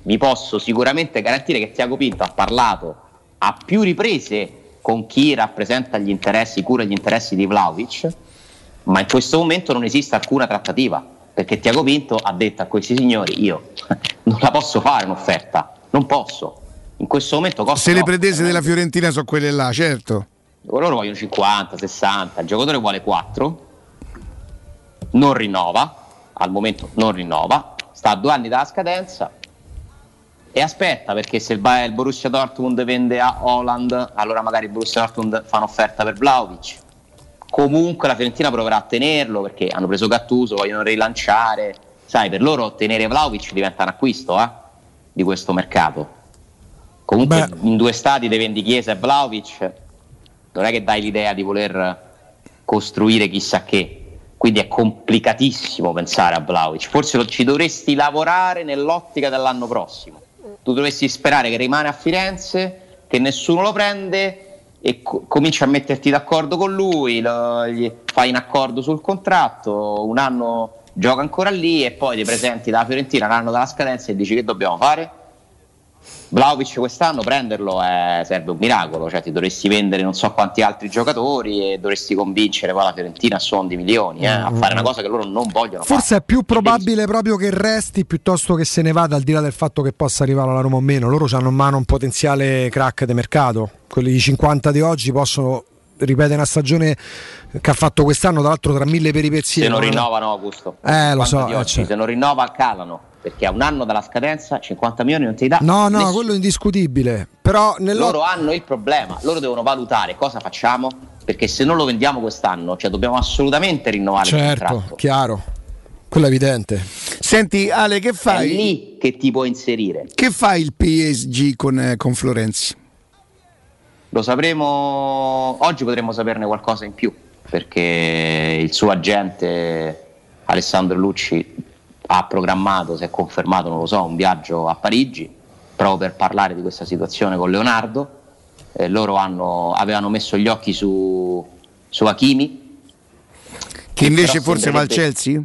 vi posso sicuramente garantire che Tiago Pinto ha parlato a più riprese con chi rappresenta gli interessi, cura gli interessi di Vlaovic, ma in questo momento non esiste alcuna trattativa, perché Tiago Pinto ha detto a questi signori io non la posso fare un'offerta, non posso. In questo momento costa Se le pretese della. Fiorentina sono quelle là, certo. Loro vogliono 50, 60, il giocatore vuole 4, non rinnova, al momento non rinnova, sta a due anni dalla scadenza e aspetta perché se il Borussia Dortmund vende a Holland, allora magari il Borussia Dortmund fa un'offerta per Vlaovic. Comunque la Fiorentina proverà a tenerlo perché hanno preso Gattuso, vogliono rilanciare. Sai, per loro tenere Vlaovic diventa un acquisto eh, di questo mercato. Comunque in due stati dei vendi Chiesa e Vlaovic non è che dai l'idea di voler costruire chissà che. Quindi è complicatissimo pensare a Vlaovic. Forse ci dovresti lavorare nell'ottica dell'anno prossimo. Tu dovresti sperare che rimane a Firenze, che nessuno lo prende e co- cominci a metterti d'accordo con lui, lo- fai un accordo sul contratto, un anno gioca ancora lì e poi ti presenti dalla Fiorentina un anno dalla scadenza e dici che dobbiamo fare? Vlaovic quest'anno prenderlo è- serve un miracolo, cioè ti dovresti vendere non so quanti altri giocatori e dovresti convincere poi la Fiorentina a suon di milioni eh, a fare una cosa che loro non vogliono Forse è più probabile proprio che resti piuttosto che se ne vada, al di là del fatto che possa arrivare alla Roma o meno. Loro hanno in mano un potenziale crack di mercato. Quelli di 50 di oggi possono ripetere una stagione che ha fatto quest'anno, tra l'altro tra mille peripezie. Se non no? rinnovano Augusto, Eh, lo 50 so, eh, certo. se non rinnova calano perché a un anno dalla scadenza 50 milioni non ti dà. No, no, nessuno. quello è indiscutibile. Però loro hanno il problema, loro devono valutare cosa facciamo perché se non lo vendiamo quest'anno, cioè dobbiamo assolutamente rinnovare il Certo, contratto. chiaro. Quello è evidente. Senti Ale, che È fai? lì che ti può inserire. Che fa il PSG con, eh, con Florenzi? Lo sapremo oggi potremmo saperne qualcosa in più perché il suo agente Alessandro Lucci ha programmato, se è confermato, non lo so, un viaggio a Parigi proprio per parlare di questa situazione con Leonardo eh, loro hanno- avevano messo gli occhi su, su Hakimi, Che invece forse va al Chelsea?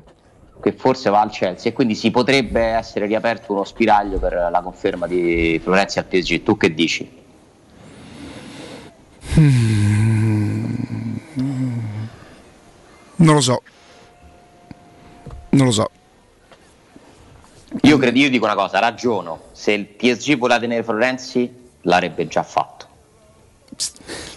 che forse va al Chelsea e quindi si potrebbe essere riaperto uno spiraglio per la conferma di Florenzi al PSG. Tu che dici? Non lo so. Non lo so. Io credo, io dico una cosa, ragiono, se il PSG voleva tenere Florenzi l'avrebbe già fatto.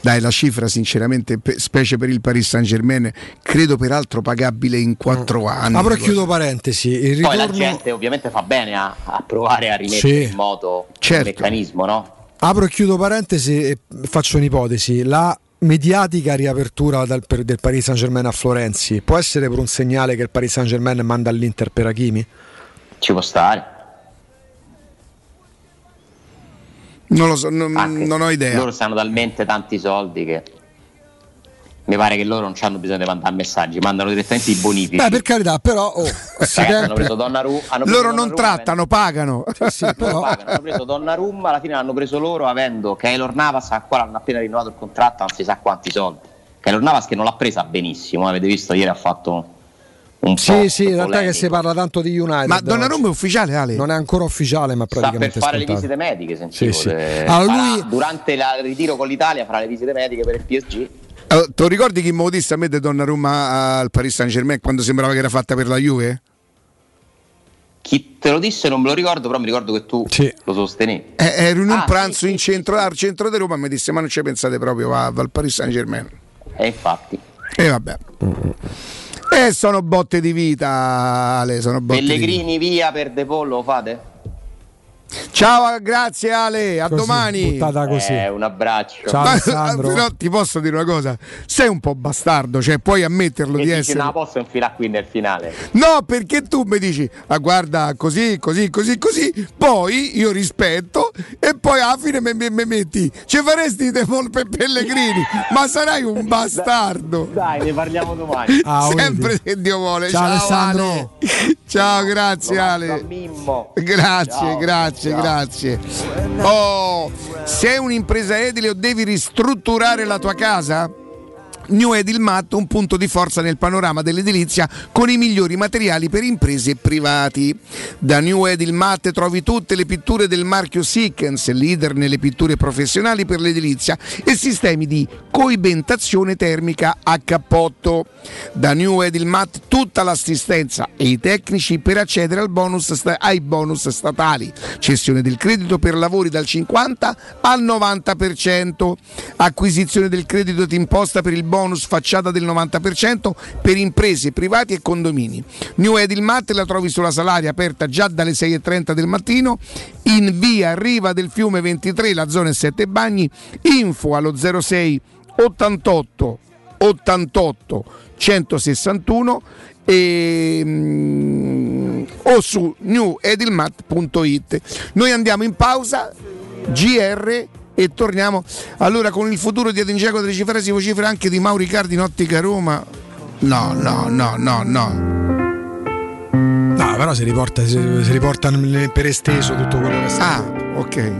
Dai, la cifra sinceramente, pe- specie per il Paris Saint Germain, credo peraltro pagabile in quattro anni. Apro e chiudo parentesi. Il Poi la ritorno, gente ovviamente fa bene a, a provare a rimettere Sì. in moto Certo. il meccanismo, no? apro e chiudo parentesi e faccio un'ipotesi. La mediatica riapertura dal- per- del Paris Saint Germain a Florenzi può essere per un segnale che il Paris Saint Germain manda all'Inter per Hakimi? Ci può stare. Non lo so, non, non ho idea. Loro stanno talmente tanti soldi che mi pare che loro non hanno bisogno di mandare messaggi, mandano direttamente i bonifici. Beh, per carità, però oh, Ragazzi, hanno preso Donnarumma, hanno preso Loro non Donnarumma trattano, pagano. sì, avendo- però- pagano, hanno preso Donnarumma, alla fine l'hanno preso loro avendo Keylor Navas al quale hanno appena rinnovato il contratto, non si sa quanti soldi. Keylor Navas che non l'ha presa benissimo, eh, avete visto ieri ha fatto un Sì, po' sì, in realtà che si parla tanto di United. Ma Donnarumma è ufficiale, Ale? Non è ancora ufficiale, ma sta per praticamente fare le scontato. visite mediche, sentivo. Sì, sì. eh, Allora, farà- lui- durante il ritiro con l'Italia farà le visite mediche per il PSG. Allora, te lo ricordi chi me lo disse a me di Donnarumma al Paris Saint Germain quando sembrava che era fatta per la Juve? Chi te lo disse non me lo ricordo, però mi ricordo che tu lo sostenevi. Eh, ero in un Ah, pranzo in centro, al centro di Roma e mi disse ma non ci pensate proprio, va, va al Paris Saint Germain. E infatti. E vabbè. E sono botte di vita, Ale, sono botte. Pellegrini via per De Paul lo fate? Ciao, grazie Ale, a Così, domani. così. Eh, un abbraccio. Ma- però ti posso dire una cosa, sei un po' bastardo, cioè puoi ammetterlo E di dici, essere... non la posso infilare qui nel finale. No, perché tu mi dici, ah, guarda, così, così, così, così, poi io rispetto e poi alla fine mi, metti, ci faresti De Paul per Pellegrini, ma sarai un bastardo. Dai, ne parliamo domani. Ah, Sempre se Dio vuole. Ciao, Ciao, Alessandro. Ale. Ciao, grazie Ale. Grazie, Ciao. Grazie, grazie. Oh, sei un'impresa edile o devi ristrutturare la tua casa? New Edilmat, un punto di forza nel panorama dell'edilizia con i migliori materiali per imprese e privati. Da New Edilmat trovi tutte le pitture del marchio Sickens, leader nelle pitture professionali per l'edilizia e sistemi di coibentazione termica a cappotto. Da New Edilmat tutta l'assistenza e i tecnici per accedere bonus ai bonus statali. Cessione del credito per lavori dal 50 al 90%. Acquisizione del credito d'imposta per il bonus facciata del 90% per imprese, privati e condomini. New Edilmat la trovi sulla Salaria aperta già dalle 6.30 del mattino in via Riva del Fiume 23, la zona 7 Bagni. Info allo 06 88 88 161 e, mm, o su newedilmat.it. Noi andiamo in pausa, GR e torniamo. Allora con il futuro di Adingeco delle cifre si vocifera anche di Mauri Cardi in Ottica Roma. No, no, no, no, no. No, però si riporta, si, si riporta per esteso tutto quello che sta. Ah, ok.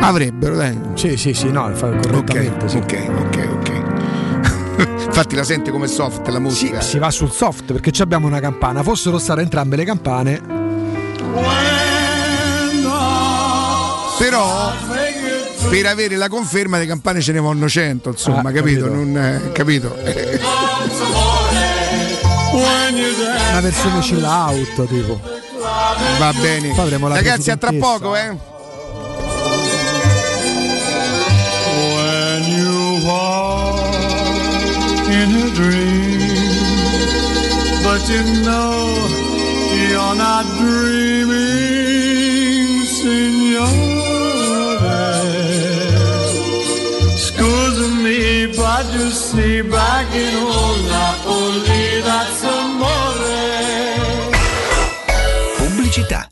Avrebbero, dai. Sì, sì, sì, no, fa correttamente. sì. Ok, ok, ok. Infatti la sente come soft la Sì, musica. si va sul soft perché ci abbiamo una campana. Fossero state entrambe le campane, Però per avere la conferma le campane ce ne vanno 100, insomma, Ah, capito? capito. Non, eh, capito? Una versione chill out, tipo. va bene. Ragazzi, a tra poco, eh. When you walk in a dream, but you know you're not dreaming, signore. But you see, back in old Napoli, that's amore. Pubblicità.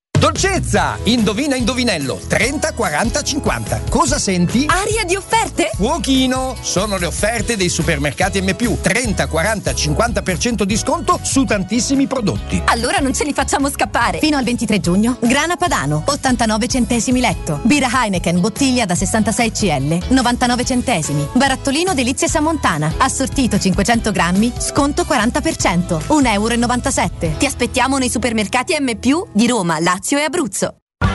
Dolcezza! Indovina indovinello 30 40 50. Cosa senti? Aria di offerte? Fuochino! Sono le offerte dei supermercati M+, 30 40 50% di sconto su tantissimi prodotti. Allora non ce li facciamo scappare. Fino al 23 giugno, grana padano, 89 centesimi letto. Birra Heineken, bottiglia da 66 CL, 99 centesimi. Barattolino Delizie Samontana, assortito 500 grammi, sconto 40%, 1,97 euro. Ti aspettiamo nei supermercati M+, di Roma, Lazio e Abruzzo.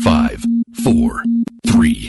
5, 4, 3,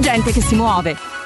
gente che si muove.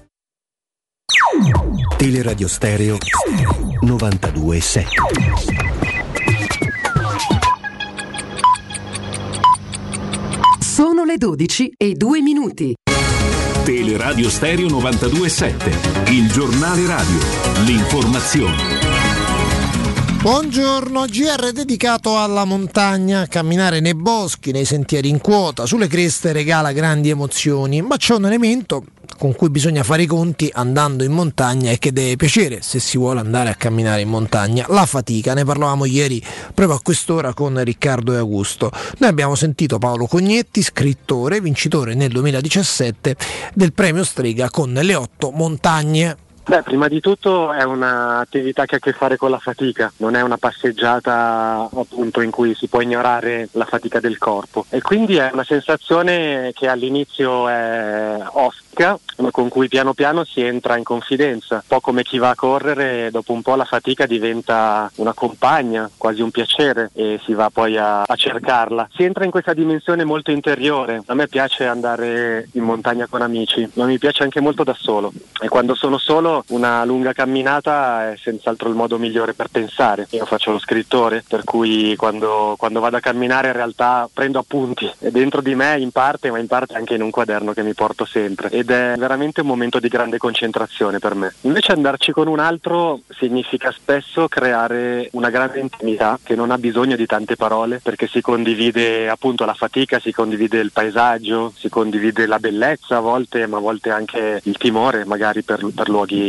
Teleradio Stereo 92.7 Sono le 12 e 2 minuti. Teleradio Stereo 92.7, il giornale radio, l'informazione. Buongiorno, GR dedicato alla montagna, camminare nei boschi, nei sentieri in quota, sulle creste regala grandi emozioni, ma c'è un elemento con cui bisogna fare i conti andando in montagna e che deve piacere se si vuole andare a camminare in montagna, la fatica, ne parlavamo ieri proprio a quest'ora con Riccardo e Augusto. Noi abbiamo sentito Paolo Cognetti, scrittore, vincitore nel 2017 del premio Strega con le otto montagne. Beh, prima di tutto è un'attività che ha a che fare con la fatica, non è una passeggiata appunto in cui si può ignorare la fatica del corpo. E quindi è una sensazione che all'inizio è ostica ma con cui piano piano si entra in confidenza, un po' come chi va a correre, dopo un po' la fatica diventa una compagna, quasi un piacere e si va poi a, a cercarla. Si entra in questa dimensione molto interiore, a me piace andare in montagna con amici, ma mi piace anche molto da solo. E quando sono solo una lunga camminata è senz'altro il modo migliore per pensare. Io faccio lo scrittore, per cui quando, quando vado a camminare in realtà prendo appunti e dentro di me in parte, ma in parte anche in un quaderno che mi porto sempre ed è veramente un momento di grande concentrazione per me. Invece andarci con un altro significa spesso creare una grande intimità che non ha bisogno di tante parole perché si condivide appunto la fatica, si condivide il paesaggio, si condivide la bellezza a volte, ma a volte anche il timore magari per, per luoghi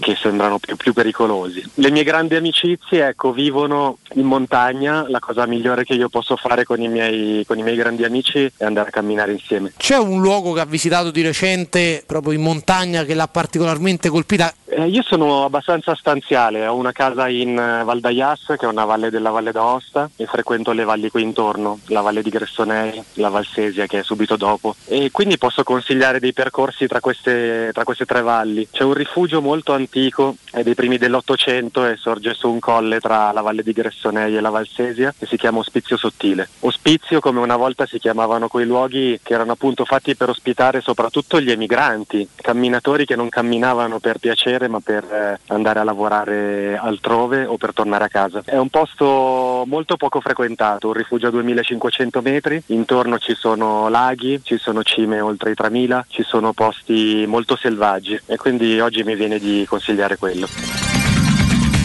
che sembrano più, più pericolosi. Le mie grandi amicizie ecco, vivono in montagna, la cosa migliore che io posso fare con i miei, con i miei grandi amici è andare a camminare insieme. C'è un luogo che ha visitato di recente proprio in montagna che l'ha particolarmente colpita? Eh, io sono abbastanza stanziale, ho una casa in eh, Val d'Aias che è una valle della Valle d'Aosta e frequento le valli qui intorno, la valle di Gressonei, la Valsesia che è subito dopo e quindi posso consigliare dei percorsi tra queste, tra queste tre valli. C'è un rifugio molto antico, è dei primi dell'Ottocento e sorge su un colle tra la valle di Gressonei e la Valsesia che si chiama Ospizio Sottile. Ospizio come una volta si chiamavano quei luoghi che erano appunto fatti per ospitare soprattutto gli emigranti, camminatori che non camminavano per piacere ma per eh, andare a lavorare altrove o per tornare a casa. È un posto molto poco frequentato, un rifugio a 2500 metri, intorno ci sono laghi, ci sono cime oltre i 3000, ci sono posti molto selvaggi e quindi oggi mi viene di consigliare quello.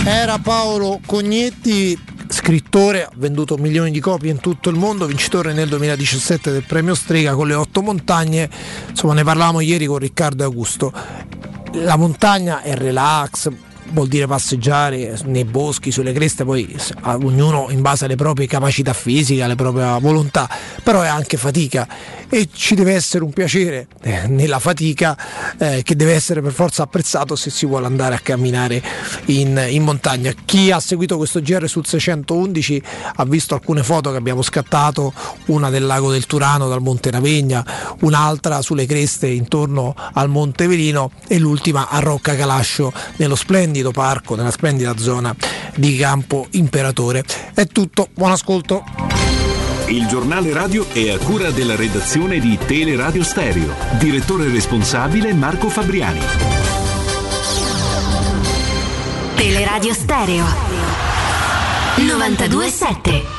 Era Paolo Cognetti, scrittore, ha venduto milioni di copie in tutto il mondo, vincitore nel 2017 del premio Strega con le otto montagne, insomma ne parlavamo ieri con Riccardo Augusto. La montagna è relax, vuol dire passeggiare nei boschi, sulle creste, poi ognuno in base alle proprie capacità fisiche, alle proprie volontà, però è anche fatica e ci deve essere un piacere eh, nella fatica eh, che deve essere per forza apprezzato se si vuole andare a camminare in, in, montagna. Chi ha seguito questo GR sul 611 ha visto alcune foto che abbiamo scattato, una del lago del Turano dal Monte Ravegna, un'altra sulle creste intorno al Monte Velino e l'ultima a Rocca Calascio nello splendido parco, nella splendida zona di Campo Imperatore. È tutto, buon ascolto. Il giornale radio è a cura della redazione di Teleradio Stereo. Direttore responsabile Marco Fabriani. Teleradio Stereo 927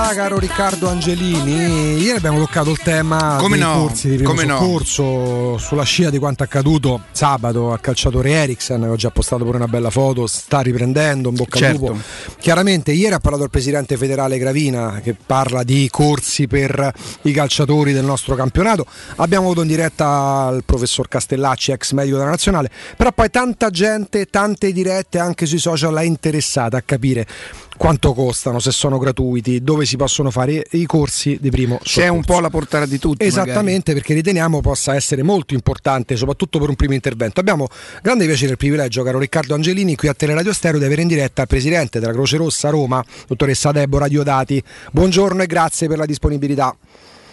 Diretta, caro Riccardo Angelini. Ieri abbiamo toccato il tema Come dei no? corsi di primo Come no? soccorso sulla scia di quanto accaduto sabato al calciatore Eriksen. Ho già postato pure una bella foto. Sta riprendendo, un bocca al Certo. lupo. Chiaramente, ieri ha parlato il presidente federale Gravina che parla di corsi per i calciatori del nostro campionato. Abbiamo avuto in diretta il professor Castellacci, ex medico della nazionale. Però poi tanta gente, tante dirette anche sui social è interessata a capire quanto costano, se sono gratuiti, dove si possono fare i corsi di primo Se è un po' la portata di tutti. Esattamente, perché riteniamo possa essere molto importante, soprattutto per un primo intervento. Abbiamo grande piacere e privilegio, caro Riccardo Angelini, qui a Teleradio Stereo, di avere in diretta il presidente della Croce Rossa Roma, dottoressa Deborah Diodati. Buongiorno e grazie per la disponibilità.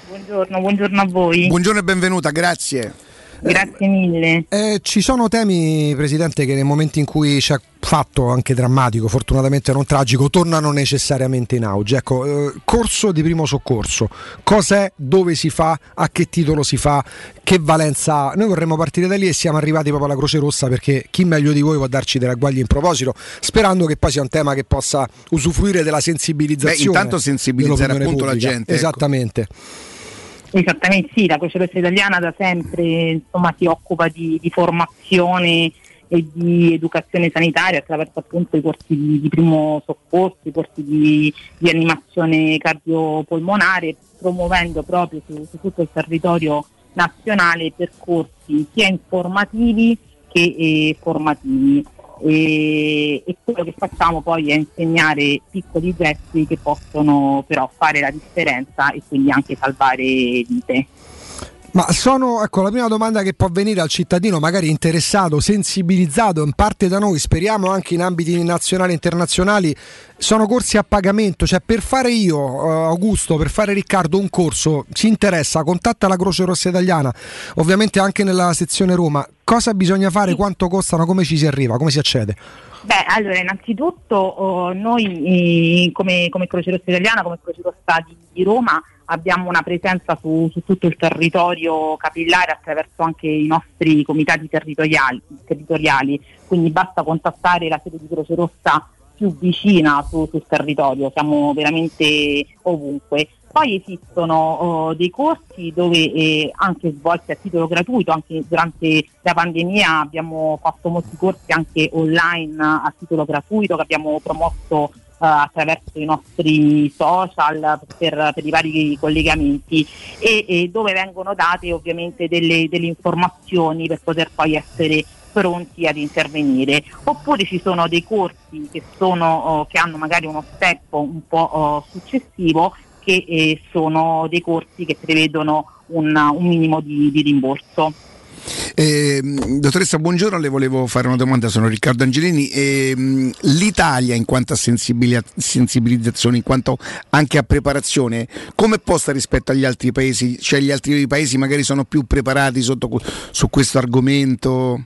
Buongiorno, buongiorno a voi. Buongiorno e benvenuta, grazie. Grazie mille. Eh, ci sono temi, Presidente, che nel momento in cui c'è fatto anche drammatico, fortunatamente non tragico, tornano necessariamente in auge. Ecco, eh, corso di primo soccorso, cos'è, dove si fa, a che titolo si fa, che valenza ha? Noi vorremmo partire da lì e siamo arrivati proprio alla Croce Rossa perché chi meglio di voi può darci delle agguaglie in proposito, sperando che poi sia un tema che possa usufruire della sensibilizzazione. Beh, intanto sensibilizzare appunto la pubblica. gente, ecco. Esattamente. Esattamente sì, la Croce Rossa Italiana da sempre insomma, si occupa di, di formazione e di educazione sanitaria attraverso appunto i corsi di, di primo soccorso, i corsi di, di animazione cardiopolmonare, promuovendo proprio su, su tutto il territorio nazionale percorsi sia informativi che eh, formativi. E, e quello che facciamo poi è insegnare piccoli gesti che possono però fare la differenza e quindi anche salvare vite. Ma sono, ecco, la prima domanda che può venire al cittadino magari interessato, sensibilizzato, in parte da noi, speriamo anche in ambiti nazionali e internazionali, sono corsi a pagamento, cioè per fare io, eh, Augusto, per fare Riccardo un corso, ci interessa, contatta la Croce Rossa Italiana, ovviamente anche nella sezione Roma, cosa bisogna fare, quanto costano, come ci si arriva, come si accede? Beh, allora, innanzitutto oh, noi eh, come, come Croce Rossa Italiana, come Croce Rossa di, di Roma, abbiamo una presenza su, su tutto il territorio capillare attraverso anche i nostri comitati territoriali, territoriali. quindi basta contattare la sede di Croce Rossa più vicina su- sul territorio, siamo veramente ovunque. Poi esistono oh, dei corsi dove eh, anche svolti a titolo gratuito, anche durante la pandemia abbiamo fatto molti corsi anche online a titolo gratuito che abbiamo promosso attraverso i nostri social per, per i vari collegamenti e, e dove vengono date ovviamente delle, delle informazioni per poter poi essere pronti ad intervenire. Oppure ci sono dei corsi che, sono, oh, che hanno magari uno step un po' oh, successivo che eh, sono dei corsi che prevedono un, un minimo di, di rimborso. Eh, dottoressa, buongiorno, le volevo fare una domanda, sono Riccardo Angelini. Ehm, L'Italia in quanto a sensibilizzazione, in quanto anche a preparazione, come è posta rispetto agli altri paesi? Cioè gli altri paesi magari sono più preparati sotto su questo argomento?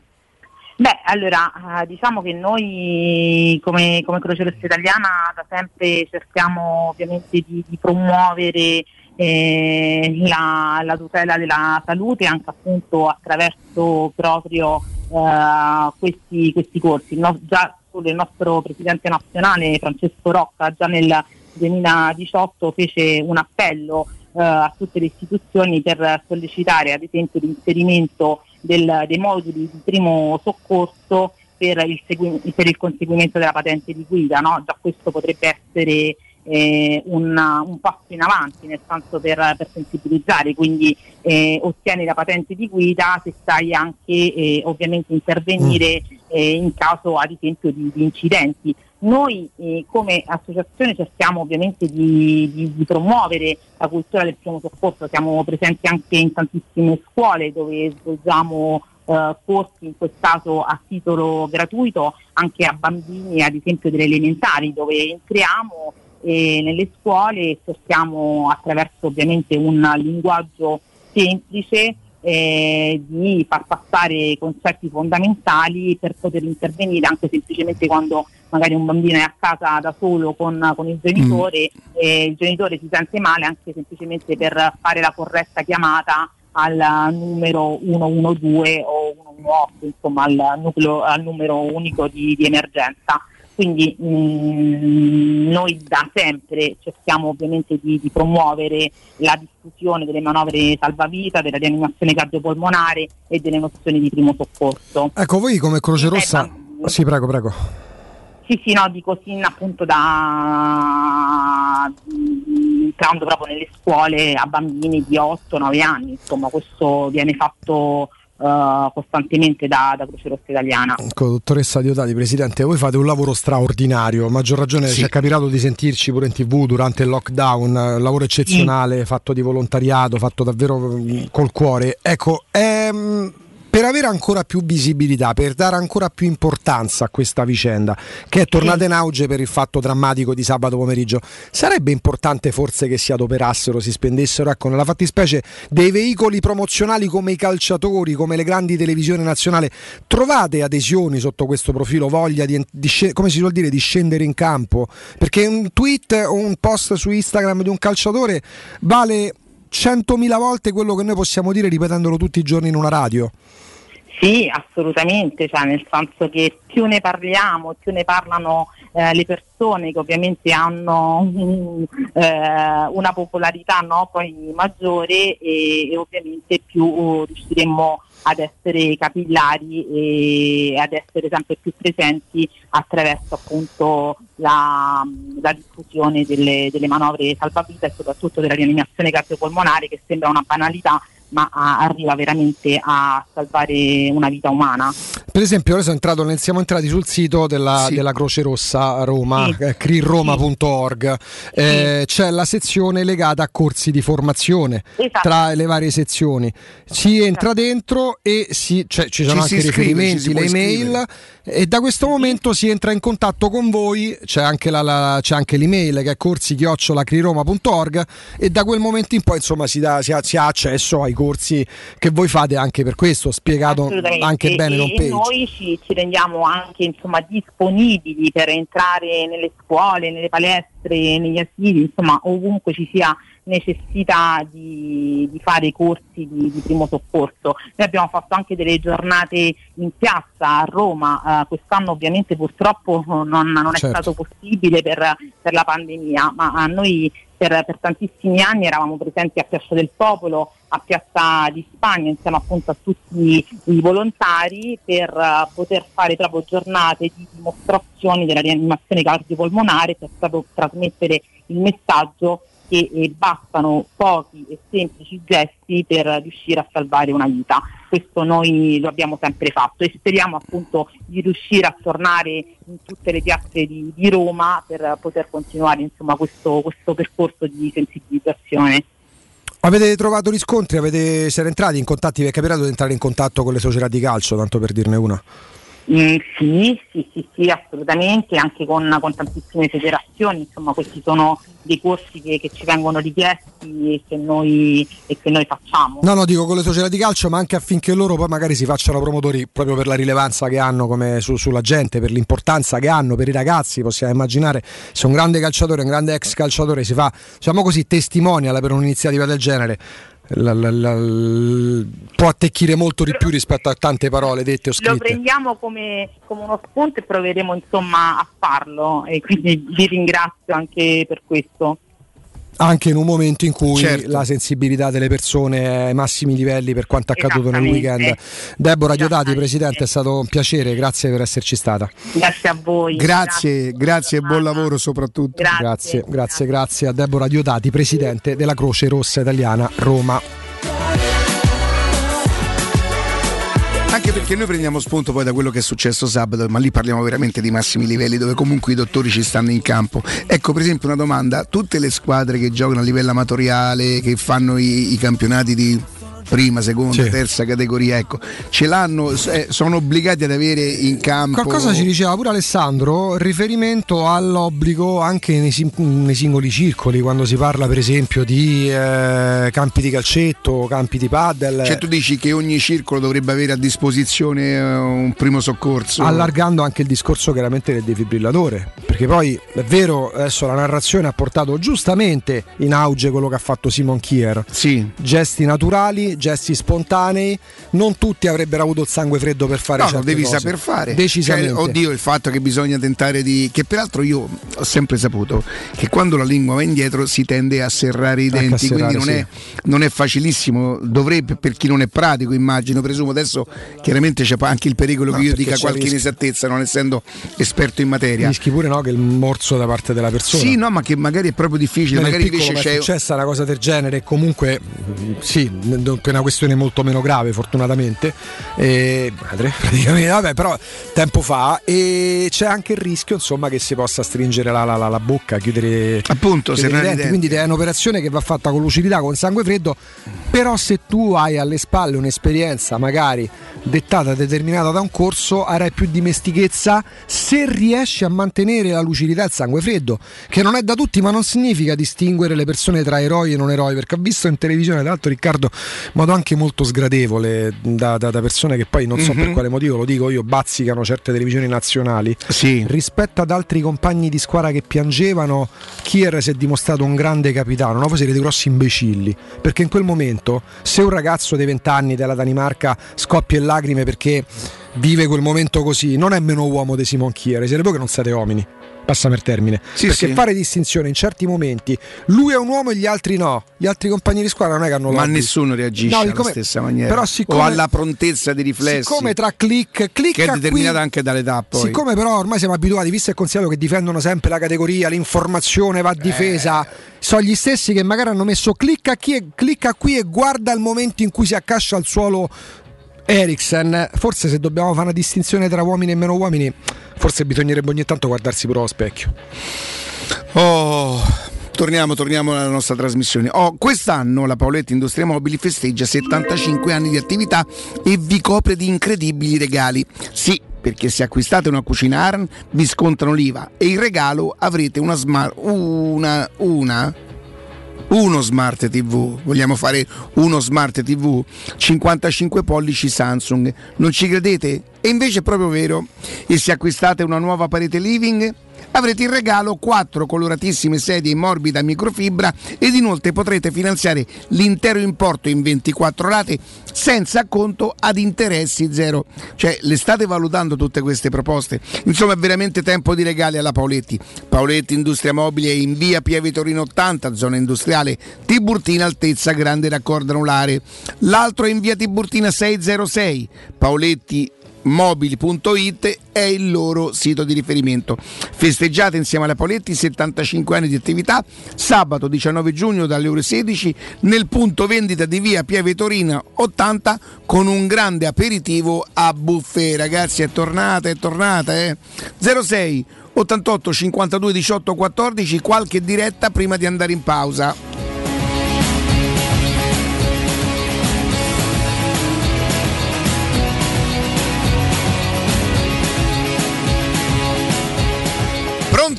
Beh, allora, eh, diciamo che noi come, come Croce Rossa Italiana da sempre cerchiamo ovviamente di, di promuovere eh, la, la tutela della salute anche appunto attraverso proprio eh, questi, questi corsi. No- già il nostro presidente nazionale Francesco Rocca già nel 2018 fece un appello eh, a tutte le istituzioni per sollecitare ad esempio l'inserimento del- dei moduli di primo soccorso per il, segui- per il conseguimento della patente di guida. no? Già questo potrebbe essere eh, un, un passo in avanti, nel senso per, per sensibilizzare, quindi eh, ottieni la patente di guida se sai anche eh, ovviamente intervenire eh, in caso ad esempio di, di incidenti. Noi eh, come associazione cerchiamo ovviamente di, di- di promuovere la cultura del primo soccorso, siamo presenti anche in tantissime scuole dove svolgiamo eh, corsi, in questo caso a titolo gratuito, anche a bambini ad esempio delle elementari dove entriamo eh, nelle scuole e cerchiamo attraverso ovviamente un linguaggio semplice eh, di far passare concetti fondamentali per poter intervenire anche semplicemente quando magari un bambino è a casa da solo con, con il genitore e il genitore si sente male anche semplicemente per fare la corretta chiamata al numero 112 o 118, insomma al, nucleo- al numero unico di, di emergenza. Quindi mh, noi da sempre cerchiamo ovviamente di, di promuovere la diffusione delle manovre salvavita, della rianimazione cardiopolmonare e delle nozioni di primo soccorso. Ecco, voi come Croce Rossa... Sì, prego, prego. Sì, sì, no, dico sin appunto da mh, entrando proprio nelle scuole a bambini di 8-9 anni, insomma questo viene fatto eh, costantemente da, da Croce Rossa Italiana. Ecco, dottoressa Diodati, Presidente, voi fate un lavoro straordinario, a maggior ragione Sì. ci è capitato di sentirci pure in tv durante il lockdown, eh, un lavoro eccezionale, fatto di volontariato, fatto davvero mm, col cuore. Ecco, ehm, per avere ancora più visibilità, per dare ancora più importanza a questa vicenda, che è tornata in auge per il fatto drammatico di sabato pomeriggio, sarebbe importante forse che si adoperassero, si spendessero, ecco, nella fattispecie dei veicoli promozionali come i calciatori, come le grandi televisioni nazionali, trovate adesioni sotto questo profilo, voglia di, di come si suol dire, di scendere in campo? Perché un tweet o un post su Instagram di un calciatore vale 100.000 volte quello che noi possiamo dire ripetendolo tutti i giorni in una radio. Sì, assolutamente, cioè nel senso che più ne parliamo, più ne parlano eh, le persone che ovviamente hanno mm, eh, una popolarità no, poi maggiore e, e ovviamente più uh, riusciremo ad essere capillari e ad essere sempre più presenti attraverso appunto la, la diffusione delle, delle manovre salvavita e soprattutto della rianimazione cardiopolmonare che sembra una banalità ma a- arriva veramente a salvare una vita umana. Per esempio, sono entrato siamo entrati sul sito della, della Croce Rossa Roma, eh, criroma.org. Eh, C'è la sezione legata a corsi di formazione Esatto. tra le varie sezioni. Si entra dentro e si- cioè, ci sono Ci anche riferimenti, si le email. E da questo momento si entra in contatto con voi, c'è anche, la- la- c'è anche l'email che è corsi-criroma.org e da quel momento in poi insomma si, dà- si ha, si ha accesso ai corsi che voi fate anche per questo, spiegato anche bene e, e page. noi ci, ci rendiamo anche insomma, disponibili per entrare nelle scuole, nelle palestre, negli asili, insomma ovunque ci sia necessità di, di fare corsi di, di primo soccorso. Noi abbiamo fatto anche delle giornate in piazza a Roma, eh, quest'anno ovviamente purtroppo non, non è Certo. stato possibile per, per la pandemia, ma a noi per, per tantissimi anni eravamo presenti a Piazza del Popolo, a Piazza di Spagna, insieme appunto a tutti i volontari per eh, poter fare proprio giornate di dimostrazioni della rianimazione cardiopolmonare per proprio trasmettere il messaggio che eh, bastano pochi e semplici gesti per riuscire a salvare una vita. Questo noi lo abbiamo sempre fatto e speriamo appunto di riuscire a tornare in tutte le piazze di, di Roma per poter continuare insomma, questo, questo percorso di sensibilizzazione. Avete trovato riscontri? Avete, siete entrati in contatti? Vi è capitato di entrare in contatto con le società di calcio, tanto per dirne una? Mm, sì, sì, sì, sì, assolutamente, anche con, con tantissime federazioni, insomma questi sono dei corsi che, che ci vengono richiesti e che, noi, e che noi facciamo. No, no, dico con le società di calcio, ma anche affinché loro poi magari si facciano promotori proprio per la rilevanza che hanno come su- sulla gente, per l'importanza che hanno per i ragazzi. Possiamo immaginare se un grande calciatore, un grande ex calciatore si fa, diciamo così, testimonial per un'iniziativa del genere. La- la- la- può attecchire molto di più rispetto a tante parole dette o Lo scritte. prendiamo come, come uno spunto e proveremo insomma a farlo e quindi vi ringrazio anche per questo. Anche in un momento in cui Certo. la sensibilità delle persone è ai massimi livelli per quanto accaduto nel weekend. Deborah Diodati, Presidente, è stato un piacere, grazie per esserci stata. Grazie a voi. Grazie, grazie e buon lavoro soprattutto. Grazie, grazie, grazie a Deborah Diodati, Presidente della Croce Rossa Italiana Roma. Anche perché noi prendiamo spunto poi da quello che è successo sabato, ma lì parliamo veramente di massimi livelli dove comunque i dottori ci stanno in campo. Ecco, per esempio, una domanda: tutte le squadre che giocano a livello amatoriale, che fanno i, i campionati di prima, seconda, Sì. terza categoria, ecco, ce l'hanno, eh, sono obbligati ad avere in campo. Qualcosa ci diceva pure Alessandro, riferimento all'obbligo anche nei, sim- nei singoli circoli, quando si parla per esempio di eh, campi di calcetto, campi di paddle. Cioè tu dici che ogni circolo dovrebbe avere a disposizione eh, un primo soccorso? allargando anche il discorso chiaramente del defibrillatore perché poi è vero adesso la narrazione ha portato giustamente in auge quello che ha fatto Simon Kier gesti naturali gesti spontanei non tutti avrebbero avuto il sangue freddo per fare No, certe devi cose. saper fare. decisamente Cioè, oddio, il fatto che bisogna tentare di. Che peraltro io ho sempre saputo che quando la lingua va indietro si tende a serrare i denti, quindi non, sì. è, non è facilissimo. Dovrebbe, per chi non è pratico, immagino, presumo. Adesso chiaramente c'è anche il pericolo No, che io dica qualche inesattezza, non essendo esperto in materia. rischi pure no, che il morso da parte della persona Sì, no, ma che magari è proprio difficile. Magari invece c'è. successa una cosa del genere comunque sì, comunque una questione molto meno grave, fortunatamente. E, madre, praticamente, vabbè, però tempo fa. E c'è anche il rischio, insomma, che si possa stringere la, la, la, la bocca, chiudere, Appunto, chiudere i denti. Quindi è un'operazione che va fatta con lucidità, con sangue freddo. Però se tu hai alle spalle un'esperienza magari dettata, determinata da un corso, avrai più dimestichezza se riesci a mantenere la lucidità e il sangue freddo, che non è da tutti, ma non significa distinguere le persone tra eroi e non eroi, perché ho visto in televisione, tra l'altro Riccardo, in modo anche molto sgradevole da, da- da persone che poi non so per Mhm. quale motivo, lo dico io, bazzicano certe televisioni nazionali. Rispetto ad altri compagni di squadra che piangevano, Kier si è dimostrato un grande capitano, no? voi siete dei grossi imbecilli, perché in quel momento se un ragazzo dei 20 anni della Danimarca scoppia in lacrime perché vive quel momento così, non è meno uomo di Simon siete voi che non siete uomini. Passami il termine. Sì, perché sì. fare distinzione in certi momenti, lui è un uomo e gli altri no. Gli altri compagni di squadra non è che hanno Ma lobby. nessuno reagisce No, alla stessa maniera. Però siccome, o alla prontezza di riflessi. siccome tra click, click che è qui- determinata anche dall'età poi. Siccome però ormai siamo abituati, visto e considerato che difendono sempre la categoria, l'informazione va difesa, sono gli stessi che magari hanno messo clicca qui e, clicca qui e guarda il momento in cui si accascia al suolo Eriksen. Forse se dobbiamo fare una distinzione tra uomini e meno uomini, forse bisognerebbe ogni tanto guardarsi però allo specchio. Oh, torniamo, torniamo alla nostra trasmissione. Oh, quest'anno la Paoletti Industria Mobili festeggia 75 anni di attività e vi copre di incredibili regali. Sì, perché se acquistate una cucina ARN vi scontano l'IVA e in regalo avrete una smart una una uno smart TV, vogliamo fare uno smart TV 55 pollici Samsung, non ci credete? E invece è proprio vero. E se acquistate una nuova parete living avrete in regalo quattro coloratissime sedie in morbida microfibra ed inoltre potrete finanziare l'intero importo in 24 rate senza acconto ad interessi zero. Cioè, le state valutando tutte queste proposte? Insomma, è veramente tempo di regali alla Paoletti. Paoletti Industria Mobili è in via Pieve Torino 80, zona industriale Tiburtina, altezza grande raccordo anulare. L'altro è in via Tiburtina 606. Paoletti mobili.it è il loro sito di riferimento. Festeggiate insieme alla Poletti 75 anni di attività sabato 19 giugno dalle ore 16 nel punto vendita di via Pieve Torina 80 con un grande aperitivo a buffet. Ragazzi, è tornata, è tornata, eh. 06 88 52 18 14 qualche diretta prima di andare in pausa.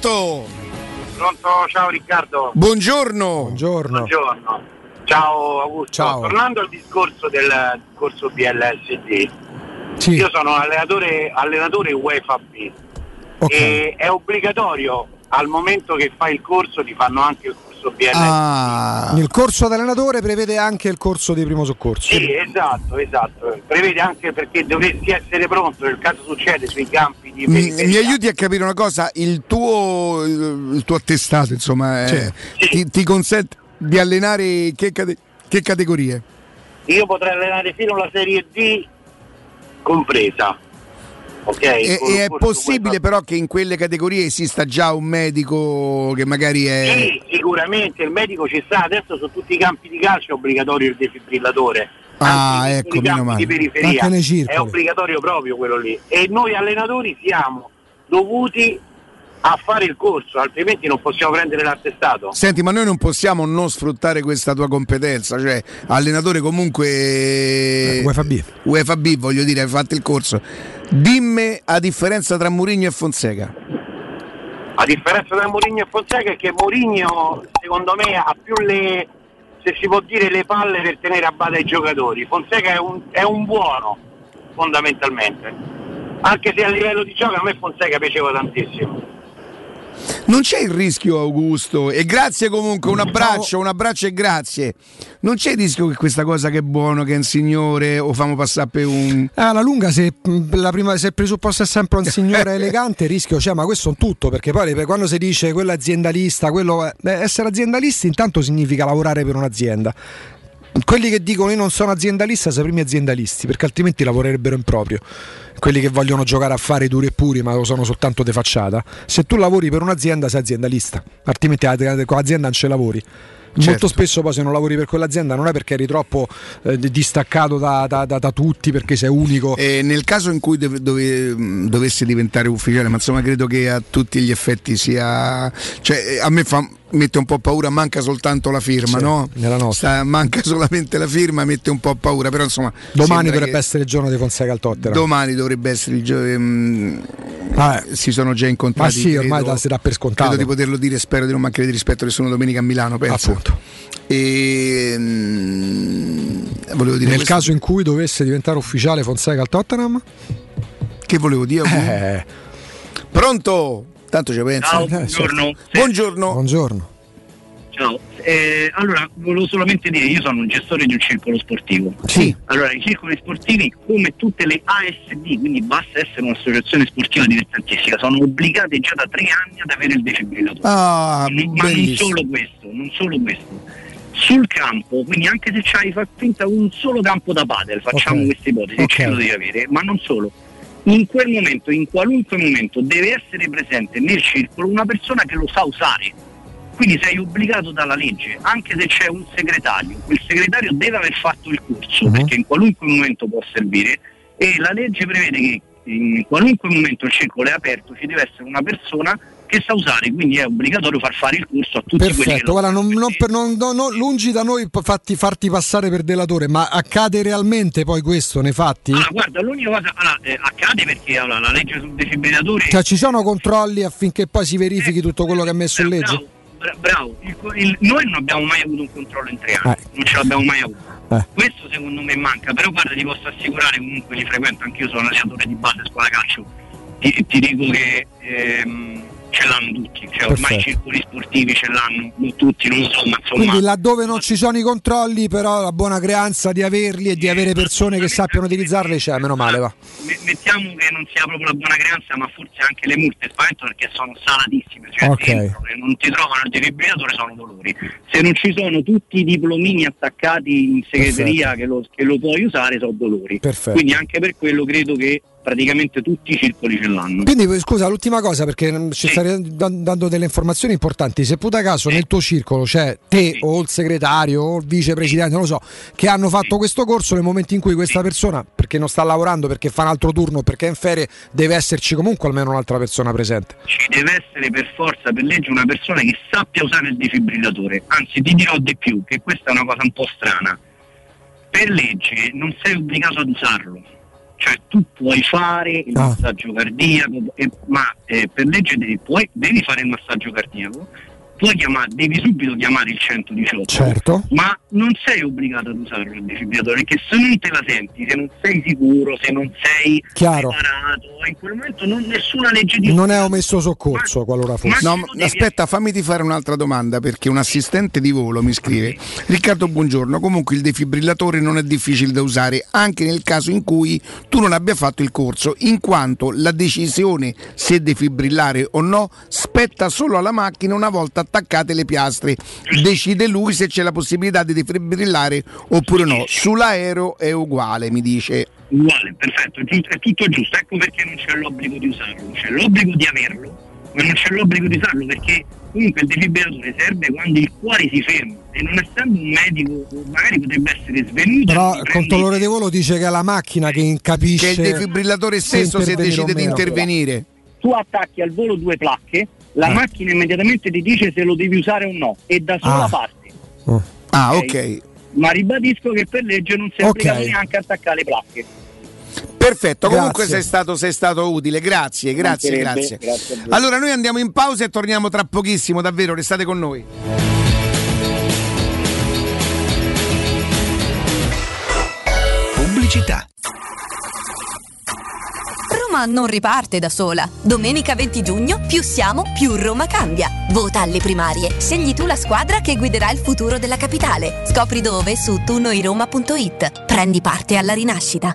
Pronto? Pronto, ciao Riccardo. Buongiorno. Buongiorno. Buongiorno. Ciao Augusto. Ciao. Tornando al discorso del corso BLSD, Sì. io sono allenatore, allenatore UEFA B e è obbligatorio al momento che fai il corso ti fanno anche il corso BLSD. Ah. Il corso da allenatore prevede anche il corso di primo soccorso. Sì, esatto, esatto. Prevede anche perché dovresti essere pronto nel caso succede sui campi di Mi, mi aiuti a capire una cosa, il tuo, il, tuo attestato insomma eh, ti, ti consente di allenare che, cate- che categorie? Io potrei allenare fino alla Serie D compresa. Ok? E, Con e è possibile però che in quelle categorie esista già un medico che magari è... Sì, sicuramente il medico ci sta, adesso su tutti i campi di calcio è obbligatorio il defibrillatore. Ah, Anche ecco, meno male. di periferia è obbligatorio proprio quello lì. E noi allenatori siamo dovuti a fare il corso, altrimenti non possiamo prendere l'attestato. Senti, ma noi non possiamo non sfruttare questa tua competenza, cioè allenatore comunque Eh, UEFA B. UEFA B, voglio dire, hai fatto il corso. Dimmi a differenza tra Mourinho e Fonseca. A differenza tra Mourinho e Fonseca è che Mourinho secondo me ha più le, se si può dire, le palle per tenere a bada i giocatori. Fonseca è un, è un buono, fondamentalmente. Anche se a livello di gioco a me Fonseca piaceva tantissimo. Non c'è il rischio, Augusto, e grazie comunque, un abbraccio, un abbraccio e grazie. Non c'è il rischio che questa cosa che è buono, che è un signore, o famo passare per un... Eh, alla lunga, se, mh, la prima, se il presupposto è sempre un signore elegante, il rischio c'è, ma questo è tutto, perché poi quando si dice quello aziendalista, quello beh, essere aziendalisti intanto significa lavorare per un'azienda. Quelli che dicono io non sono aziendalista sono i primi aziendalisti, perché altrimenti lavorerebbero in proprio. Quelli che vogliono giocare a fare duri e puri, ma lo sono soltanto de facciata. Se tu lavori per un'azienda sei aziendalista, altrimenti con l'azienda non ce lavori. Molto Certo. spesso poi se non lavori per quell'azienda non è perché eri troppo eh, distaccato da, da- da- da tutti, perché sei unico. E nel caso in cui dov- dove- mh, dovesse diventare ufficiale, ma insomma credo che a tutti gli effetti sia... Cioè, eh, a me fa, mette un po' paura, manca soltanto la firma, Sì, no? nella nostra. Sta- manca solamente la firma, mette un po' paura, però insomma... Domani dovrebbe essere il giorno di Fonseca al Tottenham. Domani dovrebbe essere il giorno. si sono già incontrati. Ma sì, ormai credo- da- si dà per scontato. Credo di poterlo dire, spero di non mancare di rispetto a nessuno domenica a Milano. Penso. Appunto. E, mm, volevo dire Nel questo. caso in cui dovesse diventare ufficiale Fonseca al Tottenham? Che volevo dire? Eh. Pronto? Tanto ci penso. Ciao, Eh, buongiorno. certo. Buongiorno. Buongiorno. Ciao, Eh, allora volevo solamente dire, io sono un gestore di un circolo sportivo. Sì. Allora, i circoli sportivi, come tutte le ASD, quindi basta essere un'associazione sportiva dilettantistica, sono obbligate già da tre anni ad avere il defibrillatore. Ah, Ma non solo questo, non solo questo. Sul campo, quindi anche se c'hai fa finta un solo campo da padel, facciamo Ok. questa ipotesi, Ok. ce lo devi avere, ma non solo. In quel momento, in qualunque momento, deve essere presente nel circolo una persona che lo sa usare. Quindi sei obbligato dalla legge, anche se c'è un segretario, quel segretario deve aver fatto il corso, Mhm. perché in qualunque momento può servire e la legge prevede che in qualunque momento il circolo è aperto ci deve essere una persona che sa usare, quindi è obbligatorio far fare il corso a tutti quelli che Perfetto, guarda, non, non per- non- non- lungi da noi fatti, farti passare per delatore, ma accade realmente poi questo nei fatti? Allora, guarda, l'unica cosa allora, eh, accade perché allora, la legge sul defibrillatore Cioè ci sono controlli affinché poi si verifichi tutto quello che è messo in legge? Bra- bravo, il- il- noi non abbiamo mai avuto un controllo in tre anni, non ce l'abbiamo mai avuto. Eh. Questo secondo me manca, però guarda ti posso assicurare, comunque li frequento, anch'io sono allenatore di base scuola calcio, ti, ti dico che ehm, ce l'hanno tutti, cioè ormai i circoli sportivi ce l'hanno tutti, non so, ma insomma... Quindi laddove non ci sono i controlli, però la buona creanza di averli e di avere persone che sappiano utilizzarli c'è, meno male va. me- mettiamo che non sia proprio la buona creanza, ma forse anche le multe spavento perché sono salatissime, cioè Ok. dentro, e non ti trovano il defibrillatore sono dolori. Se non ci sono tutti i diplomini attaccati in segreteria che lo, che lo puoi usare, sono dolori. Perfetto. Quindi anche per quello credo che praticamente tutti i circoli ce l'hanno. Quindi scusa, l'ultima cosa perché ci stai da- dando delle informazioni importanti, se puta caso nel tuo circolo c'è te o il segretario o il vicepresidente, non lo so, che hanno fatto questo corso nel momento in cui questa persona, perché non sta lavorando, perché fa un altro turno, perché è in ferie, deve esserci comunque almeno un'altra persona presente. Ci deve essere per forza, per legge, una persona che sappia usare il defibrillatore. Anzi, ti dirò di più, che questa è una cosa un po' strana. Per legge non sei obbligato ad usarlo. Cioè tu puoi fare il Ah. massaggio cardiaco, eh, ma eh, per legge devi, puoi- devi fare il massaggio cardiaco, puoi chiamare, devi subito chiamare il 118. Certo. Ma non sei obbligato ad usarlo il defibrillatore, perché se non te la senti, se non sei sicuro, se non sei Chiaro. preparato, in quel momento non, nessuna legge di Non è omesso soccorso qualora fosse. No, ma aspetta, fammi ti fare un'altra domanda perché un assistente di volo mi scrive Riccardo buongiorno, comunque il defibrillatore non è difficile da usare anche nel caso in cui tu non abbia fatto il corso in quanto la decisione se defibrillare o no spetta solo alla macchina una volta attaccate le piastre. Decide lui se c'è la possibilità di defibrillare oppure no. Sull'aereo è uguale mi dice. Uguale, perfetto, è, tutto giusto, ecco perché non c'è l'obbligo di usarlo, c'è l'obbligo di averlo, ma non c'è l'obbligo di usarlo perché comunque il defibrillatore serve quando il cuore si ferma e non essendo un medico magari potrebbe essere svenuto. Però il controllore di volo dice che è la macchina che capisce Che il defibrillatore stesso se decide di intervenire. Tu attacchi al volo due placche, la Ah. macchina immediatamente ti dice se lo devi usare o no e da sola Ah. parte. ah Ok. ok Ma ribadisco che per legge non sei Ok. obbligato neanche a attaccare le placche. Perfetto, comunque Grazie. sei stato, sei stato utile, grazie, grazie, grazie. grazie. Allora noi andiamo in pausa e torniamo tra pochissimo, davvero, restate con noi. Pubblicità. Roma non riparte da sola. Domenica 20 giugno, più siamo, più Roma cambia. Vota alle primarie. Scegli tu la squadra che guiderà il futuro della capitale. Scopri dove su tunoiroma.it. Prendi parte alla rinascita.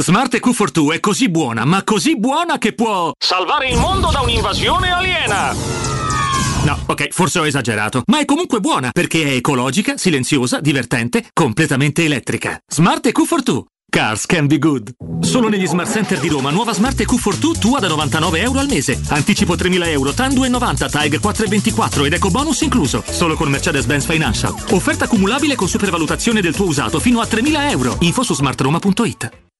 Smart EQ42 è così buona, ma così buona che può salvare il mondo da un'invasione aliena. No, ok, forse ho esagerato, ma è comunque buona perché è ecologica, silenziosa, divertente, completamente elettrica. Smart EQ42. Cars can be good. Solo negli Smart Center di Roma, nuova Smart EQ42 tua da 99 euro al mese. Anticipo 3.000 euro, TAN 2,90, TAG 4,24 ed eco bonus incluso. Solo con Mercedes-Benz Financial. Offerta cumulabile con supervalutazione del tuo usato fino a 3.000 euro. Info su smartroma.it.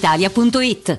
brispalitalia.it.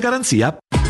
garanzia.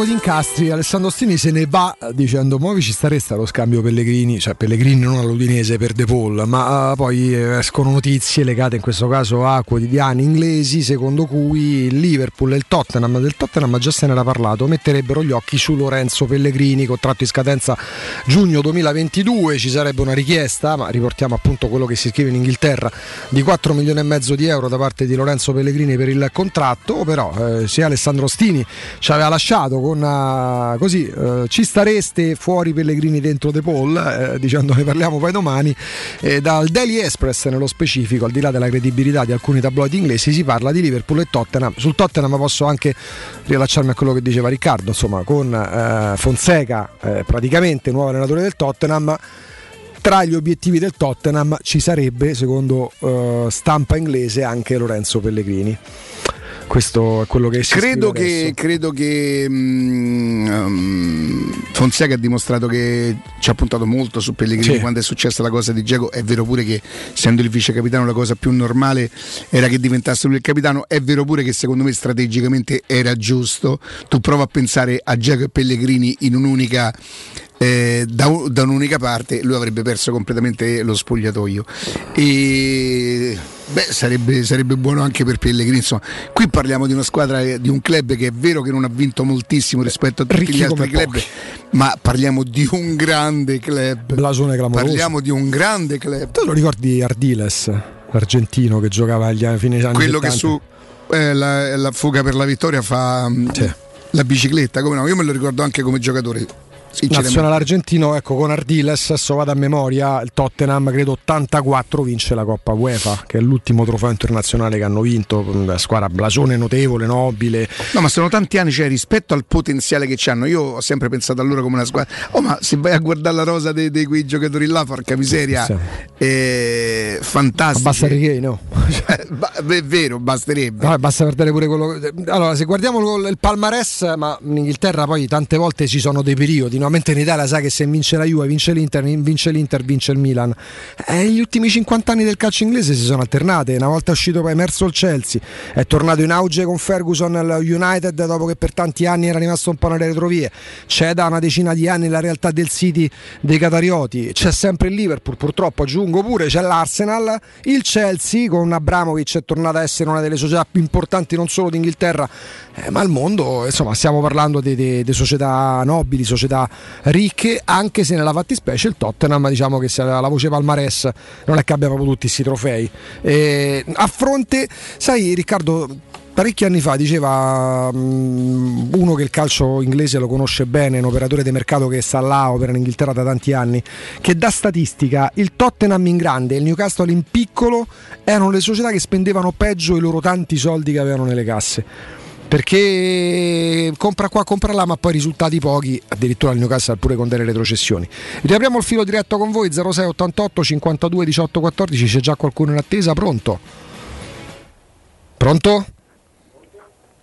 Gioco di incastri, Alessandro Stini se ne va dicendo muovi ci staresta lo scambio Pellegrini, cioè Pellegrini non all'Udinese per De Paul, ma eh, poi eh, escono notizie legate in questo caso a quotidiani inglesi secondo cui il Liverpool e il Tottenham, del Tottenham già se n'era parlato, metterebbero gli occhi su Lorenzo Pellegrini, contratto in scadenza giugno 2022, ci sarebbe una richiesta, ma riportiamo appunto quello che si scrive in Inghilterra, di 4 milioni e mezzo di euro da parte di Lorenzo Pellegrini per il contratto, però eh, se Alessandro Stini ci aveva lasciato con eh, così eh, ci stareste fuori Pellegrini dentro De Paul eh, dicendo ne parliamo poi domani eh, dal Daily Express nello specifico al di là della credibilità di alcuni tabloidi inglesi si parla di Liverpool e Tottenham sul Tottenham posso anche riallacciarmi a quello che diceva Riccardo insomma con eh, Fonseca eh, praticamente nuovo allenatore del Tottenham tra gli obiettivi del Tottenham ci sarebbe, secondo eh, stampa inglese, anche Lorenzo Pellegrini. Questo è quello che si Credo che, credo che um, Fonseca ha dimostrato che ci ha puntato molto su Pellegrini Sì. quando è successa la cosa di Diego. È vero pure che essendo il vice capitano la cosa più normale era che diventasse lui il capitano. È vero pure che secondo me strategicamente era giusto. Tu prova a pensare a Diego e Pellegrini in un'unica eh, da, da un'unica parte lui avrebbe perso completamente lo spogliatoio e beh, sarebbe, sarebbe buono anche per Pellegrini insomma qui parliamo di una squadra di un club che è vero che non ha vinto moltissimo rispetto a tutti Ricchi gli altri club ma parliamo di un grande club Blasone clamoroso. parliamo di un grande club Tu lo ricordi Ardiles, l'argentino che giocava agli anni, fine anni quello che 70? su eh, la, la fuga per la vittoria fa mm, la bicicletta come no io me lo ricordo anche come giocatore. Nazionale argentino, ecco, con Ardiles, adesso vado a memoria, il Tottenham credo 84 vince la Coppa UEFA, che è l'ultimo trofeo internazionale che hanno vinto, una squadra blasone notevole, nobile. No, ma sono tanti anni, cioè rispetto al potenziale che hanno, io ho sempre pensato a loro come una squadra. Oh, ma se vai a guardare la rosa di quei giocatori là, porca miseria, Sì. è fantastico. Basta Righi, no? è vero, basterebbe. Vabbè, basta vedere pure quello. Allora, se guardiamo il- il palmarès, ma in Inghilterra poi tante volte ci sono dei periodi. Nuovamente in Italia sai che se vince la Juve, vince l'Inter, vince l'Inter, vince il Milan. E gli ultimi 50 anni del calcio inglese si sono alternate. Una volta uscito poi emerso il Chelsea, è tornato in auge con Ferguson al United dopo che per tanti anni era rimasto un po' nelle retrovie. C'è da una decina di anni la realtà del City dei Catarioti. C'è sempre il Liverpool, purtroppo aggiungo pure, c'è l'Arsenal, il Chelsea con Abramovic è tornata a essere una delle società più importanti non solo d'Inghilterra eh, ma al mondo. Insomma, stiamo parlando di, di- di società nobili, società ricche, anche se nella fattispecie il Tottenham, diciamo che se la voce palmarès, non è che abbia proprio tutti questi trofei. Eh, a fronte, sai Riccardo, parecchi anni fa diceva mm, uno che il calcio inglese lo conosce bene, un operatore di mercato che sta là, opera in Inghilterra da tanti anni, che da statistica il Tottenham in grande e il Newcastle in piccolo erano le società che spendevano peggio i loro tanti soldi che avevano nelle casse. Perché compra qua, compra là, ma poi risultati pochi, addirittura il Newcastle pure con delle retrocessioni. Riapriamo il filo diretto con voi 0688 52 18 14, c'è già qualcuno in attesa, pronto? Pronto?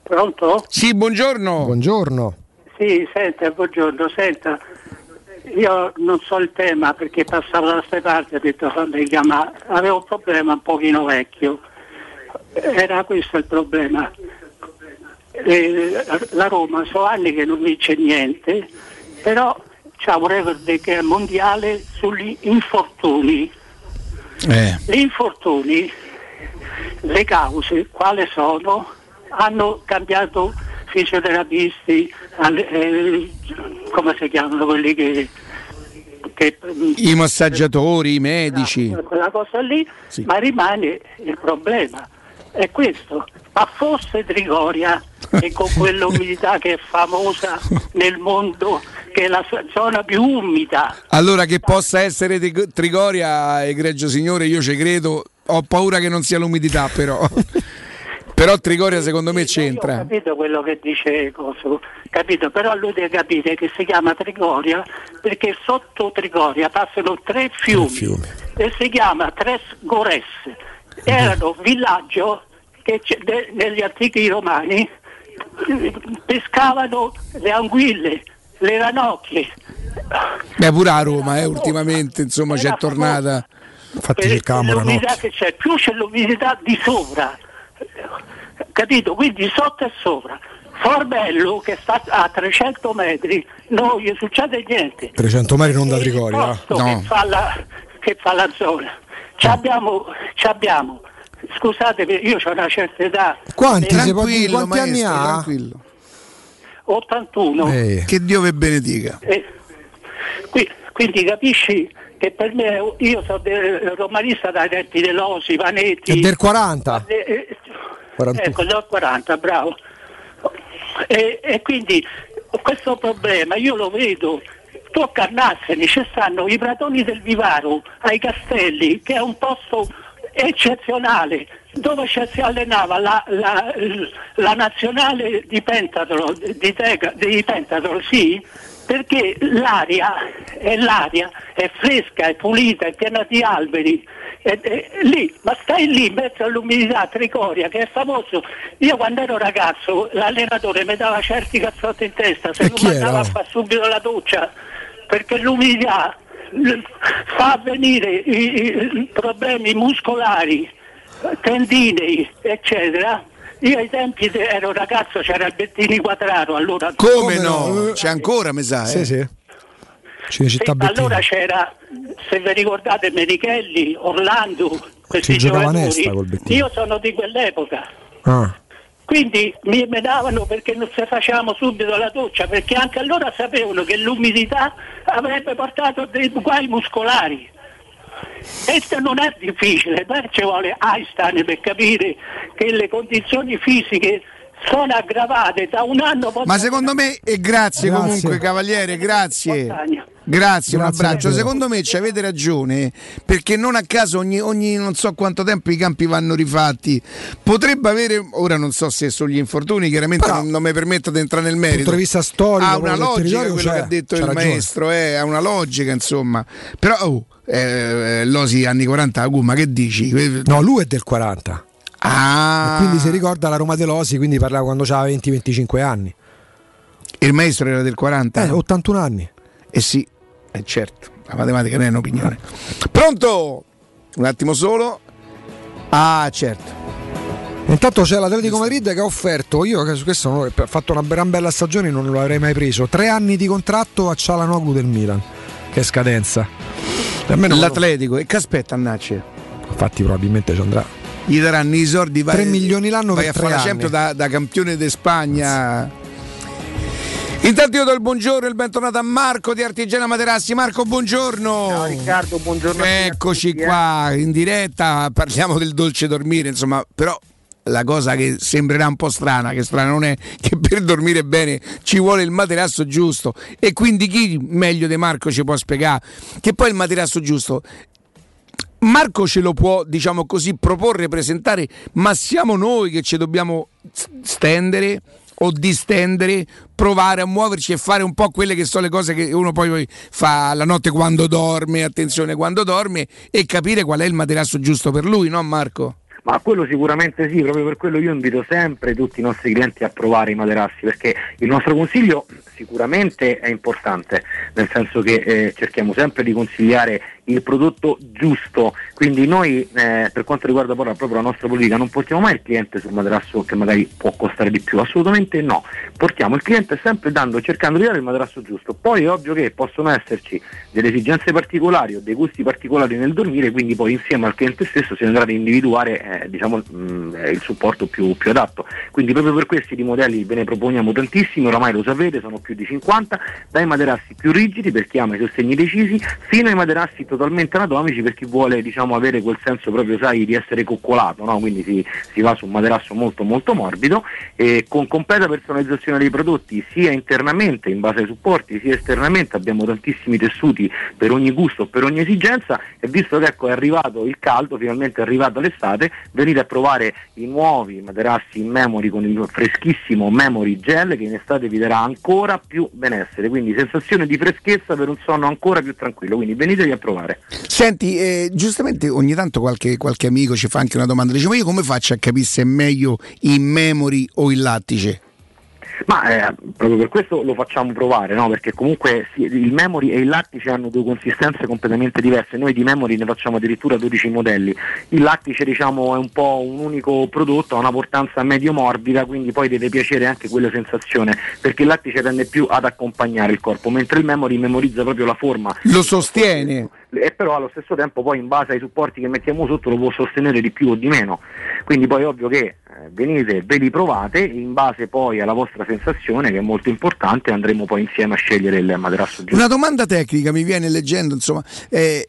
Pronto? Sì, buongiorno. Buongiorno. Sì, senta, buongiorno, senta. Io non so il tema perché passavo da queste parti ho detto fammi chiamare. Avevo un problema un pochino vecchio. Era questo il problema. Eh, la Roma so anni che non vince niente, però c'ha un record che è mondiale sugli infortuni. Eh. Gli infortuni, le cause, quali sono? Hanno cambiato fisioterapisti, eh, come si chiamano quelli che... che I massaggiatori, i medici. quella cosa lì, ma rimane il problema. È questo. Ma fosse Trigoria e con quell'umidità che è famosa nel mondo, che è la zona più umida, Allora che possa essere Tri- Trigoria, egregio signore, io ci credo. Ho paura che non sia l'umidità, però. però Trigoria secondo me Io ho c'entra. capito quello che dice Coso, capito? Però lui deve capire che si chiama Trigoria perché sotto Trigoria passano tre fiumi, e si chiama Tres Gores. Erano villaggio che de- negli antichi romani eh, pescavano le anguille, le ranocchie, Beh, pure a Roma, eh, ultimamente, insomma, c'è tornata. Infatti cercavamo la l'umidità notte. che c'è, più c'è l'umidità di sopra, capito? Quindi sotto e sopra. Formello che sta a 300 metri, non gli succede niente. 300 metri non da Trigoria. posto che, fa la, che fa la zona. Ci abbiamo, ci abbiamo. Scusate, io ho una certa età. Quanti, Eh, quanti anni maestro, ha? tranquillo. 81. Eh. Che Dio vi benedica. Eh, qui- quindi capisci che per me, io sono romanista dai tempi dell'Osi, Vanetti. È del 40. Eh, eh, 41. Ecco, del 40, bravo. E, e quindi questo problema io lo vedo. Tu a Carnasseni ci stanno i pratoni del Vivaro ai Castelli, che è un posto eccezionale, dove si allenava la, la- la nazionale di pentathlon, di, tega- di pentathlon, sì, perché l'aria è, l'aria è fresca, è pulita, è piena di alberi. E- e- lì, ma stai lì in mezzo all'umidità Tricoria che è famoso. Io quando ero ragazzo l'allenatore mi dava certi cazzotti in testa, se non mandava a fare subito la doccia, perché l'umidità fa venire i, i problemi muscolari, tendinei, eccetera. Io ai tempi ero ragazzo, c'era il Bettini Quadraro, allora Come, no? C'è ancora, mi sa. Sì, eh. sì. Cinecittà sì, allora c'era, se vi ricordate, Menichelli, Orlando, questi giocava col Bettini. Io sono di quell'epoca. Ah. Quindi mi menavano perché non se facevamo subito la doccia, perché anche allora sapevano che l'umidità avrebbe portato dei guai muscolari. Questo non è difficile, ma ci vuole Einstein per capire che le condizioni fisiche sono aggravate da un anno. Ma secondo me, e grazie, Grazie. comunque, Cavaliere, grazie. Grazie, un abbraccio. Secondo me ci avete ragione, perché non a caso ogni, ogni non so quanto tempo i campi vanno rifatti. Potrebbe avere, ora non so se sugli infortuni, chiaramente Però, non, non mi permetto di entrare nel merito. punto di vista storico, ha una logica quello c'è. che ha detto il ragione. maestro, eh, ha una logica, insomma. Però oh, eh, l'Osi anni 40, ah, ma che dici? No, lui è del 40. Ah, E quindi si ricorda la Roma dell'Osi, quindi parlava quando aveva 20-25 anni. il maestro era del 40? Eh, 81 anni. Eh sì, eh certo, la matematica non è un'opinione. Pronto? Un attimo solo. Ah, certo. Intanto c'è l'Atletico Madrid che ha offerto, io su questo ha fatto una gran bella stagione non lo avrei mai preso, tre anni di contratto a Cialanoglu del Milan, che scadenza. L'Atletico, e che aspetta Annacce? Infatti probabilmente ci andrà. Gli daranno i soldi, vai, 3 milioni l'anno vai per a fare sempre da, da campione di Spagna. Intanto io do il buongiorno e il bentornato a Marco di Artigiana Materassi. Marco, buongiorno. Ciao Riccardo, buongiorno. a tutti, Eccoci eh. qua in diretta, parliamo del dolce dormire, insomma, però la cosa che sembrerà un po' strana, che strana non è che per dormire bene ci vuole il materasso giusto e quindi chi meglio di Marco ci può spiegare che poi il materasso giusto Marco ce lo può, diciamo così, proporre, presentare, ma siamo noi che ci dobbiamo stendere o distendere, provare a muoverci e fare un po' quelle che sono le cose che uno poi fa la notte quando dorme, attenzione quando dorme, e capire qual è il materasso giusto per lui, no Marco? Ma quello sicuramente sì, proprio per quello io invito sempre tutti i nostri clienti a provare i materassi, perché il nostro consiglio sicuramente è importante, nel senso che eh, cerchiamo sempre di consigliare il prodotto giusto, quindi noi eh, per quanto riguarda poi proprio la nostra politica non portiamo mai il cliente sul materasso che magari può costare di più, assolutamente no, portiamo il cliente sempre dando, cercando di dare il materasso giusto, poi è ovvio che possono esserci delle esigenze particolari o dei gusti particolari nel dormire, quindi poi insieme al cliente stesso si andrà ad individuare eh, diciamo, mh, eh, il supporto più, più adatto. Quindi proprio per questi di modelli ve ne proponiamo tantissimi, oramai lo sapete, sono più di 50, dai materassi più rigidi per chi ama i sostegni decisi, fino ai materassi totalmente anatomici per chi vuole diciamo, avere quel senso proprio sai, di essere coccolato, no? quindi si, si va su un materasso molto molto morbido e con completa personalizzazione dei prodotti sia internamente in base ai supporti sia esternamente abbiamo tantissimi tessuti per ogni gusto, per ogni esigenza e visto che ecco, è arrivato il caldo, finalmente è arrivata l'estate, venite a provare i nuovi materassi in memory con il freschissimo memory gel che in estate vi darà ancora più benessere, quindi sensazione di freschezza per un sonno ancora più tranquillo, quindi venitevi a provare. Senti, eh, giustamente ogni tanto qualche, qualche amico ci fa anche una domanda, dice ma io come faccio a capire se è meglio in memory o in lattice? Ma eh, proprio per questo lo facciamo provare, no? perché comunque sì, il memory e il lattice hanno due consistenze completamente diverse, noi di memory ne facciamo addirittura 12 modelli, il lattice diciamo è un po' un unico prodotto, ha una portanza medio morbida, quindi poi deve piacere anche quella sensazione, perché il lattice tende più ad accompagnare il corpo, mentre il memory memorizza proprio la forma. Lo sostiene. E però allo stesso tempo poi in base ai supporti che mettiamo sotto lo può sostenere di più o di meno. Quindi poi è ovvio che eh, venite, ve li provate, in base poi alla vostra sensazione che è molto importante andremo poi insieme a scegliere il materasso giusto. Una domanda tecnica mi viene leggendo, insomma, eh,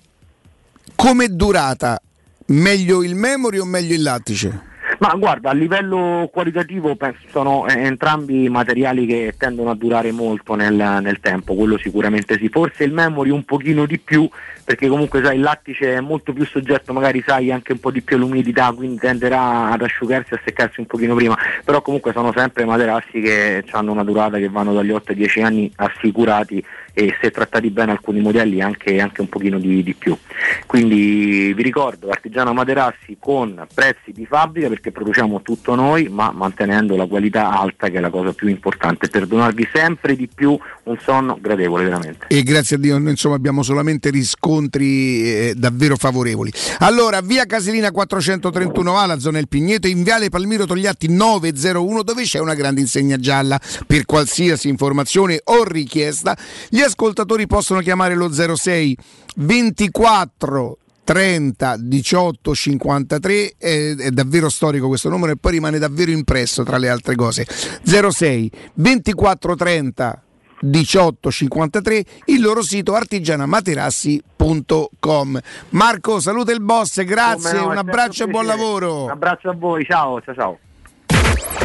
come durata? Meglio il memory o meglio il lattice? Ma guarda, a livello qualitativo sono eh, entrambi materiali che tendono a durare molto nel, nel tempo, quello sicuramente sì. Forse il memory un pochino di più, perché comunque sai, il lattice è molto più soggetto, magari sai anche un po' di più all'umidità, quindi tenderà ad asciugarsi e a seccarsi un pochino prima. Però comunque sono sempre materassi che hanno una durata che vanno dagli 8 ai 10 anni assicurati e se trattati bene alcuni modelli anche, anche un pochino di, di più. Quindi vi ricordo Artigiano Materassi con prezzi di fabbrica perché produciamo tutto noi ma mantenendo la qualità alta che è la cosa più importante per donarvi sempre di più un sonno gradevole veramente. E grazie a Dio noi insomma abbiamo solamente riscontri eh, davvero favorevoli. Allora, via Casilina 431A, la zona del Pigneto, in viale Palmiro Togliatti 901 dove c'è una grande insegna gialla. Per qualsiasi informazione o richiesta gli ascoltatori possono chiamare lo 06 24 30 18 53 è, è davvero storico questo numero e poi rimane davvero impresso tra le altre cose. 06 24 30 18 53 il loro sito artigianamaterassi.com Marco saluta il boss grazie no, un abbraccio e buon lavoro. Un abbraccio a voi, ciao ciao ciao.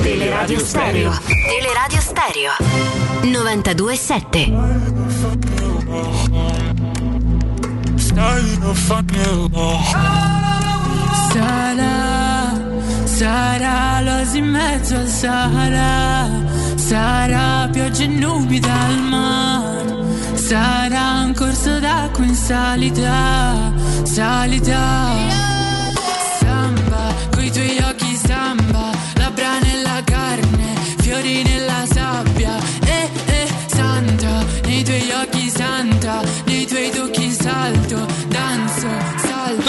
Teleradio Stereo. Teleradio Stereo. 92.7. Sarà, sarà l'osi in mezzo al Sahara, sarà pioggia e nubi dal mare, sarà un corso d'acqua in salita, salita. Fiori nella sabbia, eh eh santa, nei tuoi occhi santa, nei tuoi tocchi salto.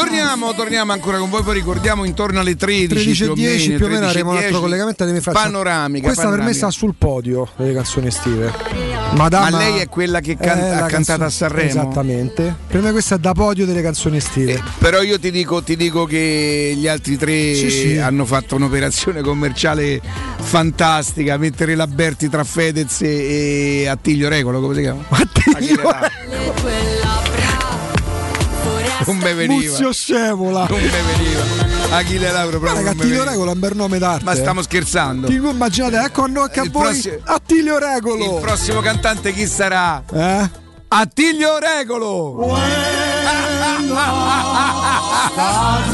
Torniamo, torniamo ancora con voi, poi ricordiamo intorno alle 13, 13 e 10 più o meno avremo un altro 13. collegamento deve farci- Panoramica. Questa per me panoramica. sta sul podio delle canzoni estive. Madama- Ma lei è quella che can- Eh, ha cantato canzone- a Sanremo? Esattamente. Per me questa è da podio delle canzoni estive. Però io ti dico, ti dico che gli altri tre Sì, sì. hanno fatto un'operazione commerciale fantastica, mettere la Berti tra Fedez e Attilio Regolo, come si chiama? Attilio Non me veniva. Muzio Scevola. Non me veniva. Achille Lauro proprio Raga, non me Attilio veniva. Regolo è un bel nome d'arte. Ma stiamo scherzando. Ti- immaginate, ecco a noi, anche a voi prossimo- Attilio Regolo. Il prossimo cantante chi sarà? Eh? Attilio Regolo!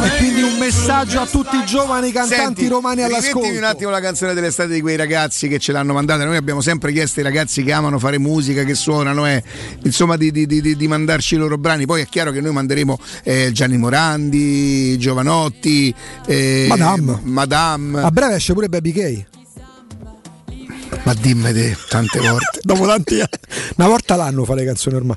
E quindi un messaggio a tutti i giovani cantanti Senti, romani all'ascolto. un attimo la canzone dell'estate di quei ragazzi che ce l'hanno mandata. Noi abbiamo sempre chiesto ai ragazzi che amano fare musica, che suonano, eh, insomma, di, di- di- di mandarci i loro brani. Poi è chiaro che noi manderemo eh, Gianni Morandi, Giovanotti, eh, Madame. Madame. A breve esce pure Baby K. Ma dimmi te, tante volte. Dopo tanti anni. Una volta l'anno fa le canzoni ormai.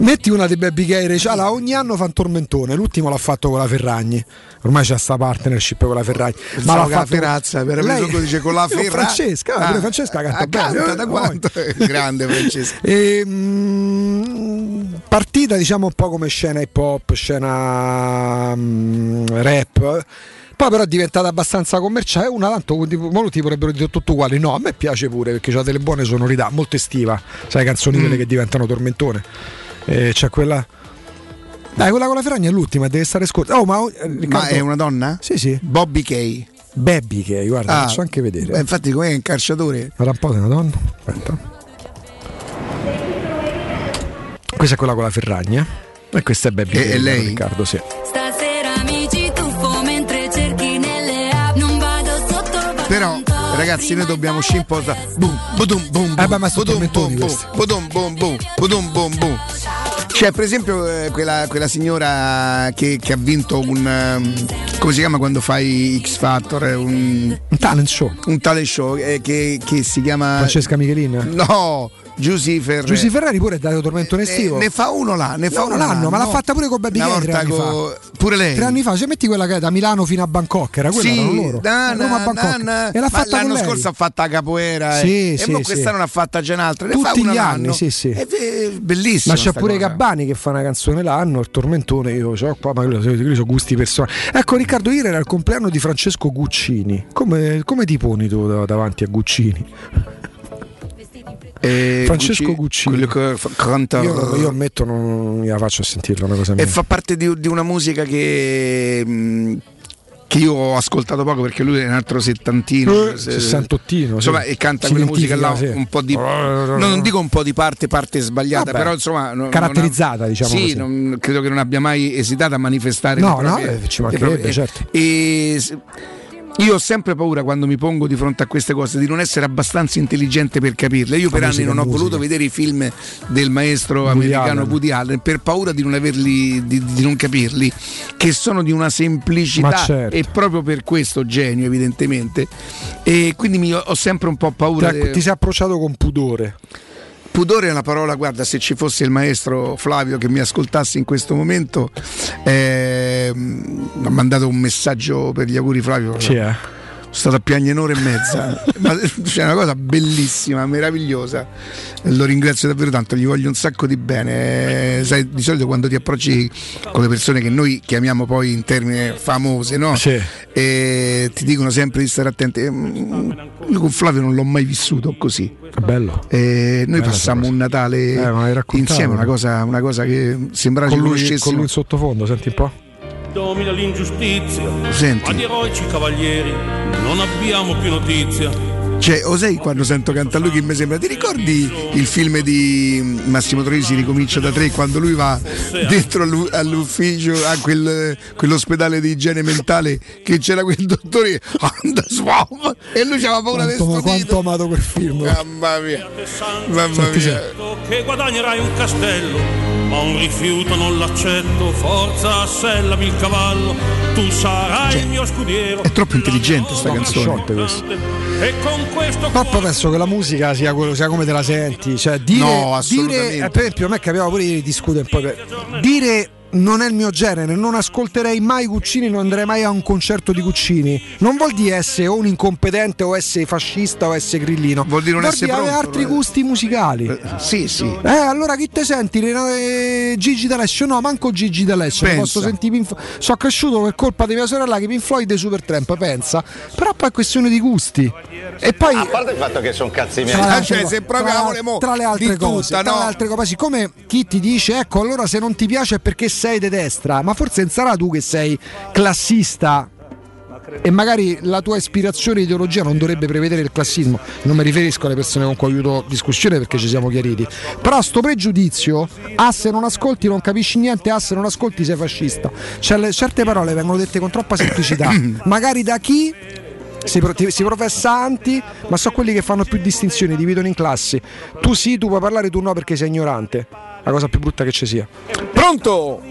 Metti una di Baby K Reciala, ogni anno fa un tormentone. L'ultimo l'ha fatto con la Ferragni. Ormai c'è sta partnership con la Ferragni. Che la Ferrazza, per Lei- averlo dice con la Con Ferra- Francesca, Ah. pure Francesca canta Ah, bene. canta, da eh, quanto? Grande Francesca. E, mm, partita diciamo un po' come scena hip hop, scena mm, rap. Poi però è diventata abbastanza commerciale. Una tanto molti vorrebbero dire tutto uguale. No, a me piace pure perché ha delle buone sonorità, molto estiva. Sai, canzoni Mm. quelle che diventano tormentone. E c'è quella. Dai, quella con la Ferragna è l'ultima, deve stare scorsa. Oh, ma, eh, Ma è una donna? Sì, sì. Bobby Kay. Baby che guarda, Ah, faccio anche vedere. beh, infatti, com'è un calciatore? Guarda un po' di una donna. Aspetta. Questa è quella con la Ferragna. E questa è Baby E- K, e lei? Riccardo, sì. Stasera amici tuffo mentre cerchi nelle app Non vado sotto Però, ragazzi, noi dobbiamo uscire un po' da. Boom, boom, Eh beh, ma sono budum, tormentoni boom, questi. boom, budum, boom, boom, budum, boom, boom. Cioè, per esempio, eh, quella, quella signora che, che ha vinto un. ehm, come si chiama quando fai X Factor? Un, un talent show. Un talent show eh, che, che si chiama. Francesca Michelin. No, Giusy Ferreri. Giussi Ferrari pure è dato tormentone estivo. Eh, ne fa uno là, ne fa No, uno l'anno, ma l'ha fatta pure con Baby Gay tre anni co- fa. Pure lei. Tre anni fa, se metti quella che è da Milano fino a Bangkok, era quella, Sì, loro. na, a Bangkok. na, E l'ha fatta l'anno scorso ha fatto la capoeira Sì, eh. sì, e quest'anno ne ha fatta già un'altra. Ne Tutti gli anni, sì, sì. È bellissimo. Ma c'è pure cosa. Gabbani che fa una canzone l'anno, il tormentone, io so qua, ma quelli sono gusti personali. Ecco Riccardo, ieri era il compleanno di Francesco Guccini. Come, come ti poni tu da- davanti a Guccini? Eh, Francesco Gucci- Guccini. quello che canta- Io, io ammetto non gliela faccio a sentirlo, una cosa mia. E fa parte di, di una musica che, mh, che io ho ascoltato poco perché lui è un altro settantino. Eh, sessantottino, Insomma, sì. e canta Si quella musica là sì. un po' di. no, non dico un po' di parte, parte sbagliata, Vabbè, però insomma. non- caratterizzata, ha- diciamo Sì, non- credo che non abbia mai esitato a manifestare. No, no, eh, ci mancherebbe, proprie- certo. E io ho sempre paura quando mi pongo di fronte a queste cose di non essere abbastanza intelligente per capirle. Io per anni musica non ho musica. voluto vedere i film del maestro Woody americano Allen. Woody Allen per paura di non averli, di, di non capirli, che sono di una semplicità certo. e proprio per questo genio, evidentemente. E quindi mi- ho sempre un po' paura. Ti, de- ti sei approcciato con pudore. Pudore è una parola, guarda, se ci fosse il maestro Flavio che mi ascoltasse in questo momento, mi ha mandato un messaggio per gli auguri Flavio. Sì, eh. Sono stato a piagne un'ora e mezza, ma c'è una cosa bellissima, meravigliosa. Lo ringrazio davvero tanto, gli voglio un sacco di bene. Sai, di solito quando ti approcci con le persone che noi chiamiamo poi in termini famose, no? Sì. E ti dicono sempre di stare attenti. Mm, Io con Flavio non l'ho mai vissuto così. Che bello. E noi Bella passammo un Natale Eh, insieme, una cosa, una cosa che sembrava Con ci lui, con conoscessimo. lui in sottofondo, senti un po'. Domina l'ingiustizia, Senti. ma di eroici cavalieri non abbiamo più notizia. Cioè, o sai quando sento cantare lui che mi sembra? Ti ricordi il film di Massimo Troisi ricomincia da tre quando lui va dentro all'u- all'ufficio a quel- quell'ospedale di igiene mentale che c'era quel dottore e lui c'aveva paura Quanto, sto quanto ho amato quel film. Mamma mia, mamma mia. Che guadagnerai un castello, ma un rifiuto non l'accetto. Forza, assellami il cavallo, tu sarai il mio scudiero. È troppo intelligente sta canzone. E con questo Troppo penso che la musica sia, quello, sia come te la senti. Cioè, dire, No, assolutamente. dire- per esempio, a me capitava pure di discutere un po'. per- dire non è il mio genere, non ascolterei mai Guccini, non andrei mai a un concerto di Guccini. Non vuol dire essere o un incompetente o essere fascista o essere grillino. Vuol dire non essere avere pronto, altri no? gusti musicali. Sì, sì. Eh, allora chi te senti? Eh, Gigi D'Alessio? No, manco Gigi D'Alessio. Non Pensa. posso sentire Pink Sono cresciuto per colpa di mia sorella che Pink Floyd e Supertramp, pensa. Però poi è questione di gusti. E poi A parte il fatto che sono cazzi miei. tra le Ah, altre cioè, se proprio tra- amore mo tra le altre cose, tutta, tra no? le altre cose, siccome chi ti dice ecco allora se non ti piace è perché sei di destra, ma forse non sarà tu che sei classista e magari la tua ispirazione ideologia non dovrebbe prevedere il classismo. Non mi riferisco alle persone con cui ho avuto discussione perché ci siamo chiariti. Però sto pregiudizio, ah se non ascolti non capisci niente, ah se non ascolti sei fascista. Cioè, le- certe parole vengono dette con troppa semplicità, magari da chi si, si professa anti, ma sono quelli che fanno più distinzioni, dividono in classi. Tu sì, tu puoi parlare, tu no perché sei ignorante. La cosa più brutta che ci sia. Pronto?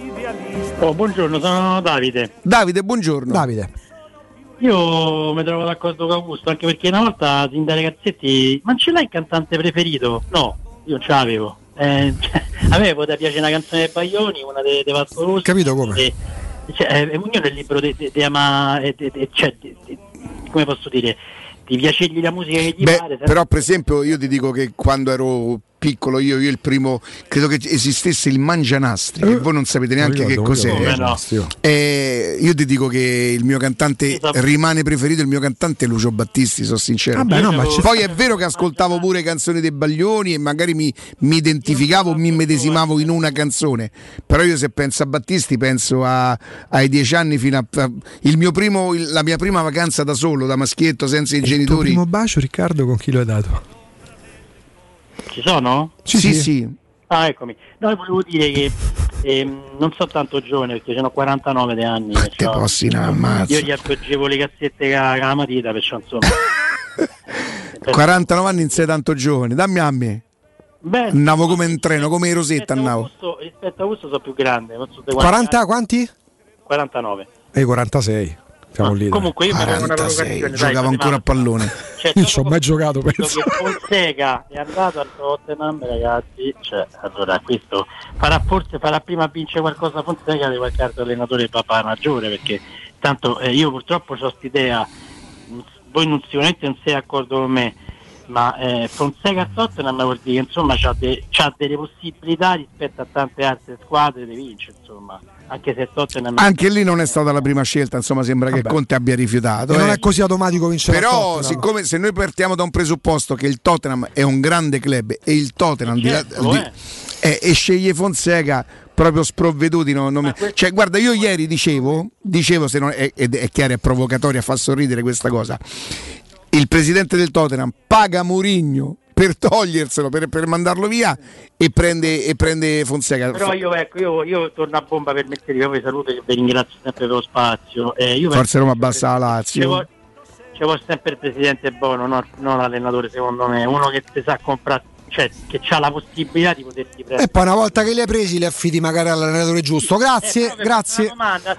Oh, buongiorno, sono Davide. Davide, buongiorno. Davide. Io mi trovo d'accordo con Augusto, anche perché una volta sin da ragazzetti, ma ce l'hai il cantante preferito? No, io non ce l'avevo. Eh, cioè, a me poteva piacere una canzone dei Baglioni, una dei de Vasco Rossi. Capito come? E, cioè, eh, ognuno nel libro di de, de ama, eh, de- de- cioè, de- de- come posso dire, di piacergli la musica che gli Beh, pare. però per esempio io ti dico che quando ero piccolo io, io il primo credo che esistesse il mangianastri che voi non sapete neanche che ricordo, cos'è. ricordo, Mangianastri, oh. Eh, io ti dico che il mio cantante rimane preferito il mio cantante è Lucio Battisti sono sincero. Vabbè, no, poi è vero che ascoltavo pure canzoni dei Baglioni e magari mi, mi identificavo mi medesimavo in una canzone. Però io se penso a Battisti penso a- ai dieci anni fino a, a- il mio primo, il- la mia prima vacanza da solo da maschietto senza i Il tuo genitori. primo bacio, Riccardo, con chi lo hai dato? Ci sono? Sì, sì, sì. Ah, eccomi. No, volevo dire che ehm, non so tanto giovane perché sono 49 di anni. Te perciò- possi ne ammazza. Io gli appoggevo le cazzette con la matita, perciò insomma. 49 anni non sei tanto giovane, dammi a me. Beh, Andavo come in treno, come in Rosetta andavo. Augusto- rispetto a Augusto sono più grande. non so te quanti 40 anni. quanti? 49. E 46. Siamo lì. Comunque io mi avevo una 46, provocazione. dai, giocavo ancora a pallone. Cioè, Io ci ho mai giocato, penso. che Fonseca è andato al Tottenham, ragazzi, cioè, allora questo farà forse farà prima vincere qualcosa Fonseca di qualche altro allenatore papà maggiore, perché tanto eh, io purtroppo ho quest'idea, voi non, sicuramente non siete d'accordo con me, ma eh, Fonseca a Tottenham vuol dire che insomma c'ha, de- delle possibilità rispetto a tante altre squadre di vincere, insomma, anche se Tottenham Anche lì non è stata la prima scelta, insomma sembra che Vabbè. Conte abbia rifiutato. E non eh. è così automatico vincere Però siccome se noi partiamo da un presupposto che il Tottenham è un grande club e il Tottenham di- Certo, di- è. eh, e sceglie Fonseca proprio sprovveduti no, non mi- cioè guarda io ieri dicevo dicevo se non è, è chiaro è provocatoria fa sorridere questa cosa il presidente del Tottenham paga Mourinho per toglierselo per, per mandarlo via e prende, e prende Fonseca. Però io, ecco, io, io torno a bomba per mettere io vi saluto e vi ringrazio sempre per lo spazio. Eh, forse Roma basta la Lazio. Vuole sempre il presidente buono, no- non l'allenatore secondo me, uno che ti sa comprare, cioè che ha la possibilità di poterti prendere. E poi una volta che li hai presi li affidi magari all'allenatore giusto. Grazie, grazie.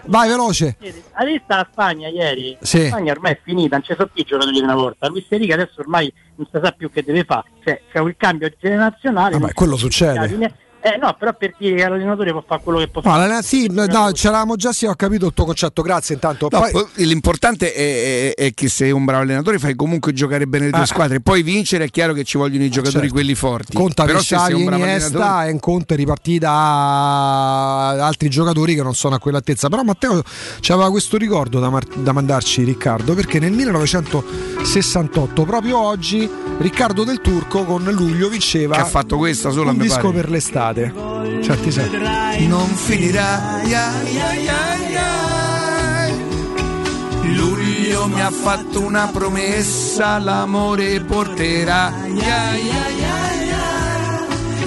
Vai veloce. Visto la Spagna ieri? Sì. La Spagna ormai è finita, non ci sono più giocatori di una volta. Luis Enrique adesso ormai non si sa più che deve fare. Cioè, c'è un cambio generazionale. Vabbè, non quello succede. Eh no, però per dire che l'allenatore può fare quello che può No, fare. la- sì, no, c'eravamo già, sì, ho capito il tuo concetto. Grazie intanto. No, Poi- l'importante è, è- è che sei un bravo allenatore fai comunque giocare bene le tue Ah. squadre poi vincere è chiaro che ci vogliono i giocatori certo. quelli forti Conta però per se sei un bravo Iniesta allenatore e in conto è ripartita a altri giocatori che non sono a quell'altezza. Però Matteo aveva questo ricordo da, mar- da mandarci Riccardo perché nel 1968, proprio oggi, Riccardo del Turco con Luglio vinceva che ha fatto questa sola un disco pare. per l'estate. Certi sei. non finirà ya, ya, ya. luglio mi ha fatto una promessa l'amore porterà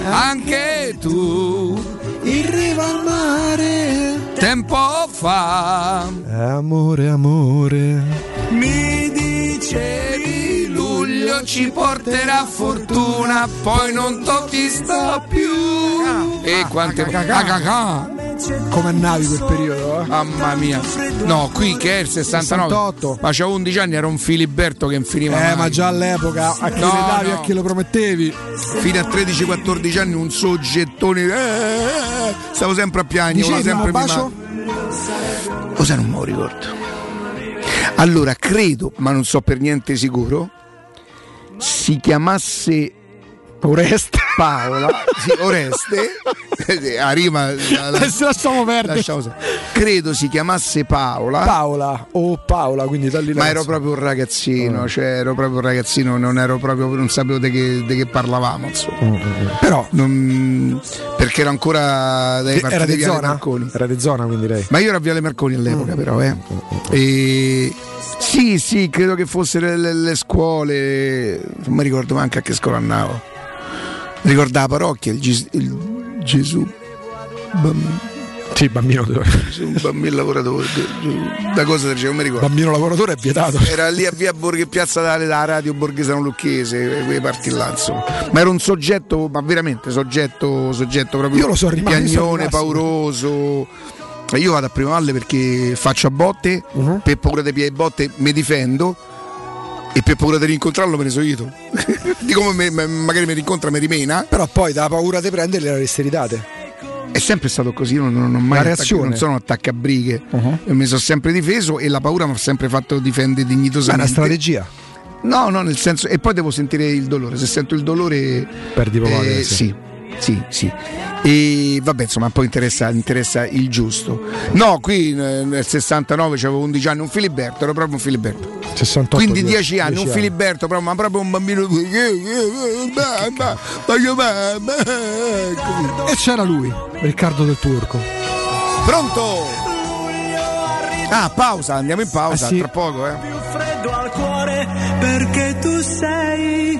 anche tu in riva al mare tempo fa Amore, amore. mi dicevi luglio ci porterà fortuna poi non t'ho vista più e quante Ah, cacà. Come andavi quel periodo? eh? Mamma mia, no, qui che è il 69, 68. ma c'avevo 11 anni, era un Filiberto che non finiva Eh, mai. ma già all'epoca a chi No, le davi, no. a chi lo promettevi. Fino a 13-14 anni un soggettone, eh, stavo sempre a piangere, Dicevi, sempre bacio? Cosa non me lo ricordo? Allora, credo, ma non so per niente sicuro, si chiamasse Oreste Paola, sì, Oreste, Eh, a rima la- la- Adesso lasciamo perdere. lasciamo stare. credo si chiamasse Paola. Paola o Paola, quindi da lì Ma ero proprio un ragazzino, cioè ero proprio un ragazzino, non ero proprio, non sapevo di che, di che parlavamo, insomma. Però Non- perché ero ancora dai era di zona? Marconi. Era di zona, quindi lei. Ma io ero a Viale Marconi all'epoca, però, eh. E... Sì, sì, credo che fossero le, le- le scuole, non mi ricordo manco a che scuola andavo. La parrocchia, il, Ges- il Gesù. Bambino. Sì, bambino. un bambino lavoratore, da cosa dicevo, non mi ricordo. Bambino lavoratore è vietato. Era lì a via Borghe, piazza della da radio Borghesano Lucchese, quei parti là, insomma. Ma era un soggetto, ma veramente soggetto, soggetto proprio Io lo so rimasto, piagnone, pauroso. Io vado a prima valle perché faccio a botte, Mhm. per paura dei piedi botte mi difendo e per paura di rincontrarlo me ne so io. di come me- me- magari mi rincontra mi rimena. Però poi da paura di prenderle le avreste ridate. È sempre stato così, io non, non ho mai La attacca- reazione. non sono attaccabrighe. Uh-huh. Mi sono sempre difeso e la paura mi ha sempre fatto difendere Ma è dignitosamente. una strategia. No, no, nel senso. E poi devo sentire il dolore. Se sento il dolore. Perdi proprio la eh, testa. sì, sì, sì. E vabbè, insomma, poi interessa, interessa il giusto. No, qui eh, nel 69 avevo 11 anni, un Filiberto, ero proprio un Filiberto. 68, Quindi due- 10 anni, un Filiberto, proprio, ma proprio un bambino. Mamma. E c'era lui, Riccardo del Turco. Pronto? Ah, pausa, andiamo in pausa, Ah, sì. tra poco, eh. freddo al cuore perché tu sei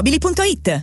Mobili.it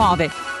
1939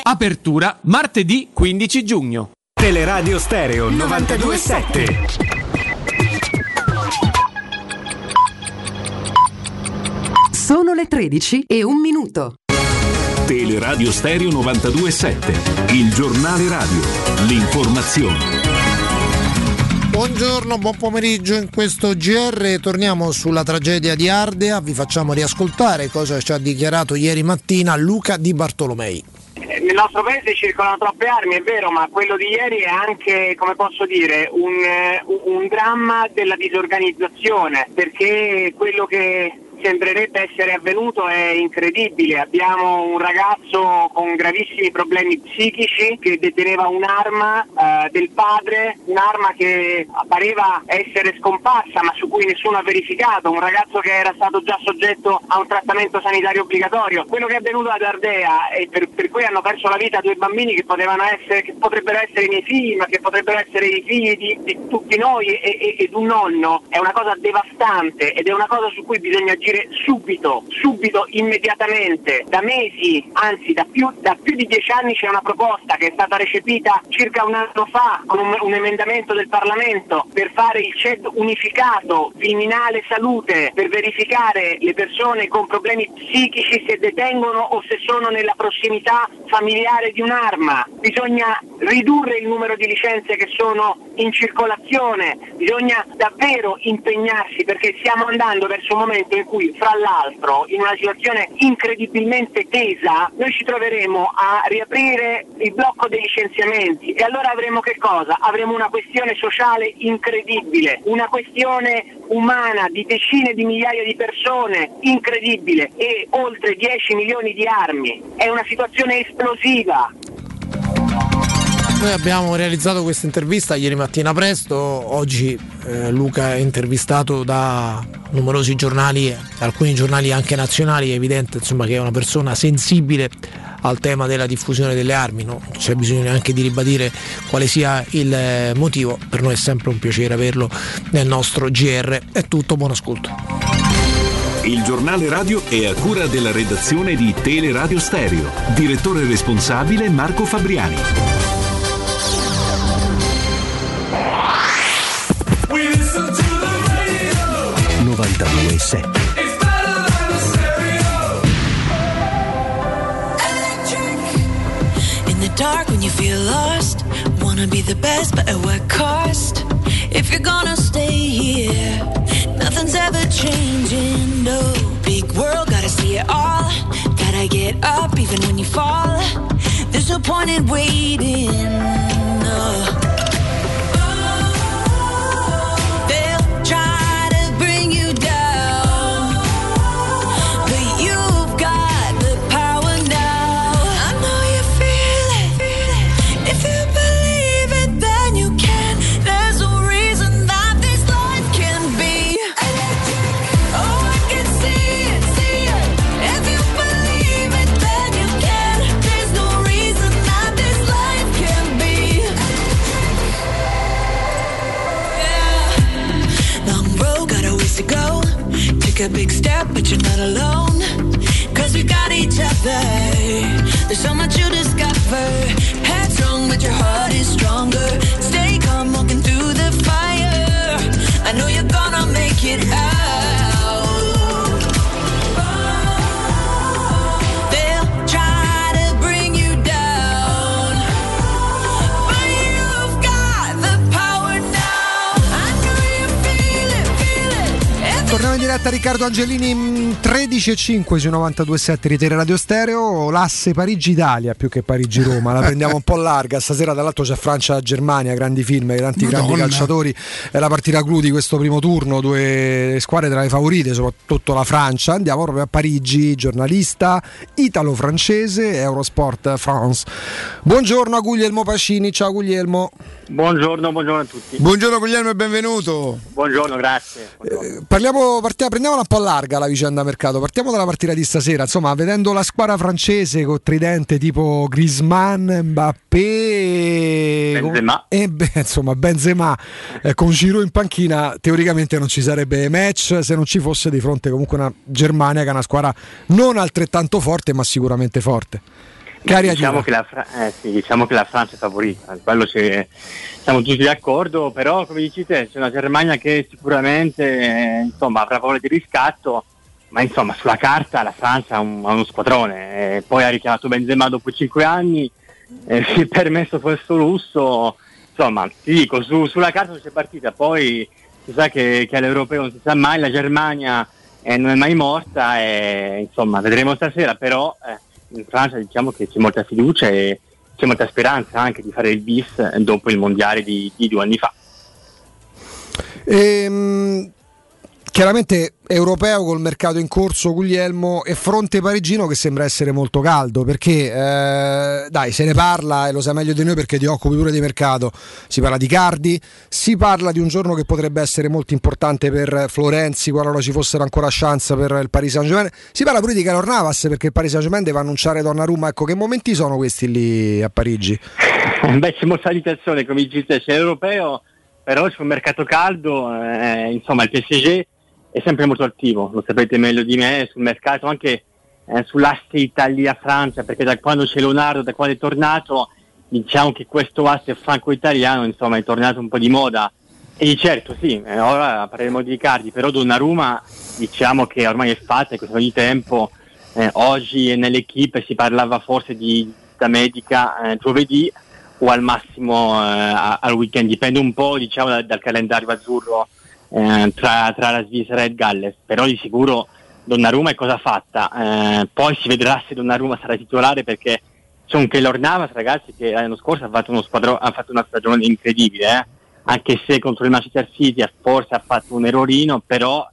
Apertura martedì 15 giugno. Teleradio Stereo 927. Sono le 13 e un minuto. Teleradio Stereo 927. Il giornale radio. L'informazione. Buongiorno, buon pomeriggio in questo GR. Torniamo sulla tragedia di Ardea. Vi facciamo riascoltare cosa ci ha dichiarato ieri mattina Luca Di Bartolomei. Nel nostro paese circolano troppe armi, è vero, ma quello di ieri è anche, come posso dire, un, eh, un dramma della disorganizzazione, perché quello che sembrerebbe essere avvenuto è incredibile. Abbiamo un ragazzo con gravissimi problemi psichici che deteneva un'arma eh, del padre, un'arma che pareva essere scomparsa ma su cui nessuno ha verificato, un ragazzo che era stato già soggetto a un trattamento sanitario obbligatorio. Quello che è avvenuto ad Ardea e per, per cui hanno perso la vita due bambini che, essere, che potrebbero essere i miei figli ma che potrebbero essere i figli di, di tutti noi e, e, ed un nonno, è una cosa devastante ed è una cosa su cui bisogna agire subito, subito, immediatamente. Da mesi, anzi da più, da più di dieci anni c'è una proposta che è stata recepita circa un anno fa con un, un emendamento del Parlamento per fare il CED unificato Viminale Salute per verificare le persone con problemi psichici se detengono o se sono nella prossimità familiare di un'arma. Bisogna ridurre il numero di licenze che sono in circolazione, bisogna davvero impegnarsi perché stiamo andando verso un momento in cui fra l'altro in una situazione incredibilmente tesa noi ci troveremo a riaprire il blocco dei licenziamenti e allora avremo che cosa? Avremo una questione sociale incredibile, una questione umana di decine di migliaia di persone incredibile e oltre 10 milioni di armi. È una situazione esplosiva. Noi abbiamo realizzato questa intervista ieri mattina presto, oggi eh, Luca è intervistato da numerosi giornali, alcuni giornali anche nazionali, è evidente insomma, che è una persona sensibile al tema della diffusione delle armi, no? c'è bisogno neanche di ribadire quale sia il eh, motivo, per noi è sempre un piacere averlo nel nostro GR. È tutto, buon ascolto. Il giornale radio è a cura della redazione di Teleradio Stereo. Direttore responsabile Marco Fabriani. 92.7 In the dark when you feel lost, wanna be the best, but at what cost? If you're gonna stay here, nothing's ever changing. No big world, gotta see it all. Gotta get up even when you fall. There's no point in waiting. No. A big step, but you're not alone. Cause we got each other. There's so much you discover. Headstrong, but your heart is stronger. Stay calm, walking through the fire. I know you're gonna make it out. Torniamo in diretta Riccardo Angelini mh, 13 e 5 su 92.7 Ritere Radio Stereo, l'asse Parigi-Italia più che Parigi-Roma, la prendiamo un po' larga, stasera dall'altro c'è Francia-Germania, grandi film, tanti grandi Madonna. calciatori, è la partita clou di questo primo turno, due squadre tra le favorite, soprattutto la Francia, andiamo proprio a Parigi, giornalista italo-francese, Eurosport France. Buongiorno a Guglielmo Pacini, ciao Guglielmo. Buongiorno, buongiorno a tutti. Buongiorno Guglielmo e benvenuto. Buongiorno, grazie. Eh, Parliamo, partiamo, prendiamola un po' larga la vicenda mercato. Partiamo dalla partita di stasera. Insomma, vedendo la squadra francese con tridente tipo Griezmann, Mbappé Benzema. e beh, insomma Benzema eh, con Giroud in panchina, teoricamente non ci sarebbe match se non ci fosse di fronte comunque una Germania che è una squadra non altrettanto forte, ma sicuramente forte. Cari diciamo, che la eh, sì, diciamo che la Francia è favorita, quello ci- siamo tutti d'accordo, però come dici te c'è una Germania che sicuramente eh, insomma, avrà voglia di riscatto, ma insomma sulla carta la Francia ha, un- ha uno squadrone, eh, poi ha richiamato Benzema dopo 5 anni, eh, si è permesso questo lusso, insomma ti dico, su- sulla carta c'è partita, poi si sa che, che all'europeo non si sa mai, la Germania eh, non è mai morta e insomma vedremo stasera, però... in Francia diciamo che c'è molta fiducia e c'è molta speranza anche di fare il bis dopo il mondiale di, di due anni fa. Ehm, chiaramente europeo col mercato in corso Guglielmo e fronte parigino che sembra essere molto caldo perché eh, dai se ne parla e lo sai meglio di noi perché ti occupi pure di mercato. Si parla di Cardi si parla di un giorno che potrebbe essere molto importante per Florenzi qualora ci fossero ancora chance per il Paris Saint Germain si parla pure di Calor Navas perché il Paris Saint Germain deve annunciare Donnarumma. Ecco che momenti sono questi lì a Parigi? Beh, c'è molta agitazione, come dice, c'è l'europeo, però un mercato caldo, eh, insomma il PSG è sempre molto attivo, lo sapete meglio di me, sul mercato anche eh, sull'asse Italia-Francia, perché da quando c'è Leonardo, da quando è tornato, diciamo che questo asse franco-italiano insomma è tornato un po' di moda. E di certo sì, eh, ora parleremo di Cardi, però Donnarumma diciamo che ormai è fatta, è questione di tempo, eh, oggi nell'equipe si parlava forse di da medica eh, giovedì o al massimo eh, al weekend, dipende un po' diciamo dal, dal calendario azzurro eh, tra, tra la Svizzera e il Galles, però di sicuro Donnarumma è cosa fatta, Eh, poi si vedrà se Donnarumma sarà titolare perché c'è un Keylor Navas ragazzi che l'anno scorso ha fatto, uno squadro- ha fatto una stagione incredibile, eh. anche se contro il Manchester City forse ha fatto un errorino, però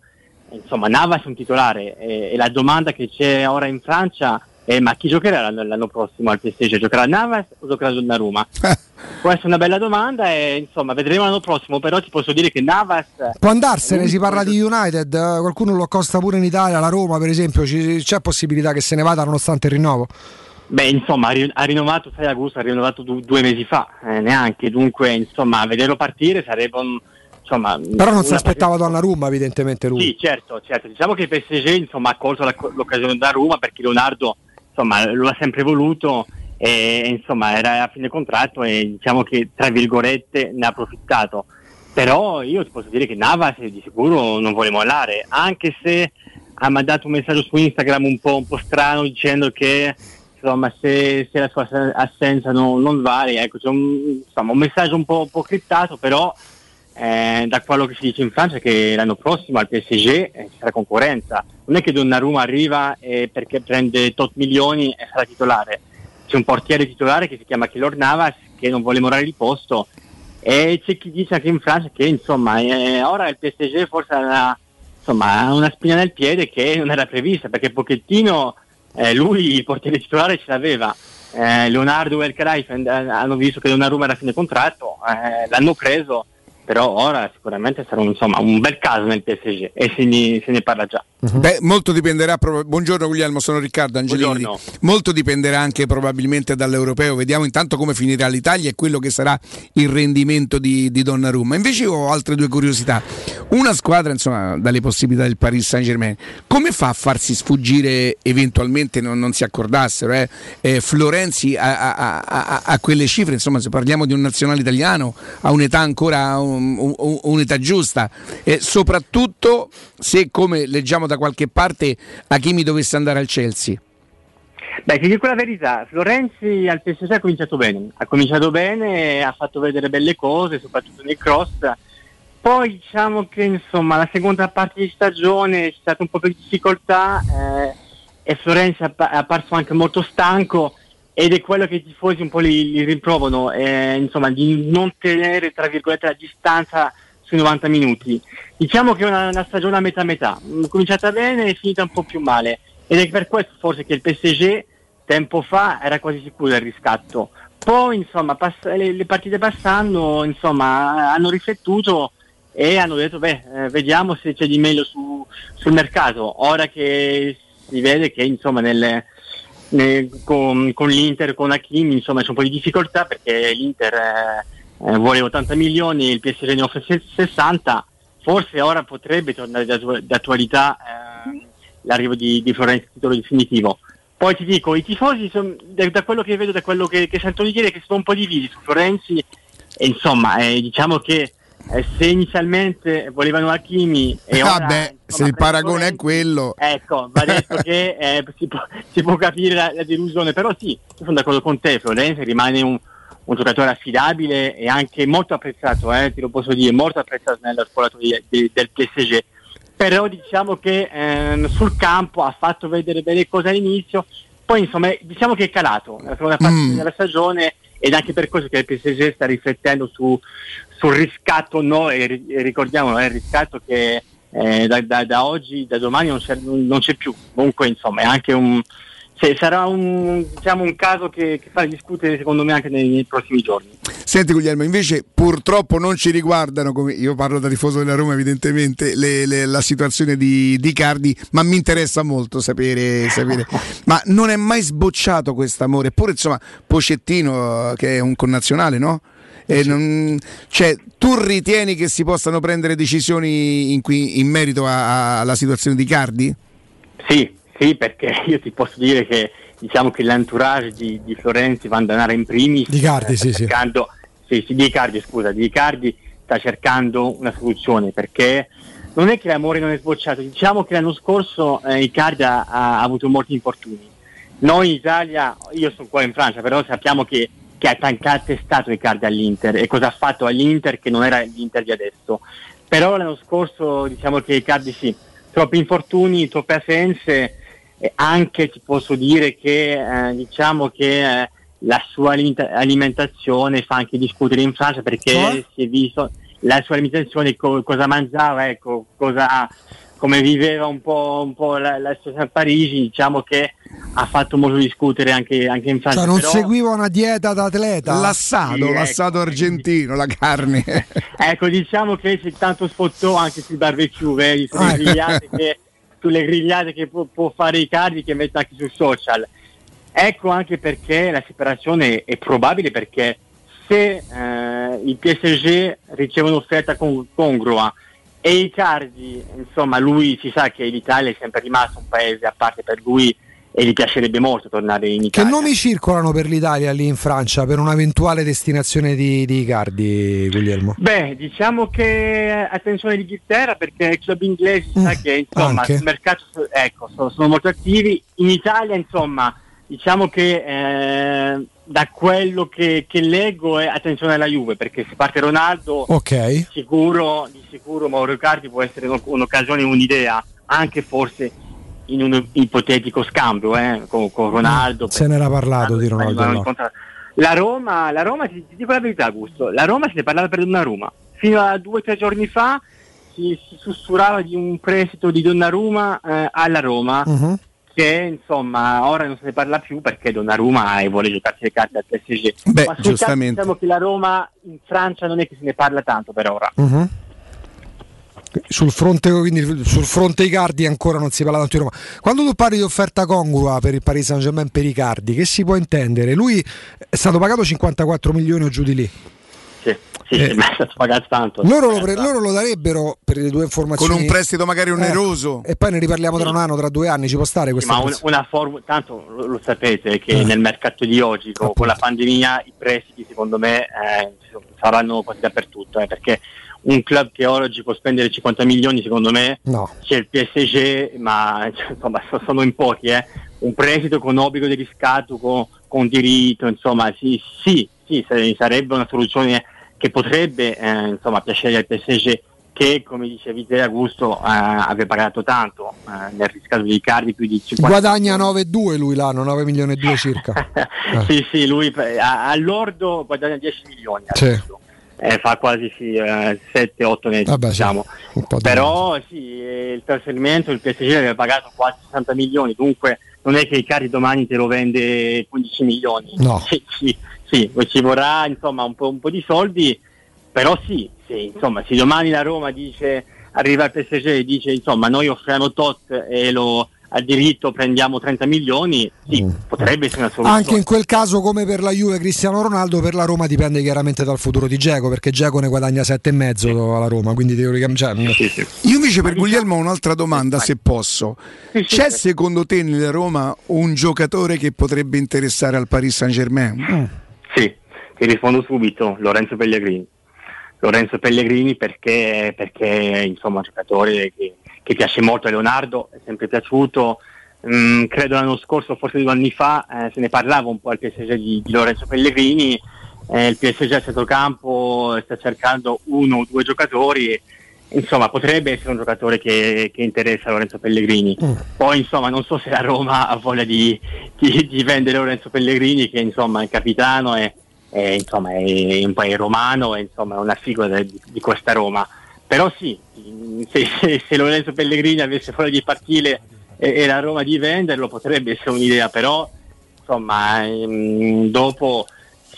insomma Navas è un titolare e, e la domanda che c'è ora in Francia è ma chi giocherà l'anno, prossimo al PSG? Giocherà Navas o giocherà Donnarumma? Può essere una bella domanda e insomma vedremo l'anno prossimo, però ti posso dire che Navas Può andarsene, si parla di United, eh, qualcuno lo accosta pure in Italia, la Roma per esempio, ci- c'è possibilità che se ne vada nonostante il rinnovo? Beh, insomma, ha ri- ha rinnovato 6 agosto, ha rinnovato du- due mesi fa, eh, neanche, dunque, insomma, vederlo partire sarebbe un, insomma... Però non si aspettava Donnarumma evidentemente lui. Sì, certo, certo. Diciamo che il PSG insomma, ha colto la- l'occasione da Roma perché Leonardo insomma, lo ha sempre voluto e insomma, era a fine contratto e diciamo che tra virgolette ne ha approfittato. Però io ti posso dire che Navas di sicuro non vuole mollare, anche se ha mandato un messaggio su Instagram un po', un po' strano dicendo che insomma, se, se la sua ass- assenza non, non vale, ecco, c'è un, insomma, un messaggio un po', un po' criptato, però eh, da quello che si dice in Francia che l'anno prossimo al PSG eh, sarà concorrenza. Non è che Donnarumma arriva e perché prende tot milioni e sarà titolare. C'è un portiere titolare che si chiama Keylor Navas che non vuole morare di posto e c'è chi dice anche in Francia che insomma eh, ora il PSG forse ha una, una spina nel piede che non era prevista perché Pochettino eh, lui il portiere titolare ce l'aveva. Eh, Leonardo e and- hanno visto che Donnarumma era a fine contratto, eh, l'hanno preso, però ora sicuramente sarà un, insomma, un bel caso nel PSG e se ne, se ne parla già. Beh, molto dipenderà. prob- Buongiorno Guglielmo, sono Riccardo Angelini. Buongiorno. Molto dipenderà anche probabilmente dall'europeo. Vediamo intanto come finirà l'Italia e quello che sarà il rendimento di, di Donnarumma. Invece ho altre due curiosità. Una squadra, insomma, dalle possibilità del Paris Saint Germain, come fa a farsi sfuggire eventualmente non, non si accordassero eh, eh, Florenzi a, a- a- a- a quelle cifre? Insomma, se parliamo di un nazionale italiano, a un'età ancora un- un'età giusta, e soprattutto se come leggiamo da qualche parte Hakimi dovesse andare al Chelsea. Beh, ti dico la verità, Florenzi al PSG ha cominciato bene, ha cominciato bene, ha fatto vedere belle cose, soprattutto nel cross. Poi diciamo che insomma la seconda parte di stagione c'è stata un po' più di difficoltà eh, e Florenzi è appa- è apparso anche molto stanco ed è quello che i tifosi un po' li, li riprovano, eh, insomma di non tenere tra virgolette la distanza sui 90 minuti. Diciamo che è una, una stagione a metà metà, Mm, cominciata bene e finita un po' più male ed è per questo forse che il PSG tempo fa era quasi sicuro del riscatto. Poi insomma pass- le, le partite passando insomma hanno riflettuto e hanno detto beh eh, vediamo se c'è di meglio su- sul mercato. Ora che si vede che insomma nelle- ne- con, con l'Inter, con Hakimi insomma c'è un po' di difficoltà perché l'Inter eh, eh, vuole 80 milioni, il PSG ne offre se- 60, forse ora potrebbe tornare d'attu- d'attualità eh, l'arrivo di, di Florenzi titolo definitivo. Poi ti dico, i tifosi, son- da, da quello che vedo, da quello che, che sento di dire, che sono un po' divisi su Florenzi, e insomma, eh, diciamo che eh, se inizialmente volevano Hakimi e ora, Vabbè, se il paragone è quello. Ecco, va detto che eh, si, può, si può capire la, la delusione, però sì, io sono d'accordo con te, Florenzi rimane un, un giocatore affidabile e anche molto apprezzato, eh, te lo posso dire, molto apprezzato nella squadra di- del PSG. Però diciamo che ehm, sul campo ha fatto vedere belle cose all'inizio, Poi insomma diciamo che è calato la seconda parte Mm. della stagione ed anche per questo che il PSG sta riflettendo su, sul riscatto no e, e ricordiamolo è il riscatto che eh, da, da- da oggi, da domani non c'è, non c'è più. Comunque insomma è anche un se- sarà un, diciamo, un caso che, che fa discutere secondo me anche nei, nei prossimi giorni. Senti Guglielmo, invece purtroppo non ci riguardano, come io parlo da tifoso della Roma evidentemente, le- le- la situazione di, di Cardi, ma mi interessa molto sapere, sapere. ma non è mai sbocciato questo amore, eppure insomma Pocettino eh, che è un connazionale, no? E non- cioè, tu ritieni che si possano prendere decisioni in, cui- in merito a- a- alla situazione di Cardi? Sì, sì, perché io ti posso dire che diciamo che l'entourage di, di Florenzi Van Danara in primis Di Cardi, eh, sta sì, sì. cercando, sì, sì, di Icardi, scusa, di Icardi sta cercando una soluzione perché non è che l'amore non è sbocciato, diciamo che l'anno scorso eh, Icardi ha, ha avuto molti infortuni. Noi in Italia, io sono qua in Francia, però sappiamo che, che ha tancato è stato Icardi all'Inter e cosa ha fatto all'Inter che non era l'Inter di adesso. Però l'anno scorso diciamo che Icardi sì, troppi infortuni, troppe assenze e anche ti posso dire che eh, diciamo che eh, la sua alimenta- alimentazione fa anche discutere in Francia perché Cioè? si è visto la sua alimentazione, co- cosa mangiava, ecco, cosa, come viveva un po', un po' la, la situazione a Parigi, diciamo che ha fatto molto discutere anche, anche in Francia. Cioè non però- seguiva una dieta da atleta? L'assato, Sì, ecco. l'assato argentino, la carne. Ecco, diciamo che c'è tanto sfottò anche sui barbecue, vedi, sulle, Ah, ecco. grigliate che, sulle grigliate che può, può fare i cardi che mette anche sui social. Ecco anche perché la separazione è probabile perché se eh, il PSG riceve un'offerta con- congrua e i cardi, insomma, lui si sa che l'Italia è sempre rimasto un paese a parte per lui e gli piacerebbe molto tornare in Che Italia. nomi circolano per l'Italia lì in Francia per un'eventuale destinazione di, di Icardi, Guglielmo? Beh, diciamo che attenzione all'Inghilterra perché i club inglesi si sa che insomma anche. sul mercato ecco, sono, sono molto attivi. In Italia insomma diciamo che eh, da quello che, che leggo è attenzione alla Juve perché se parte Ronaldo Ok. sicuro, di sicuro Mauro Icardi può essere un- un'occasione, un'idea, anche forse in un ipotetico scambio eh, con, con Ronaldo. Se n'era parlato di Ronaldo. No. La Roma, la Roma ti, ti dico la verità, Augusto, la Roma se ne parlava per Donnarumma. Fino a due o tre giorni fa si, si sussurrava di un prestito di Donnarumma eh, alla Roma, Mhm. Che insomma ora non se ne parla più perché Donnarumma vuole giocarsi le carte al PSG. Beh, Ma giustamente. caso diciamo che la Roma in Francia non è che se ne parla tanto per ora. Mhm. Sul fronte, quindi, sul fronte Icardi ancora non si parla tanto di Roma. Quando tu parli di offerta congrua per il Paris Saint Germain per Icardi, che si può intendere? Lui è stato pagato 54 milioni o giù di lì. Sì, sì, sì, ma è stato pagato tanto. Loro lo, pre- loro lo darebbero per le due informazioni. Con un prestito magari oneroso. E poi ne riparliamo tra un anno, tra due anni, ci può stare Sì, questa ma un- una formula, tanto lo, lo sapete che Eh. nel mercato di oggi con, con la pandemia i prestiti secondo me eh, saranno quasi dappertutto, eh, perché un club che oggi può spendere 50 milioni secondo me No. c'è il PSG, ma insomma so- sono in pochi, eh. un prestito con obbligo di riscatto, con, con diritto, insomma sì, sì, sì, sa- sarebbe una soluzione che potrebbe eh, insomma, piacere al PSG che come dicevi te Augusto eh, aveva pagato tanto eh, nel riscatto di Icardi più di 50 Guadagna 9,2 lui l'anno, 9 milioni e 2 circa. Eh. sì, sì, lui eh, all'ordo guadagna 10 milioni Sì. Eh, fa quasi sì, 7-8 netti, Vabbè, sì. diciamo. Di- Però sì, eh, il trasferimento il PSG aveva pagato quasi 60 milioni, dunque non è che i carri domani te lo vende 15 milioni. No. Sì, sì, sì, ci vorrà insomma un po', un po' di soldi, però sì, sì, insomma, se domani la Roma dice, arriva al PSG e dice insomma noi offriamo tot e lo a diritto prendiamo 30 milioni, sì, potrebbe essere una soluzione. Mm. Anche in quel caso, come per la Juve Cristiano Ronaldo, per la Roma dipende chiaramente dal futuro di Geco, perché Geco ne guadagna 7,5 alla Roma, quindi teoricamente... cioè, Io invece per Guglielmo ho un'altra domanda, se posso. C'è secondo te nella Roma un giocatore che potrebbe interessare al Paris Saint Germain? Sì, ti rispondo subito, Lorenzo Pellegrini. Lorenzo Pellegrini perché, perché insomma, un giocatore che, che piace molto a Leonardo, è sempre piaciuto. Mm, credo l'anno scorso, forse due anni fa, eh, se ne parlava un po' al PSG di, di Lorenzo Pellegrini. Eh, il PSG a centrocampo sta cercando uno o due giocatori insomma potrebbe essere un giocatore che, che interessa Lorenzo Pellegrini. Poi insomma non so se la Roma ha voglia di, di- di vendere Lorenzo Pellegrini che insomma è capitano e è, insomma, è un è romano e insomma è una figura di, di questa Roma. Però sì, se, se- se Lorenzo Pellegrini avesse voglia di partire e, e la Roma di venderlo potrebbe essere un'idea, però insomma ehm, dopo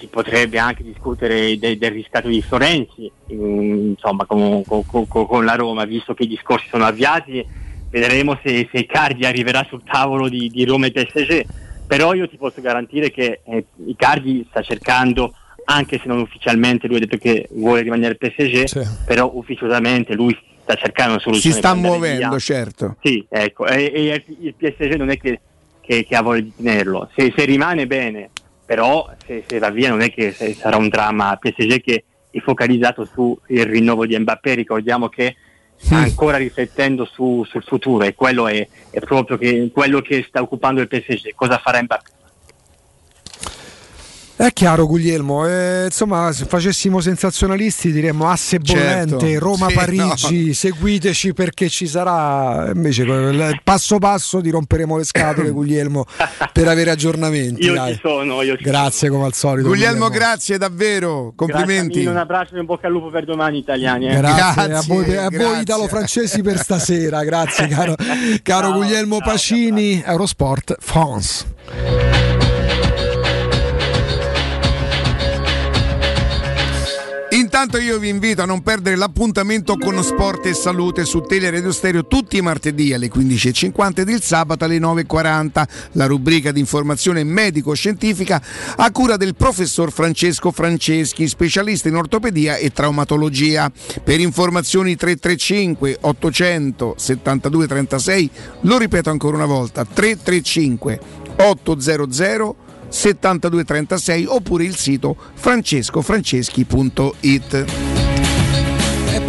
si potrebbe anche discutere de- del riscatto di Florenzi mm, insomma con, con- con- con la Roma, visto che i discorsi sono avviati, vedremo se, se Icardi arriverà sul tavolo di, di Roma e PSG, però io ti posso garantire che eh, Icardi sta cercando, anche se non ufficialmente lui ha detto che vuole rimanere PSG, però ufficiosamente lui sta cercando una Si soluzione. sta per andare muovendo, via. certo. Sì, ecco, e, e il PSG non è che, che- che ha voglia di tenerlo, se, se rimane bene, però se, se va via non è che sarà un dramma. PSG che è focalizzato sul rinnovo di Mbappé, ricordiamo che sta ancora riflettendo su- sul futuro e quello è, è proprio che- quello che sta occupando il PSG, cosa farà Mbappé. È chiaro Guglielmo, eh, insomma se facessimo sensazionalisti diremmo asse bollente, Certo. Roma-Parigi, Sì, seguiteci perché ci sarà, invece passo passo ti romperemo le scatole Guglielmo per avere aggiornamenti. Io dai. ci sono, io ci Grazie come al solito. Guglielmo, grazie davvero, complimenti. Grazie mille, un abbraccio e in bocca al lupo per domani italiani. eh. Grazie, a voi, a voi italo-francesi per stasera, grazie caro, caro Guglielmo Pacini, Eurosport France. Intanto io vi invito a non perdere l'appuntamento con Sport e Salute su Teleradio Stereo tutti i martedì alle 15.50 ed il sabato alle 9.40, la rubrica di informazione medico-scientifica a cura del professor Francesco Franceschi, specialista in ortopedia e traumatologia. Per informazioni 335 800 72 36, lo ripeto ancora una volta, 335 800 7236 oppure il sito francescofranceschi.it.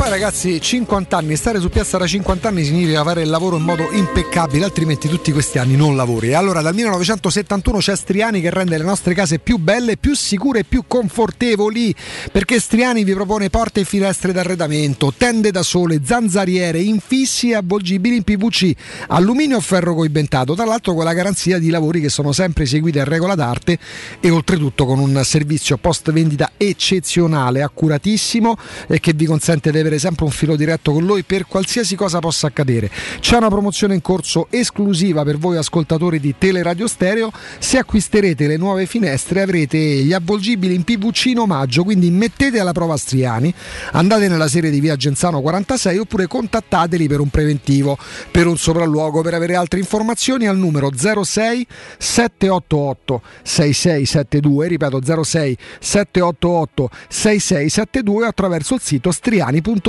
Poi ragazzi, 50 anni, stare su piazza da 50 anni significa fare il lavoro in modo impeccabile, altrimenti tutti questi anni non lavori. E allora dal 1971 c'è Striani che rende le nostre case più belle, più sicure e più confortevoli, perché Striani vi propone porte e finestre d'arredamento, tende da sole, zanzariere, infissi e avvolgibili in PVC, alluminio o ferro coibentato, tra l'altro con la garanzia di lavori che sono sempre eseguiti a regola d'arte e oltretutto con un servizio post vendita eccezionale, accuratissimo e che vi consente di avere sempre un filo diretto con lui per qualsiasi cosa possa accadere. C'è una promozione in corso esclusiva per voi ascoltatori di Teleradio Stereo. Se acquisterete le nuove finestre avrete gli avvolgibili in PVC in omaggio, quindi mettete alla prova Striani, andate nella serie di via Genzano 46 oppure contattateli per un preventivo, per un sopralluogo, per avere altre informazioni al numero 06 788 6672, ripeto 06 788 6672 attraverso il sito striani.it.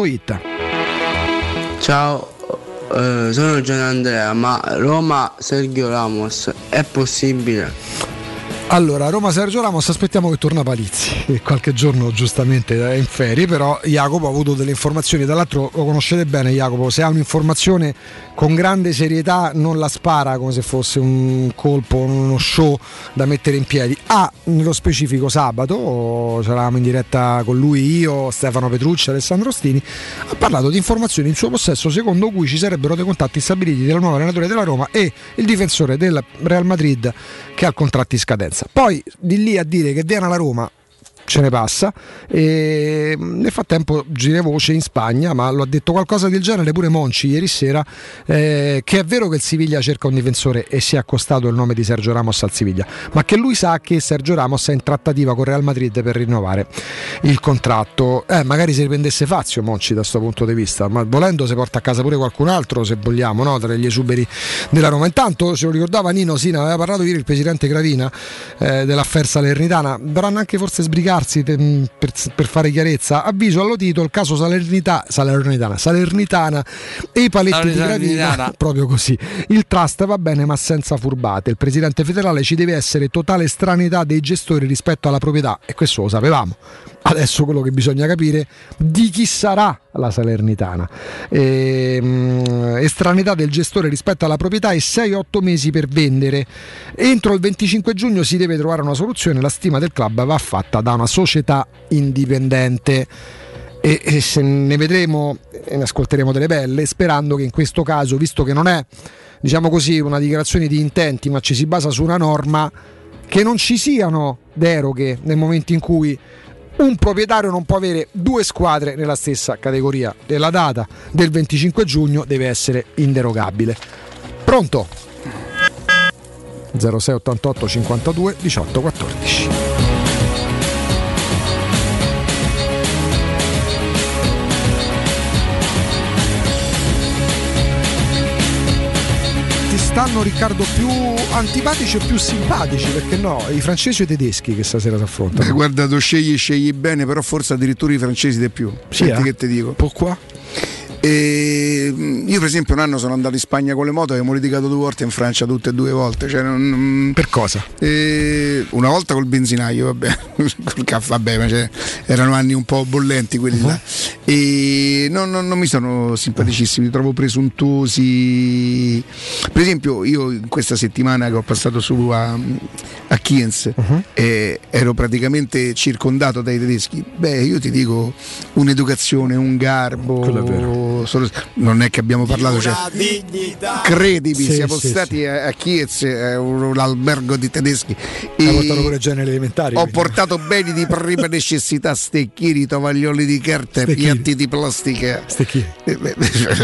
Ciao, eh, sono Gian Andrea, ma Roma Sergio Ramos è possibile? Allora, Roma Sergio Ramos, aspettiamo che torna Palizzi, che qualche giorno giustamente è in ferie, però Jacopo ha avuto delle informazioni, tra l'altro lo conoscete bene Jacopo, se ha un'informazione con grande serietà non la spara come se fosse un colpo, uno show da mettere in piedi. Ha nello specifico sabato, c'eravamo in diretta con lui, io, Stefano Petrucci, Alessandro Stini, ha parlato di informazioni in suo possesso secondo cui ci sarebbero dei contatti stabiliti tra il nuovo allenatore della Roma e il difensore del Real Madrid che ha in scadenza. Poi di lì a dire che viene alla Roma ce ne passa. E nel frattempo gira voce in Spagna ma lo ha detto qualcosa del genere pure Monci ieri sera eh, che è vero che il Siviglia cerca un difensore e si è accostato il nome di Sergio Ramos al Siviglia ma che lui sa che Sergio Ramos è in trattativa con Real Madrid per rinnovare il contratto. Eh, magari si riprendesse Fazio Monci da questo punto di vista ma volendo si porta a casa pure qualcun altro se vogliamo no? tra gli esuberi della Roma. Intanto se lo ricordava Nino Sina aveva parlato ieri il presidente Gravina eh, dell'affer Salernitana. Dovranno anche forse sbrigarsi te- per, per fare chiarezza. Avviso allo titolo il caso Salernita- Salernitana, Salernitana e i paletti di Gravina proprio così. Il trust va bene ma senza furbate. Il presidente federale ci deve essere totale estraneità dei gestori rispetto alla proprietà e questo lo sapevamo adesso quello che bisogna capire di chi sarà la Salernitana. Ehm, estraneità del gestore rispetto alla proprietà e 6-8 mesi per vendere. Entro il 25 giugno si deve trovare una soluzione la stima del club va fatta da una società indipendente. E, e se ne vedremo e ne ascolteremo delle belle, sperando che in questo caso, visto che non è diciamo così una dichiarazione di intenti, ma ci si basa su una norma, che non ci siano deroghe nel momento in cui un proprietario non può avere due squadre nella stessa categoria e la data del 25 giugno deve essere inderogabile. Pronto? 0688 52 18 14. Stanno Riccardo più antipatici o più simpatici? Perché no? I francesi o i tedeschi che stasera si affrontano? Eh, Guarda, tu scegli, scegli bene, però forse addirittura i francesi di più. Sì, Senti eh? che ti dico. Pourquoi? E, mh, io per esempio un anno sono andato in Spagna con le moto e abbiamo litigato due volte in Francia tutte e due volte. Cioè, non- Per cosa? E una volta col benzinaio, vabbè, col caffè, vabbè, ma cioè, erano anni un po' bollenti quelli là. E non, non- non mi sono simpaticissimi, li trovo presuntuosi. Per esempio, io in questa settimana che ho passato su a, a Kienz e ero praticamente circondato dai tedeschi. Beh, io ti dico un'educazione, un garbo. Solo- non è che abbiamo parlato, cioè, credimi, Sì, siamo sì, stati a, a Kiez, eh, un, un albergo di tedeschi. E portato pure genere elementari. ho quindi. portato beni di prima necessità, stecchini, tovaglioli di carta, Stecchini. piatti di plastica. Stecchini. Eh, beh,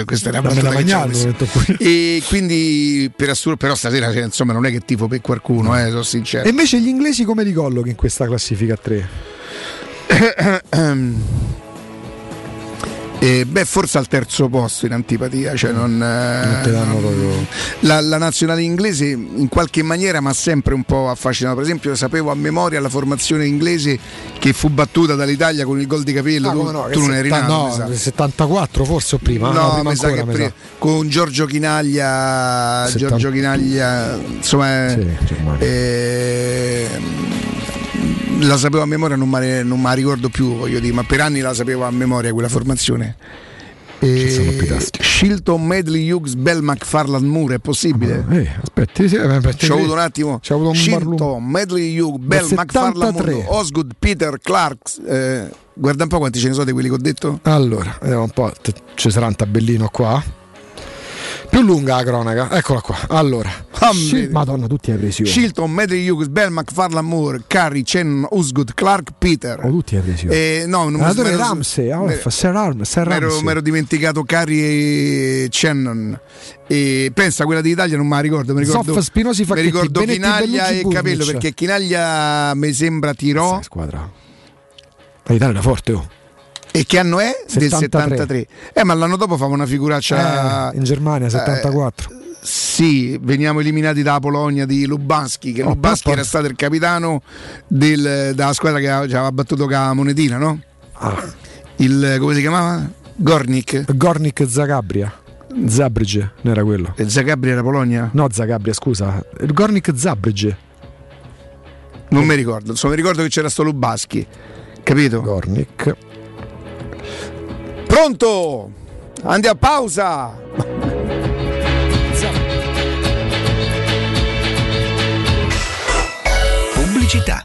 Questa è una pure. E quindi per assurdo, però stasera cioè, insomma non è che tifo per qualcuno, eh, sono sincero. E invece gli inglesi come li collochi in questa classifica a 3? Eh, beh, forse al terzo posto in antipatia, cioè non, eh, Non te danno proprio. la, la nazionale inglese in qualche maniera mi ha sempre un po' affascinato. Per esempio, sapevo a memoria la formazione inglese che fu battuta dall'Italia con il gol di capello. Ah, tu, no, tu non eri nato, no, mi sa. 74 forse o prima? No, prima mi sa ancora, che sa. con Giorgio Chinaglia, Settanta- Giorgio Chinaglia, insomma, Sì, eh, la sapevo a memoria, non me la ricordo più, voglio dire, ma per anni la sapevo a memoria quella formazione. E. Shilton, Medley, Hughes, Bell, McFarland, Moore, è possibile? Eh, aspetti, sì, eh, aspetti, Ci ho avuto un attimo. Ci ho avuto un Shilton, barlume. Medley, Hughes, Bell, McFarland, 73. Moore, Osgood, Peter, Clark. eh, guarda un po' quanti ce ne sono di quelli che ho detto. Allora, vediamo un po'. Ci sarà un tabellino qua. Più lunga la cronaca, eccola qua. Allora, Ah, Shil-. Madonna, tutti hai presi. Shilton, Medley, Hughes, Bell, McFarland, Moore, Curry, Chen, Osgood, Clark, Peter. Oh, tutti hai presi. Eh, no, non mi Allenatore m'ero- Ramsey, ah, m'ero- fa Sir Arm- m'ero, Ramsey. m'ero dimenticato Curry e Shannon. E pensa, quella d'Italia non me la ricordo. Mi ricordo, Zoff, Spinosi, mi Facchetti, ricordo Benetti, Chinaglia Bellucci, e Capello Burnic. perché Chinaglia mi sembra tirò. squadra. L'Italia era forte, oh. E che anno è? Del 73. 73. Eh, ma l'anno dopo fava una figuraccia. Eh, in Germania, 74. Sì, veniamo eliminati dalla Polonia di Lubanski, che Oh, Lubanski papà. era stato il capitano del- della squadra che aveva- battuto con la monetina, no? Ah. Il come si chiamava? Gornik. Gornik Zagabria. Zabrige, non era quello. E Zagabria era Polonia? No, Zagabria, scusa. Il Gornik Zabrige. Non mi ricordo, insomma, mi ricordo che c'era sto Lubaschi, capito? Gornik. Pronto? Andiamo a pausa. Pubblicità.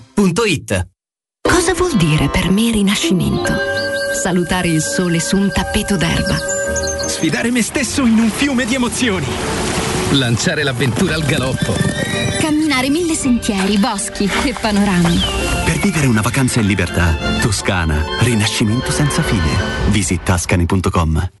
maestroturismo.it. Cosa vuol dire per me rinascimento? Salutare il sole su un tappeto d'erba. Sfidare me stesso in un fiume di emozioni. Lanciare l'avventura al galoppo. Camminare mille sentieri, boschi e panorami. Per vivere una vacanza in libertà. Toscana, rinascimento senza fine. Visit tascani.com.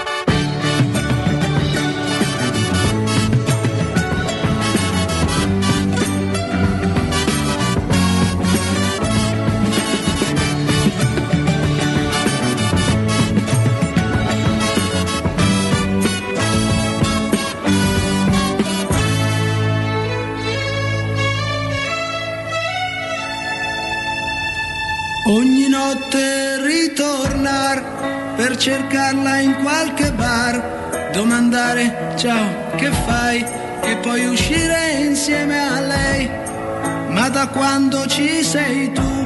cercarla in qualche bar, domandare ciao che fai e poi uscire insieme a lei. Ma da quando ci sei tu,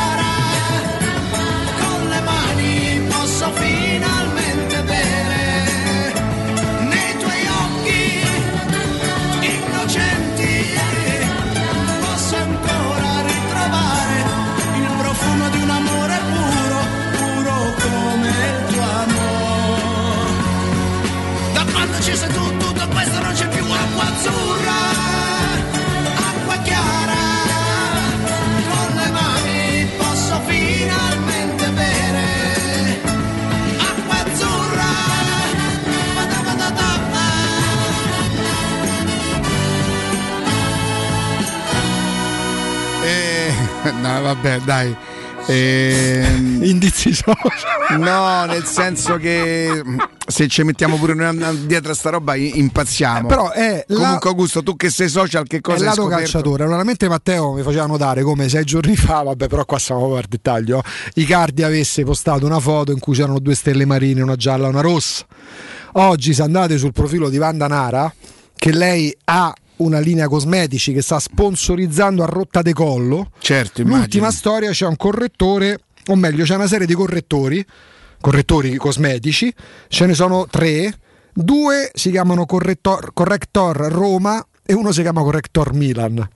Azzurra, acqua chiara, con le mani posso finalmente bere. Azzurra, papa. Eh, No, vabbè, dai. Ehm, Indizi social. No, nel senso che se ci mettiamo pure noi dietro a sta roba impazziamo. Però è la- Comunque Augusto, tu che sei social, che È cosa il hai lato scoperto? calciatore. Allora, mentre Matteo mi faceva notare come sei giorni fa, vabbè, però qua siamo proprio al dettaglio. Icardi avesse postato una foto in cui c'erano due stelle marine, una gialla e una rossa. Oggi, se andate sul profilo di Vanda Nara, che lei ha una linea cosmetici che sta sponsorizzando a rotta de collo. Certo, L'ultima storia c'è un correttore, o meglio, c'è una serie di correttori, correttori cosmetici, ce ne sono tre, due si chiamano Correttor, Corrector Roma e uno si chiama Corrector Milan.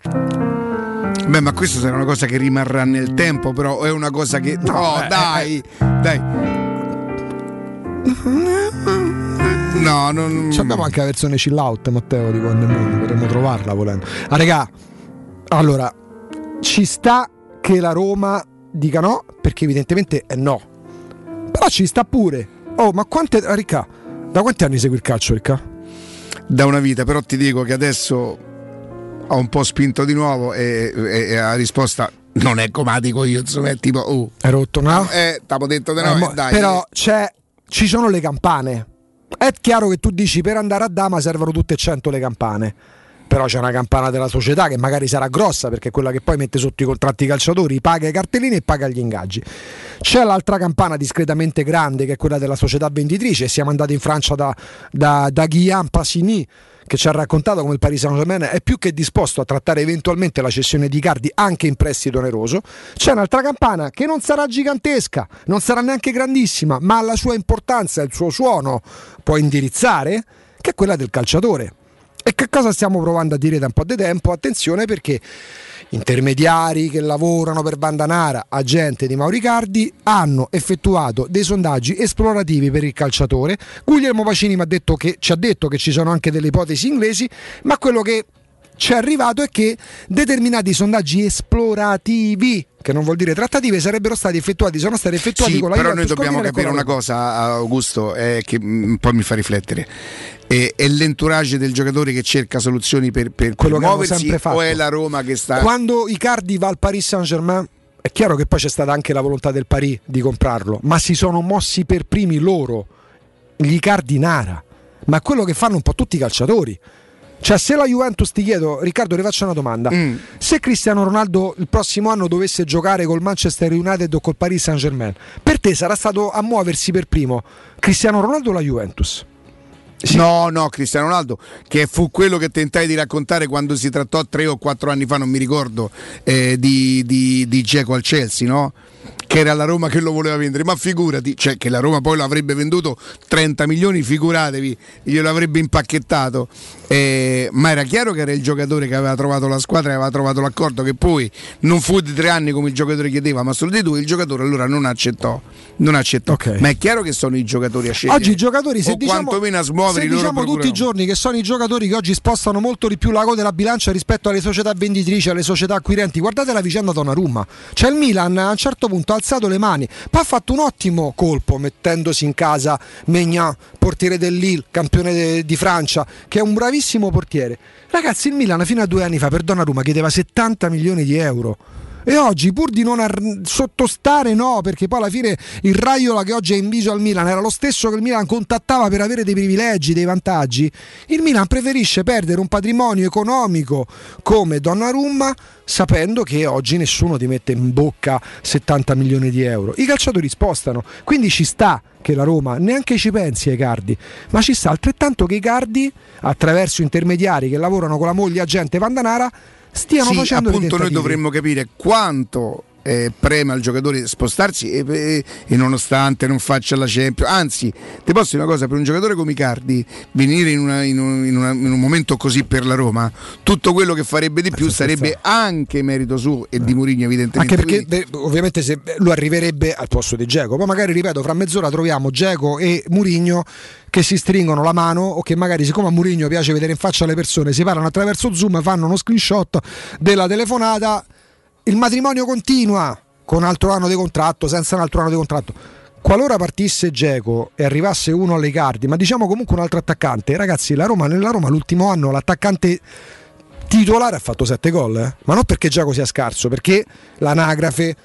Beh, ma questo sarà una cosa che rimarrà nel tempo, però è una cosa che. No, eh, dai, dai. No, non. Ci abbiamo anche la versione chill out, Matteo, di quando mondo, potremmo trovarla volendo. Ah, regà, allora, ci sta che la Roma dica no, perché evidentemente è no. Però ci sta pure. Oh, ma quante. ah, Ricca, da quanti anni segui il calcio, Ricca? Da una vita, però ti dico che adesso ho un po' spinto di nuovo e, e- e la risposta non è dico io, insomma, è tipo. Oh, È rotto, no? eh, t'avevo detto di no, Eh, eh, mo- dai. però c'è, ci sono le campane. È chiaro che tu dici per andare a Dama servono tutte e 100 le campane. Però c'è una campana della società che magari sarà grossa perché è quella che poi mette sotto i contratti i calciatori, paga i cartellini e paga gli ingaggi. C'è l'altra campana discretamente grande che è quella della società venditrice. Siamo andati in Francia da, da, da Guillaume Passini che ci ha raccontato come il Paris Saint-Germain è più che disposto a trattare eventualmente la cessione di Cardi anche in prestito oneroso. C'è un'altra campana che non sarà gigantesca, non sarà neanche grandissima, ma la sua importanza e il suo suono può indirizzare, che è quella del calciatore. E che cosa stiamo provando a dire da un po' di tempo? Attenzione perché intermediari che lavorano per Bandanara, agente di Mauricardi, hanno effettuato dei sondaggi esplorativi per il calciatore. Guglielmo Pacini che, ci ha detto che ci sono anche delle ipotesi inglesi, ma quello che ci è arrivato è che determinati sondaggi esplorativi che non vuol dire trattative sarebbero stati effettuati sono stati effettuati Sì, con la però noi dobbiamo capire una cosa, Augusto, eh, che mm, poi mi fa riflettere. È, è l'entourage del giocatore che cerca soluzioni per, per, per Quello che hanno muoversi sempre fatto. o è la Roma che sta... Quando Icardi va al Paris Saint-Germain, è chiaro che poi c'è stata anche la volontà del Paris di comprarlo, ma si sono mossi per primi loro, gli Icardi Nara. Ma è quello che fanno un po' tutti i calciatori. Cioè, se la Juventus ti chiedo, Riccardo, ti faccio una domanda. Mm. Se Cristiano Ronaldo il prossimo anno dovesse giocare col Manchester United o col Paris Saint Germain, per te sarà stato a muoversi per primo Cristiano Ronaldo o la Juventus? No, no, Cristiano Ronaldo, che fu quello che tentai di raccontare quando si trattò tre o quattro anni fa, non mi ricordo, eh, di, di, di Dzeko al Chelsea, no? Che era la Roma che lo voleva vendere, ma figurati, cioè che la Roma poi lo avrebbe venduto 30 milioni, figuratevi, glielo avrebbe impacchettato. Eh, ma era chiaro che era il giocatore che aveva trovato la squadra e aveva trovato l'accordo, che poi non fu di tre anni come il giocatore chiedeva, ma solo di due, il giocatore allora non accettò. Non accettò. Ma è chiaro che sono i giocatori a scegliere. Oggi i giocatori, se o diciamo, quantomeno a smuovere se diciamo tutti i giorni che sono i giocatori che oggi spostano molto di più la coda della bilancia rispetto alle società venditrici, alle società acquirenti, guardate la vicenda Donnarumma. Cioè il Milan a un certo punto ha alzato le mani, poi ha fatto un ottimo colpo mettendosi in casa Megnan, portiere del Lille, campione de- di Francia, che è un bravissimo portiere. Ragazzi, il Milan fino a due anni fa per Donnarumma chiedeva 70 milioni di euro. E oggi, pur di non ar- sottostare, no, perché poi alla fine il Raiola che oggi è in viso al Milan era lo stesso che il Milan contattava per avere dei privilegi, dei vantaggi. Il Milan preferisce perdere un patrimonio economico come Donnarumma sapendo che oggi nessuno ti mette in bocca 70 milioni di euro. I calciatori spostano, quindi ci sta che la Roma neanche ci pensi ai Cardi, ma ci sta altrettanto che i Cardi, attraverso intermediari che lavorano con la moglie agente Vandanara, stiano Sì, facendo appunto noi dovremmo capire quanto eh, prema al giocatore spostarsi e, e- e nonostante non faccia la Champions. Anzi ti posso dire una cosa per un giocatore come Icardi venire in, una- in un, in una- in un momento così per la Roma tutto quello che farebbe di più sarebbe anche merito suo e di Mourinho evidentemente. Anche perché ovviamente se lui arriverebbe al posto di Geco, poi magari ripeto, fra mezz'ora troviamo Geco e Murigno che si stringono la mano o che magari siccome a Murigno piace vedere in faccia le persone, si parlano attraverso Zoom, fanno uno screenshot della telefonata, il matrimonio continua con un altro anno di contratto, senza un altro anno di contratto. Qualora partisse Geco e arrivasse uno alle cardi, ma diciamo comunque un altro attaccante, ragazzi, la Roma, nella Roma l'ultimo anno l'attaccante titolare ha fatto 7 gol, eh? ma non perché Giacomo sia scarso, perché l'anagrafe,